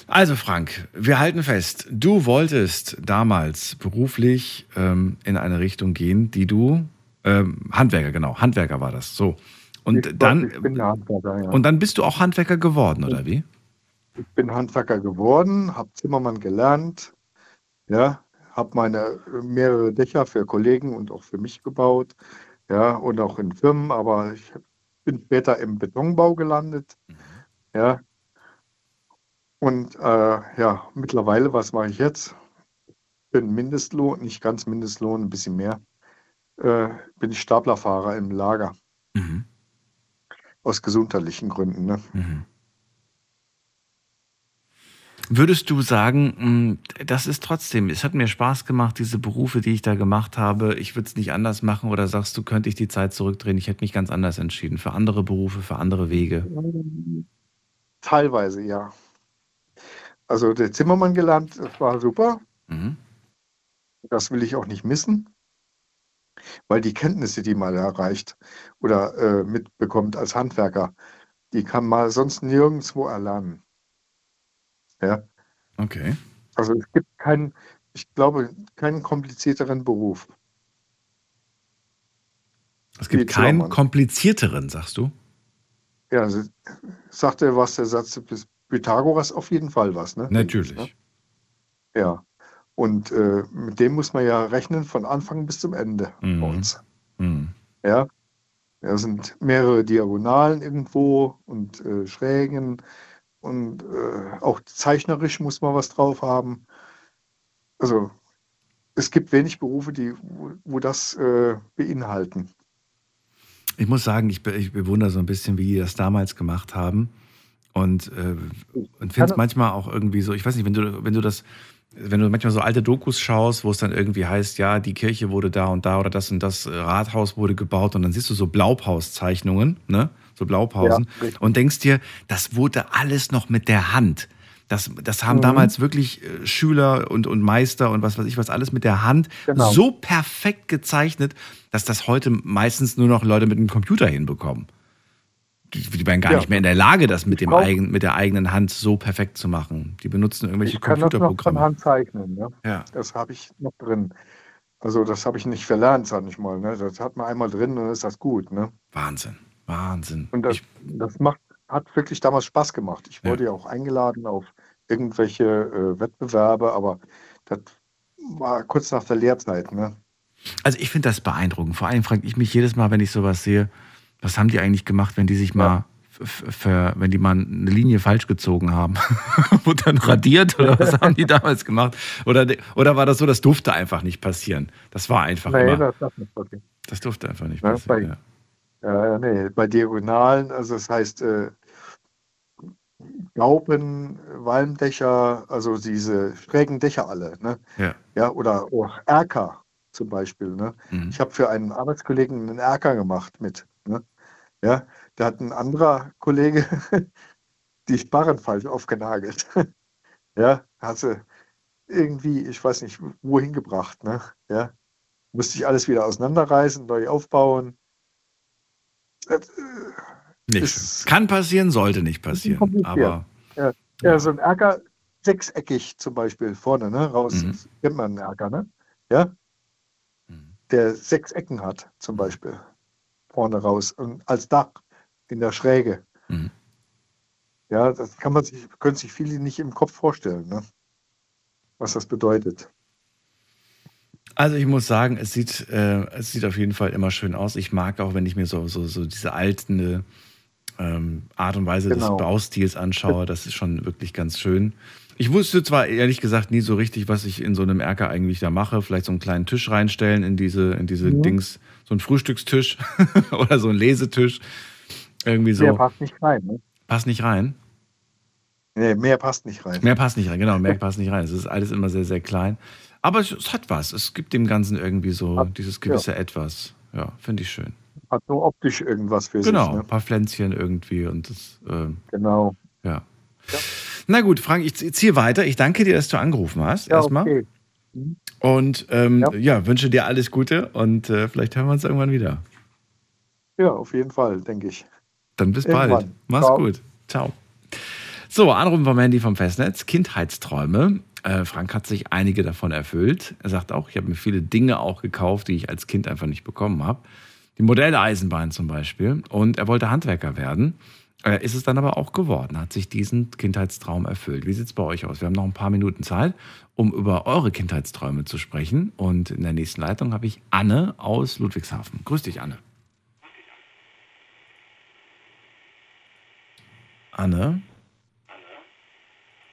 Also Frank, wir halten fest, du wolltest damals beruflich ähm, in eine Richtung gehen, die du ähm, Handwerker, genau, Handwerker war das. So. Und ich dann ja. und dann bist du auch Handwerker geworden, oder wie? Ich bin Handwerker geworden, habe Zimmermann gelernt, ja, habe meine mehrere Dächer für Kollegen und auch für mich gebaut, ja, und auch in Firmen, aber ich bin später im Betonbau gelandet, Mhm. ja. Und äh, ja, mittlerweile, was mache ich jetzt? Bin Mindestlohn, nicht ganz Mindestlohn, ein bisschen mehr. Äh, bin ich Staplerfahrer im Lager. Mhm. Aus gesundheitlichen Gründen. Ne? Mhm. Würdest du sagen, mh, das ist trotzdem, es hat mir Spaß gemacht, diese Berufe, die ich da gemacht habe, ich würde es nicht anders machen oder sagst du, könnte ich die Zeit zurückdrehen, ich hätte mich ganz anders entschieden, für andere Berufe, für andere Wege? Teilweise, ja. Also der Zimmermann gelernt, das war super. Mhm. Das will ich auch nicht missen, weil die Kenntnisse, die man erreicht oder äh, mitbekommt als Handwerker, die kann man sonst nirgendwo erlernen. Ja. Okay. Also es gibt keinen, ich glaube, keinen komplizierteren Beruf. Es gibt keinen Zimmermann. komplizierteren, sagst du? Ja, also, sagt er was, der Satz des Pythagoras auf jeden Fall was, ne? Natürlich. Ja. Und äh, mit dem muss man ja rechnen von Anfang bis zum Ende Mhm. bei uns. Mhm. Ja. Da sind mehrere Diagonalen irgendwo und äh, Schrägen und äh, auch zeichnerisch muss man was drauf haben. Also es gibt wenig Berufe, die, wo, wo das äh, beinhalten. Ich muss sagen, ich, ich bewundere so ein bisschen, wie die das damals gemacht haben. Und, äh, und finde es manchmal auch irgendwie so, ich weiß nicht, wenn du, wenn du das, wenn du manchmal so alte Dokus schaust, wo es dann irgendwie heißt, ja, die Kirche wurde da und da oder das und das Rathaus wurde gebaut und dann siehst du so Blaupauszeichungen, ne? So Blaupausen ja, und denkst dir, das wurde alles noch mit der Hand. Das, das haben mhm. damals wirklich äh, Schüler und, und Meister und was weiß ich was alles mit der Hand genau. so perfekt gezeichnet, dass das heute meistens nur noch Leute mit einem Computer hinbekommen. Die, die wären gar ja. nicht mehr in der Lage, das mit, dem eigen, mit der eigenen Hand so perfekt zu machen. Die benutzen irgendwelche ich kann Computerprogramme. Das noch von Hand zeichnen. Ne? Ja. Das habe ich noch drin. Also das habe ich nicht verlernt, sag ich mal. Ne? Das hat man einmal drin und dann ist das gut. Ne? Wahnsinn, Wahnsinn. Und das, das macht, hat wirklich damals Spaß gemacht. Ich wurde ja, ja auch eingeladen auf irgendwelche äh, Wettbewerbe, aber das war kurz nach der Lehrzeit. Ne? Also ich finde das beeindruckend. Vor allem frage ich mich jedes Mal, wenn ich sowas sehe, was haben die eigentlich gemacht, wenn die sich mal, für, wenn die mal eine Linie falsch gezogen haben? Wurde dann radiert oder was haben die damals gemacht? Oder, oder war das so, das durfte einfach nicht passieren? Das war einfach nee, immer. Das, darf nicht passieren. das durfte einfach nicht passieren. Bei, ja. Nee, bei Diagonalen, also das heißt äh, Gauben, Walmdächer, also diese schrägen Dächer alle. Ne? Ja. ja oder auch Erker zum Beispiel. Ne? Mhm. Ich habe für einen Arbeitskollegen einen Erker gemacht mit. Ne? Ja, da hat ein anderer Kollege die Sparren falsch aufgenagelt. ja, hat sie irgendwie, ich weiß nicht, wohin gebracht. Ne? Ja, musste ich alles wieder auseinanderreißen, neu aufbauen. Das, äh, nicht. Kann passieren, sollte nicht passieren. Aber ja. ja, so ein Erker sechseckig zum Beispiel vorne, ne? Raus. Mhm. Kennt man einen Erker, ne? Ja? Mhm. Der sechs Ecken hat, zum Beispiel vorne raus und als Dach in der Schräge. Mhm. Ja, das kann man sich, können sich viele nicht im Kopf vorstellen, ne? was das bedeutet. Also ich muss sagen, es sieht, äh, es sieht auf jeden Fall immer schön aus. Ich mag auch, wenn ich mir so, so, so diese alten ähm, Art und Weise genau. des Baustils anschaue. Das ist schon wirklich ganz schön. Ich wusste zwar ehrlich gesagt nie so richtig, was ich in so einem Erker eigentlich da mache. Vielleicht so einen kleinen Tisch reinstellen in diese, in diese mhm. Dings, so einen Frühstückstisch oder so einen Lesetisch. Irgendwie so. Mehr passt nicht rein, ne? Passt nicht rein? Nee, mehr passt nicht rein. Mehr passt nicht rein, genau, mehr passt nicht rein. Es ist alles immer sehr, sehr klein. Aber es, es hat was. Es gibt dem Ganzen irgendwie so hat, dieses gewisse ja. Etwas. Ja, finde ich schön. Hat nur optisch irgendwas für genau, sich. Genau, ne? ein paar Pflänzchen irgendwie und das. Äh, genau. Ja. ja. Na gut, Frank, ich ziehe weiter. Ich danke dir, dass du angerufen hast. Ja, erstmal. Okay. Mhm. Und ähm, ja. ja. wünsche dir alles Gute und äh, vielleicht hören wir uns irgendwann wieder. Ja, auf jeden Fall, denke ich. Dann bis irgendwann. bald. Mach's Ciao. gut. Ciao. So, Anrufen vom Handy vom Festnetz. Kindheitsträume. Äh, Frank hat sich einige davon erfüllt. Er sagt auch, ich habe mir viele Dinge auch gekauft, die ich als Kind einfach nicht bekommen habe. Die Modelleisenbahn zum Beispiel. Und er wollte Handwerker werden. Äh, ist es dann aber auch geworden, hat sich diesen Kindheitstraum erfüllt. Wie sieht es bei euch aus? Wir haben noch ein paar Minuten Zeit, um über eure Kindheitsträume zu sprechen. Und in der nächsten Leitung habe ich Anne aus Ludwigshafen. Grüß dich, Anne. Anne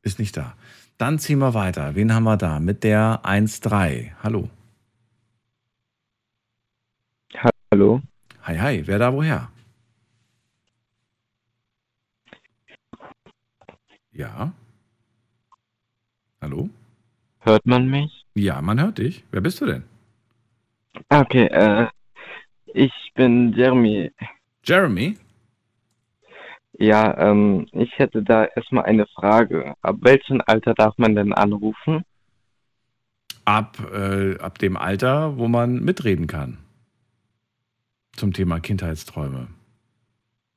ist nicht da. Dann ziehen wir weiter. Wen haben wir da? Mit der 1.3. Hallo. Hallo. Hi, hi. Wer da woher? Ja. Hallo? Hört man mich? Ja, man hört dich. Wer bist du denn? Okay, äh, ich bin Jeremy. Jeremy? Ja, ähm, ich hätte da erstmal eine Frage. Ab welchem Alter darf man denn anrufen? Ab, äh, ab dem Alter, wo man mitreden kann. Zum Thema Kindheitsträume.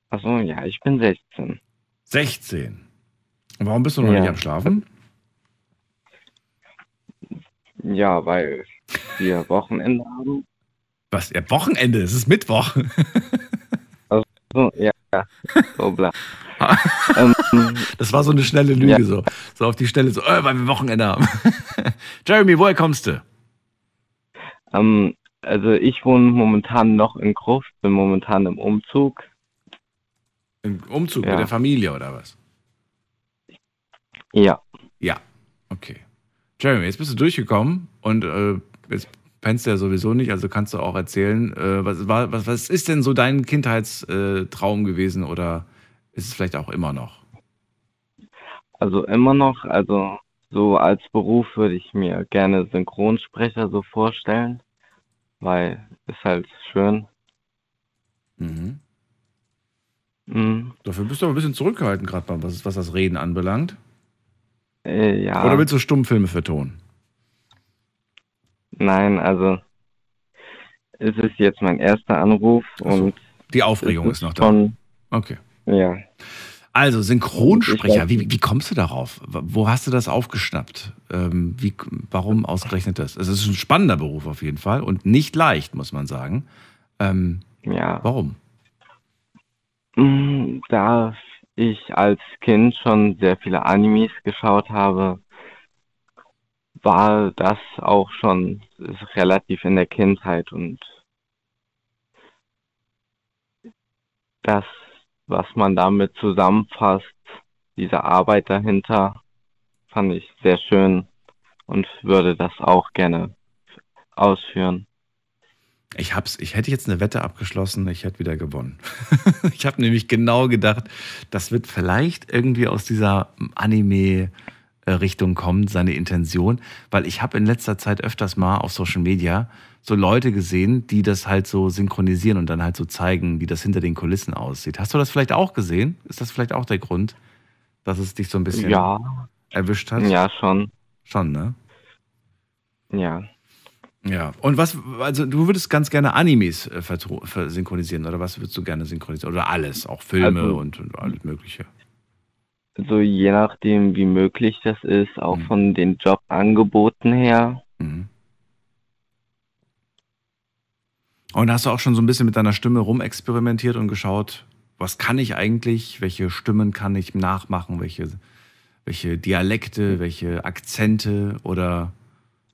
Achso, ja, ich bin 16. 16? Und warum bist du noch ja. nicht am Schlafen? Ja, weil wir Wochenende haben. Was? Ja, Wochenende? Es ist Mittwoch. Achso, ja. So bla. ähm, das war so eine schnelle Lüge, ja. so. So auf die Stelle, so, äh, weil wir Wochenende haben. Jeremy, woher kommst du? Ähm, also ich wohne momentan noch in Gruft, bin momentan im Umzug. Im Umzug ja. mit der Familie oder was? Ja. Ja, okay. Jeremy, jetzt bist du durchgekommen und äh, jetzt pennst du ja sowieso nicht, also kannst du auch erzählen, äh, was, was, was ist denn so dein Kindheitstraum gewesen oder ist es vielleicht auch immer noch? Also immer noch, also so als Beruf würde ich mir gerne Synchronsprecher so vorstellen, weil ist halt schön. Mhm. Mhm. Dafür bist du aber ein bisschen zurückgehalten, gerade was, was das Reden anbelangt. Äh, ja. Oder willst du Stummfilme vertonen? Nein, also es ist jetzt mein erster Anruf so. und die Aufregung ist, ist, noch da. Von, okay. Ja. Also Synchronsprecher, wie, wie kommst du darauf? Wo hast du das aufgeschnappt? Ähm, wie, warum ausgerechnet das? Es ist ein spannender Beruf auf jeden Fall und nicht leicht, muss man sagen. Ähm, ja. Warum? Mm, da ich als Kind schon sehr viele Animes geschaut habe, war das auch schon relativ in der Kindheit und das, was man damit zusammenfasst, diese Arbeit dahinter, fand ich sehr schön und würde das auch gerne ausführen. Ich hab's, ich hätte jetzt eine Wette abgeschlossen, ich hätte wieder gewonnen. ich habe nämlich genau gedacht, das wird vielleicht irgendwie aus dieser Anime Richtung kommen, seine Intention, weil ich habe in letzter Zeit öfters mal auf Social Media so Leute gesehen, die das halt so synchronisieren und dann halt so zeigen, wie das hinter den Kulissen aussieht. Hast du das vielleicht auch gesehen? Ist das vielleicht auch der Grund, dass es dich so ein bisschen ja. erwischt hat? Ja, schon. Schon, ne? Ja. Ja, und was, also du würdest ganz gerne Animes äh, synchronisieren oder was würdest du gerne synchronisieren? Oder alles, auch Filme also, und, und alles Mögliche? So je nachdem, wie möglich das ist, auch mhm. von den Jobangeboten her. Mhm. Und hast du auch schon so ein bisschen mit deiner Stimme rumexperimentiert und geschaut, was kann ich eigentlich, welche Stimmen kann ich nachmachen, welche, welche Dialekte, welche Akzente oder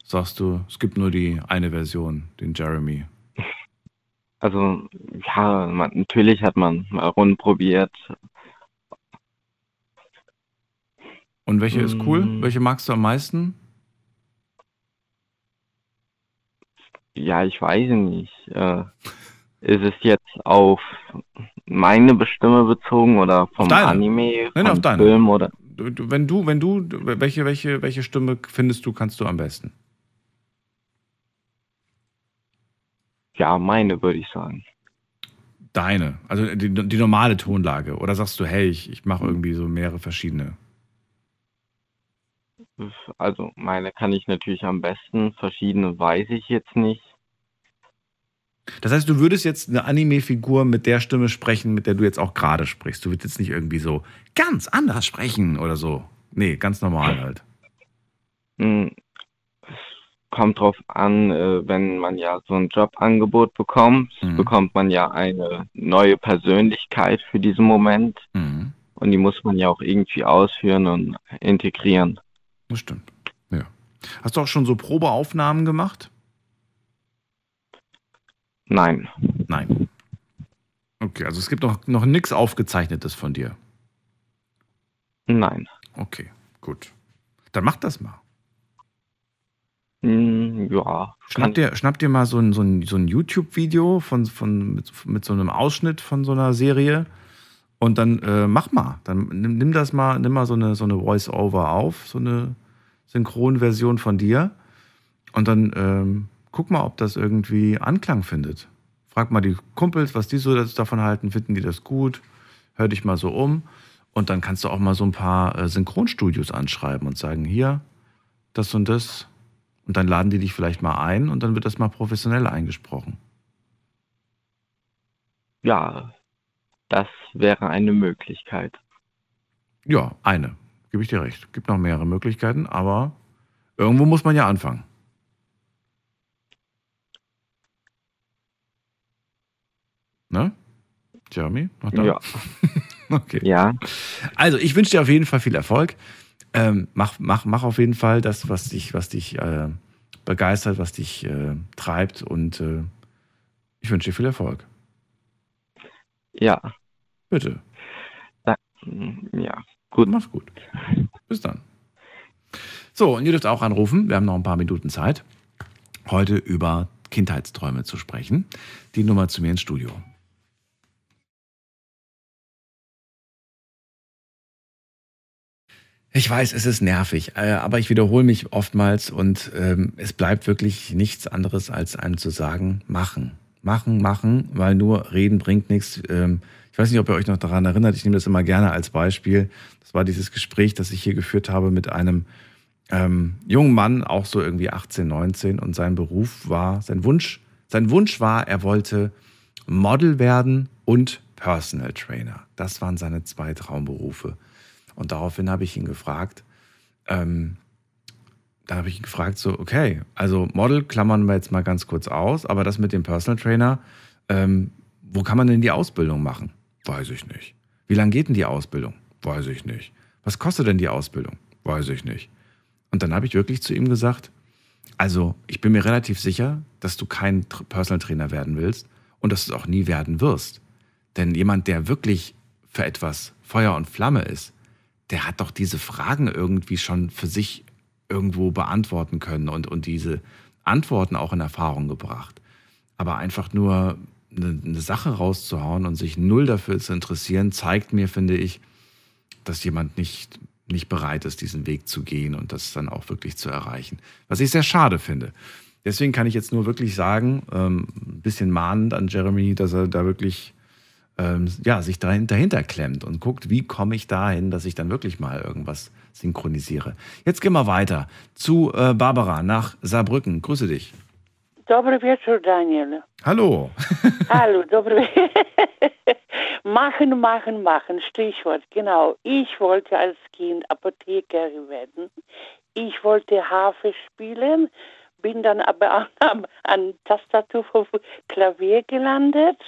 sagst du, es gibt nur die eine Version, den Jeremy? Also ja, man, natürlich hat man mal rumprobiert. Und welche ist cool? Mm. Welche magst du am meisten? Ja, ich weiß nicht. Äh, ist es jetzt auf meine Stimme bezogen oder vom Anime, Nein, vom auf deine. Film oder? Wenn du, wenn du, welche, welche, welche Stimme findest du, kannst du am besten? Ja, meine würde ich sagen. Deine, also die, die normale Tonlage. Oder sagst du, hey, ich, ich mache irgendwie so mehrere verschiedene? Also meine kann ich natürlich am besten, verschiedene weiß ich jetzt nicht. Das heißt, du würdest jetzt eine Anime-Figur mit der Stimme sprechen, mit der du jetzt auch gerade sprichst. Du würdest jetzt nicht irgendwie so ganz anders sprechen oder so. Nee, ganz normal halt. Hm, es kommt drauf an, äh, wenn man ja so ein Jobangebot bekommt, mhm. bekommt man ja eine neue Persönlichkeit für diesen Moment. Mhm. Und die muss man ja auch irgendwie ausführen und integrieren. Das stimmt. Ja. Hast du auch schon so Probeaufnahmen gemacht? Nein. Nein. Okay, also es gibt noch, noch nichts Aufgezeichnetes von dir. Nein. Okay, gut. Dann mach das mal. Mm, ja. Schnapp dir, schnapp dir mal so ein, so ein, so ein YouTube-Video von, von, mit, mit, so einem Ausschnitt von so einer Serie und dann äh, mach mal. Dann nimm, nimm, das mal, nimm mal so eine, so eine Voice-Over auf, so eine Synchronversion von dir. Und dann ähm, guck mal, ob das irgendwie Anklang findet. Frag mal die Kumpels, was die so davon halten. Finden die das gut? Hör dich mal so um. Und dann kannst du auch mal so ein paar äh, Synchronstudios anschreiben und sagen, hier, das und das. Und dann laden die dich vielleicht mal ein und dann wird das mal professionell eingesprochen. Ja, das wäre eine Möglichkeit. Ja, eine. Gebe ich dir recht. Gibt noch mehrere Möglichkeiten, aber irgendwo muss man ja anfangen. Ne? Jeremy? Noch da? Ja. okay. Ja. Also, ich wünsche dir auf jeden Fall viel Erfolg. Ähm, mach, mach, mach auf jeden Fall das, was dich, was dich äh, begeistert, was dich äh, treibt und äh, ich wünsche dir viel Erfolg. Ja, Bitte. Ja, gut. Mach's gut. Bis dann. So, und ihr dürft auch anrufen. Wir haben noch ein paar Minuten Zeit, heute über Kindheitsträume zu sprechen. Die Nummer zu mir ins Studio. Ich weiß, es ist nervig, äh, aber ich wiederhole mich oftmals und ähm, es bleibt wirklich nichts anderes, als einem zu sagen, machen. Machen, machen, weil nur reden bringt nichts. Ähm, ich weiß nicht, ob ihr euch noch daran erinnert, ich nehme das immer gerne als Beispiel. Das war dieses Gespräch, das ich hier geführt habe mit einem ähm, jungen Mann, auch so irgendwie 18, 19 und sein Beruf war, sein Wunsch, sein Wunsch war, er wollte Model werden und Personal Trainer. Das waren seine zwei Traumberufe. Und daraufhin habe ich ihn gefragt, ähm, da habe ich gefragt, so, okay, also Model klammern wir jetzt mal ganz kurz aus, aber das mit dem Personal Trainer, ähm, wo kann man denn die Ausbildung machen? Weiß ich nicht. Wie lange geht denn die Ausbildung? Weiß ich nicht. Was kostet denn die Ausbildung? Weiß ich nicht. Und dann habe ich wirklich zu ihm gesagt, also ich bin mir relativ sicher, dass du kein Personal Trainer werden willst und dass du es auch nie werden wirst. Denn jemand, der wirklich für etwas Feuer und Flamme ist, der hat doch diese Fragen irgendwie schon für sich irgendwo beantworten können und, und diese Antworten auch in Erfahrung gebracht. Aber einfach nur eine, eine Sache rauszuhauen und sich null dafür zu interessieren, zeigt mir, finde ich, dass jemand nicht, nicht bereit ist, diesen Weg zu gehen und das dann auch wirklich zu erreichen. Was ich sehr schade finde. Deswegen kann ich jetzt nur wirklich sagen, ähm, ein bisschen mahnend an Jeremy, dass er da wirklich ähm, ja, sich dahinter klemmt und guckt, wie komme ich dahin, dass ich dann wirklich mal irgendwas synchronisiere. Jetzt gehen wir weiter zu äh, Barbara nach Saarbrücken. Grüße dich. Dobry wieczór, Daniel. Hallo. Hallo, dobry. machen, machen, machen. Stichwort, genau. Ich wollte als Kind Apothekerin werden. Ich wollte Harfe spielen, bin dann aber an, an Tastatur vom Klavier gelandet.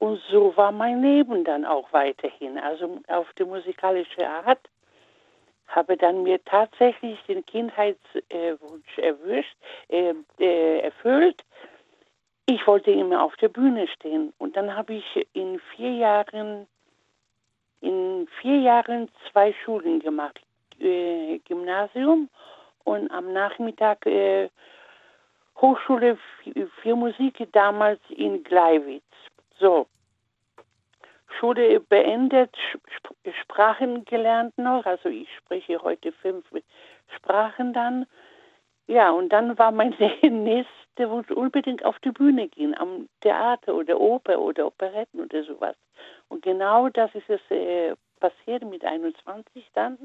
Und so war mein Leben dann auch weiterhin, also auf die musikalische Art habe dann mir tatsächlich den Kindheitswunsch erwischt, äh, äh, erfüllt. Ich wollte immer auf der Bühne stehen. Und dann habe ich in vier Jahren, in vier Jahren zwei Schulen gemacht. Äh, Gymnasium und am Nachmittag Hochschule für Musik damals in Gleiwitz. So. Schule beendet, Sprachen gelernt noch, also ich spreche heute fünf Sprachen dann. Ja, und dann war mein nächster Wunsch unbedingt auf die Bühne gehen, am Theater oder Oper oder Operetten oder sowas. Und genau das ist es äh, passiert mit 21 dann.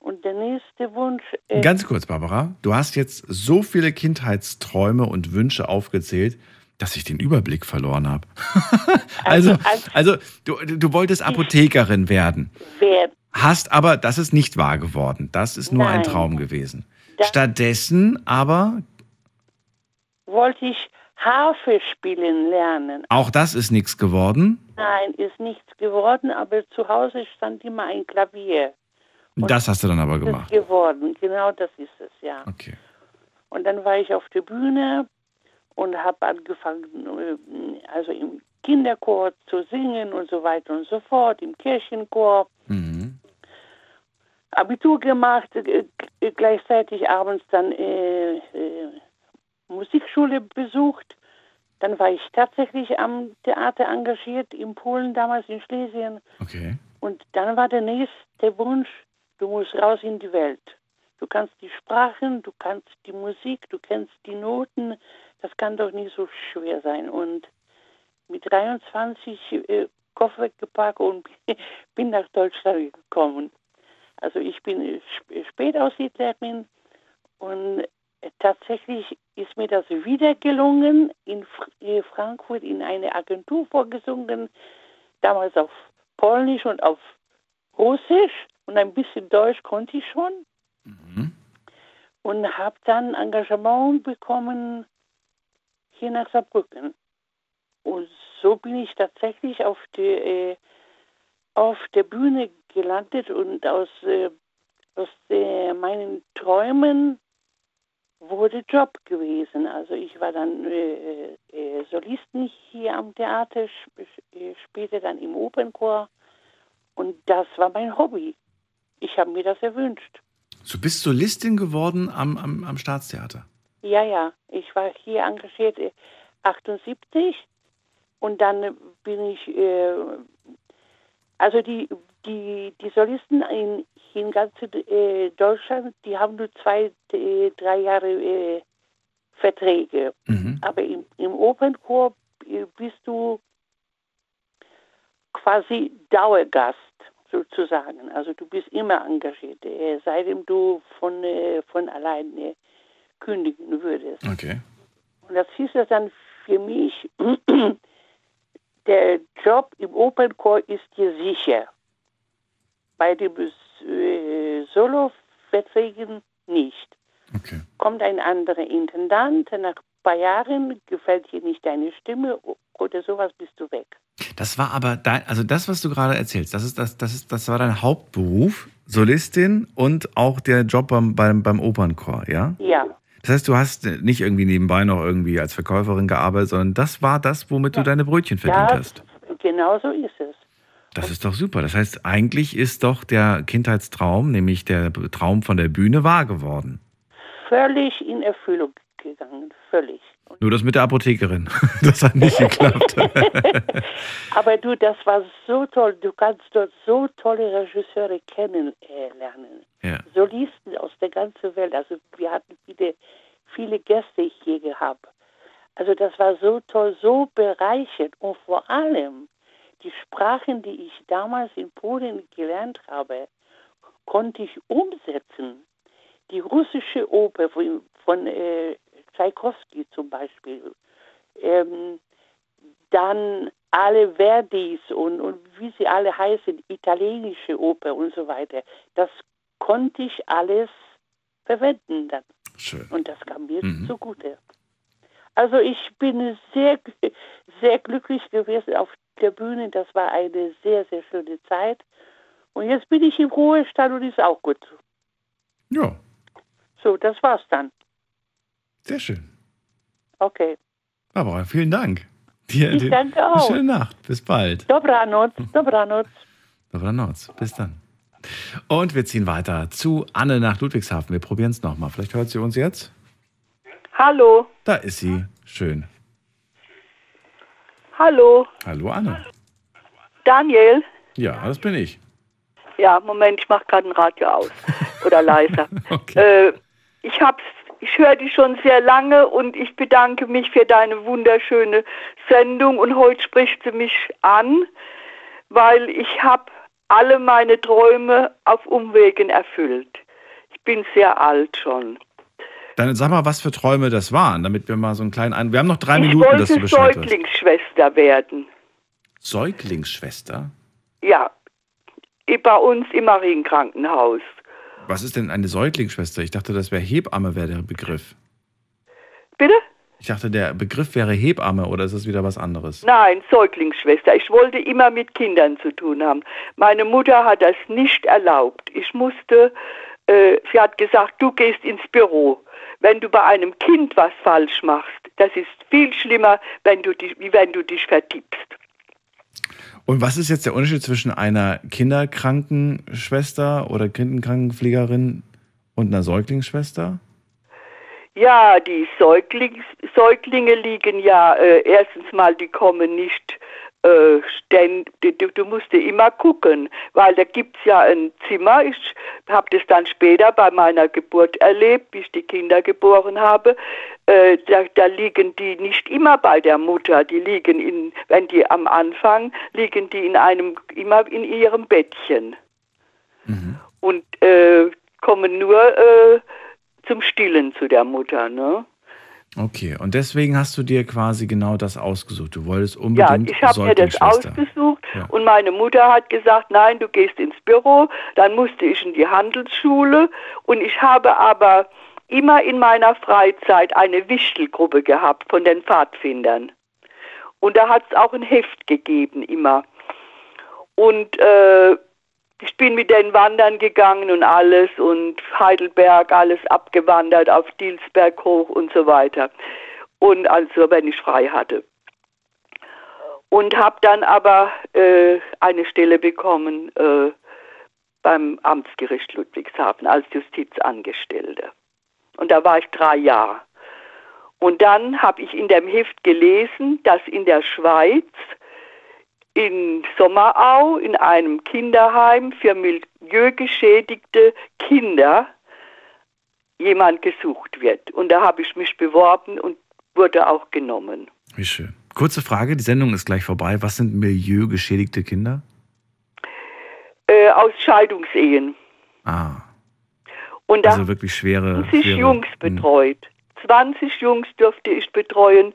Und der nächste Wunsch. Äh Ganz kurz, Barbara, du hast jetzt so viele Kindheitsträume und Wünsche aufgezählt dass ich den Überblick verloren habe. also, also, also du, du wolltest Apothekerin werden. Werden. Hast aber, das ist nicht wahr geworden. Das ist nur Nein. ein Traum gewesen. Das Stattdessen aber. Wollte ich Harfe spielen lernen. Auch das ist nichts geworden? Nein, ist nichts geworden, aber zu Hause stand immer ein Klavier. Und das hast du dann aber gemacht. Ist geworden, genau das ist es, ja. Okay. Und dann war ich auf der Bühne und habe angefangen, äh, also im Kinderchor zu singen und so weiter und so fort, im Kirchenchor. Mhm. Abitur gemacht, äh, gleichzeitig abends dann äh, äh, Musikschule besucht. Dann war ich tatsächlich am Theater engagiert, in Polen damals, in Schlesien. Okay. Und dann war der nächste Wunsch, du musst raus in die Welt. Du kannst die Sprachen, du kannst die Musik, du kennst die Noten, das kann doch nicht so schwer sein. Und mit 23 äh, Koffer gepackt und bin nach Deutschland gekommen. Also ich bin äh, Spätaussiedlerin und äh, tatsächlich ist mir das wieder gelungen, in äh, Frankfurt in eine Agentur vorgesungen, damals auf Polnisch und auf Russisch und ein bisschen Deutsch konnte ich schon. Mhm. Und habe dann Engagement bekommen hier nach Saarbrücken. Und so bin ich tatsächlich auf, die, äh, auf der Bühne gelandet und aus, äh, aus äh, meinen Träumen wurde Job gewesen. Also ich war dann äh, äh, Solistin hier am Theater, äh, später dann im Opernchor und das war mein Hobby. Ich habe mir das erwünscht. Du bist Solistin geworden am, am, am Staatstheater? Ja, ja. Ich war hier engagiert 78 äh, und dann bin ich, äh, also die, die, die Solisten in, in ganz äh, Deutschland, die haben nur zwei, äh, drei Jahre äh, Verträge. Mhm. Aber im, im Opernchor äh, bist du quasi Dauergast sozusagen. Also du bist immer engagiert, äh, seitdem du von, äh, von alleine kündigen würdest. Okay. Und das hieß es dann für mich, der Job im Opernchor ist dir sicher. Bei den äh, Solo-Verträgen nicht. Okay. Kommt ein anderer Intendant, nach paar Jahren gefällt dir nicht deine Stimme oder sowas, bist du weg. Das war aber dein, also das, was du gerade erzählst, das ist das, das ist, das war dein Hauptberuf, Solistin und auch der Job beim, beim, beim Opernchor, ja? Ja. Das heißt, du hast nicht irgendwie nebenbei noch irgendwie als Verkäuferin gearbeitet, sondern das war das, womit ja. du deine Brötchen verdient ja, hast. Genau so ist es. Das ist doch super. Das heißt, eigentlich ist doch der Kindheitstraum, nämlich der Traum von der Bühne, wahr geworden. Völlig in Erfüllung gegangen, völlig. Nur das mit der Apothekerin, das hat nicht geklappt. Aber du, das war so toll. Du kannst dort so tolle Regisseure kennenlernen. Ja. Solisten aus der ganzen Welt. Also wir hatten viele, viele Gäste hier gehabt. Also das war so toll, so bereichert und vor allem die Sprachen, die ich damals in Polen gelernt habe, konnte ich umsetzen. Die russische Oper von, von äh, Tchaikovsky zum Beispiel, ähm, dann alle Verdis und, und wie sie alle heißen, italienische Oper und so weiter. Das konnte ich alles verwenden dann. Schön. Und das kam mir mhm. zugute. Also ich bin sehr, sehr glücklich gewesen auf der Bühne. Das war eine sehr, sehr schöne Zeit. Und jetzt bin ich im Ruhestand und ist auch gut. Ja. So, das war's dann. Sehr schön. Okay. Barbara, vielen Dank. Dir, ich danke auch. Schöne Nacht. Bis bald. Dobranoc. Dobranoc. Dobranoc. Bis dann. Und wir ziehen weiter zu Anne nach Ludwigshafen. Wir probieren es nochmal. Vielleicht hört sie uns jetzt. Hallo. Da ist sie. Schön. Hallo. Hallo Anne. Daniel. Ja, das bin ich. Ja, Moment, ich mache gerade ein Radio aus. Oder leiser. okay. äh, ich hab's ich höre dich schon sehr lange und ich bedanke mich für deine wunderschöne Sendung und heute spricht sie mich an, weil ich habe alle meine Träume auf Umwegen erfüllt. Ich bin sehr alt schon. Dann sag mal, was für Träume das waren, damit wir mal so einen kleinen ein. Wir haben noch drei ich Minuten, dass du Bescheid Ich wollte Säuglingsschwester werden. Säuglingsschwester? Ja, bei uns im Marienkrankenhaus. Was ist denn eine Säuglingsschwester? Ich dachte, das wäre Hebamme, wäre der Begriff. Bitte? Ich dachte, der Begriff wäre Hebamme oder ist das wieder was anderes? Nein, Säuglingsschwester. Ich wollte immer mit Kindern zu tun haben. Meine Mutter hat das nicht erlaubt. Ich musste, äh, sie hat gesagt, du gehst ins Büro. Wenn du bei einem Kind was falsch machst, das ist viel schlimmer, wenn du dich, wie wenn du dich vertippst. Und was ist jetzt der Unterschied zwischen einer Kinderkrankenschwester oder Kinderkrankenpflegerin und einer Säuglingsschwester? Ja, die Säuglings Säuglinge liegen ja äh, erstens mal, die kommen nicht äh, ständ, du, du musst immer gucken, weil da gibt es ja ein Zimmer. Ich habe das dann später bei meiner Geburt erlebt, bis ich die Kinder geboren habe. Äh, da, da, liegen die nicht immer bei der Mutter. Die liegen in, wenn die am Anfang liegen die in einem immer in ihrem Bettchen mhm. und äh, kommen nur äh, zum Stillen zu der Mutter. Ne? Okay, und deswegen hast du dir quasi genau das ausgesucht. Du wolltest unbedingt. Ja, ich habe mir das ausgesucht ja. und meine Mutter hat gesagt, nein, du gehst ins Büro. Dann musste ich in die Handelsschule und ich habe aber immer in meiner Freizeit eine Wichtelgruppe gehabt von den Pfadfindern. Und da hat es auch ein Heft gegeben, immer. Und äh, ich bin mit den Wandern gegangen und alles und Heidelberg, alles abgewandert auf Dilsberg hoch und so weiter. Und also, wenn ich frei hatte. Und habe dann aber äh, eine Stelle bekommen äh, beim Amtsgericht Ludwigshafen als Justizangestellte. Und da war ich drei Jahre. Und dann habe ich in dem Heft gelesen, dass in der Schweiz in Sommerau in einem Kinderheim für milieugeschädigte Kinder jemand gesucht wird. Und da habe ich mich beworben und wurde auch genommen. Wie schön. Kurze Frage, die Sendung ist gleich vorbei. Was sind milieugeschädigte Kinder? Äh, aus Scheidungsehen. Ah. Und da also wirklich schwere. 20 schwere, Jungs hm. betreut. 20 Jungs durfte ich betreuen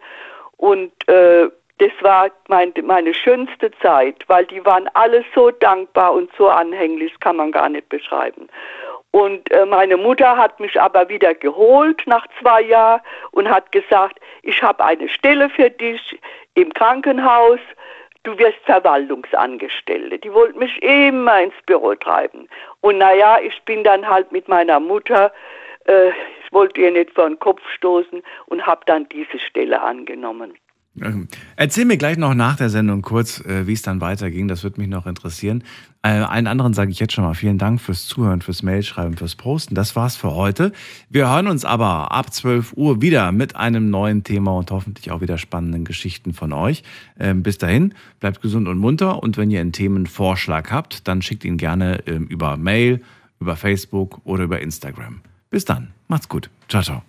und äh, das war mein, meine schönste Zeit, weil die waren alle so dankbar und so anhänglich, das kann man gar nicht beschreiben. Und äh, meine Mutter hat mich aber wieder geholt nach zwei Jahren und hat gesagt, ich habe eine Stelle für dich im Krankenhaus, du wirst Verwaltungsangestellte. Die wollten mich immer ins Büro treiben. Und naja, ich bin dann halt mit meiner Mutter, äh, ich wollte ihr nicht vor den Kopf stoßen und habe dann diese Stelle angenommen. Erzähl mir gleich noch nach der Sendung kurz, äh, wie es dann weiterging. Das würde mich noch interessieren. Äh, allen anderen sage ich jetzt schon mal vielen Dank fürs Zuhören, fürs Mailschreiben, fürs Posten. Das war's für heute. Wir hören uns aber ab 12 Uhr wieder mit einem neuen Thema und hoffentlich auch wieder spannenden Geschichten von euch. Ähm, bis dahin, bleibt gesund und munter. Und wenn ihr einen Themenvorschlag habt, dann schickt ihn gerne ähm, über Mail, über Facebook oder über Instagram. Bis dann. Macht's gut. Ciao, ciao.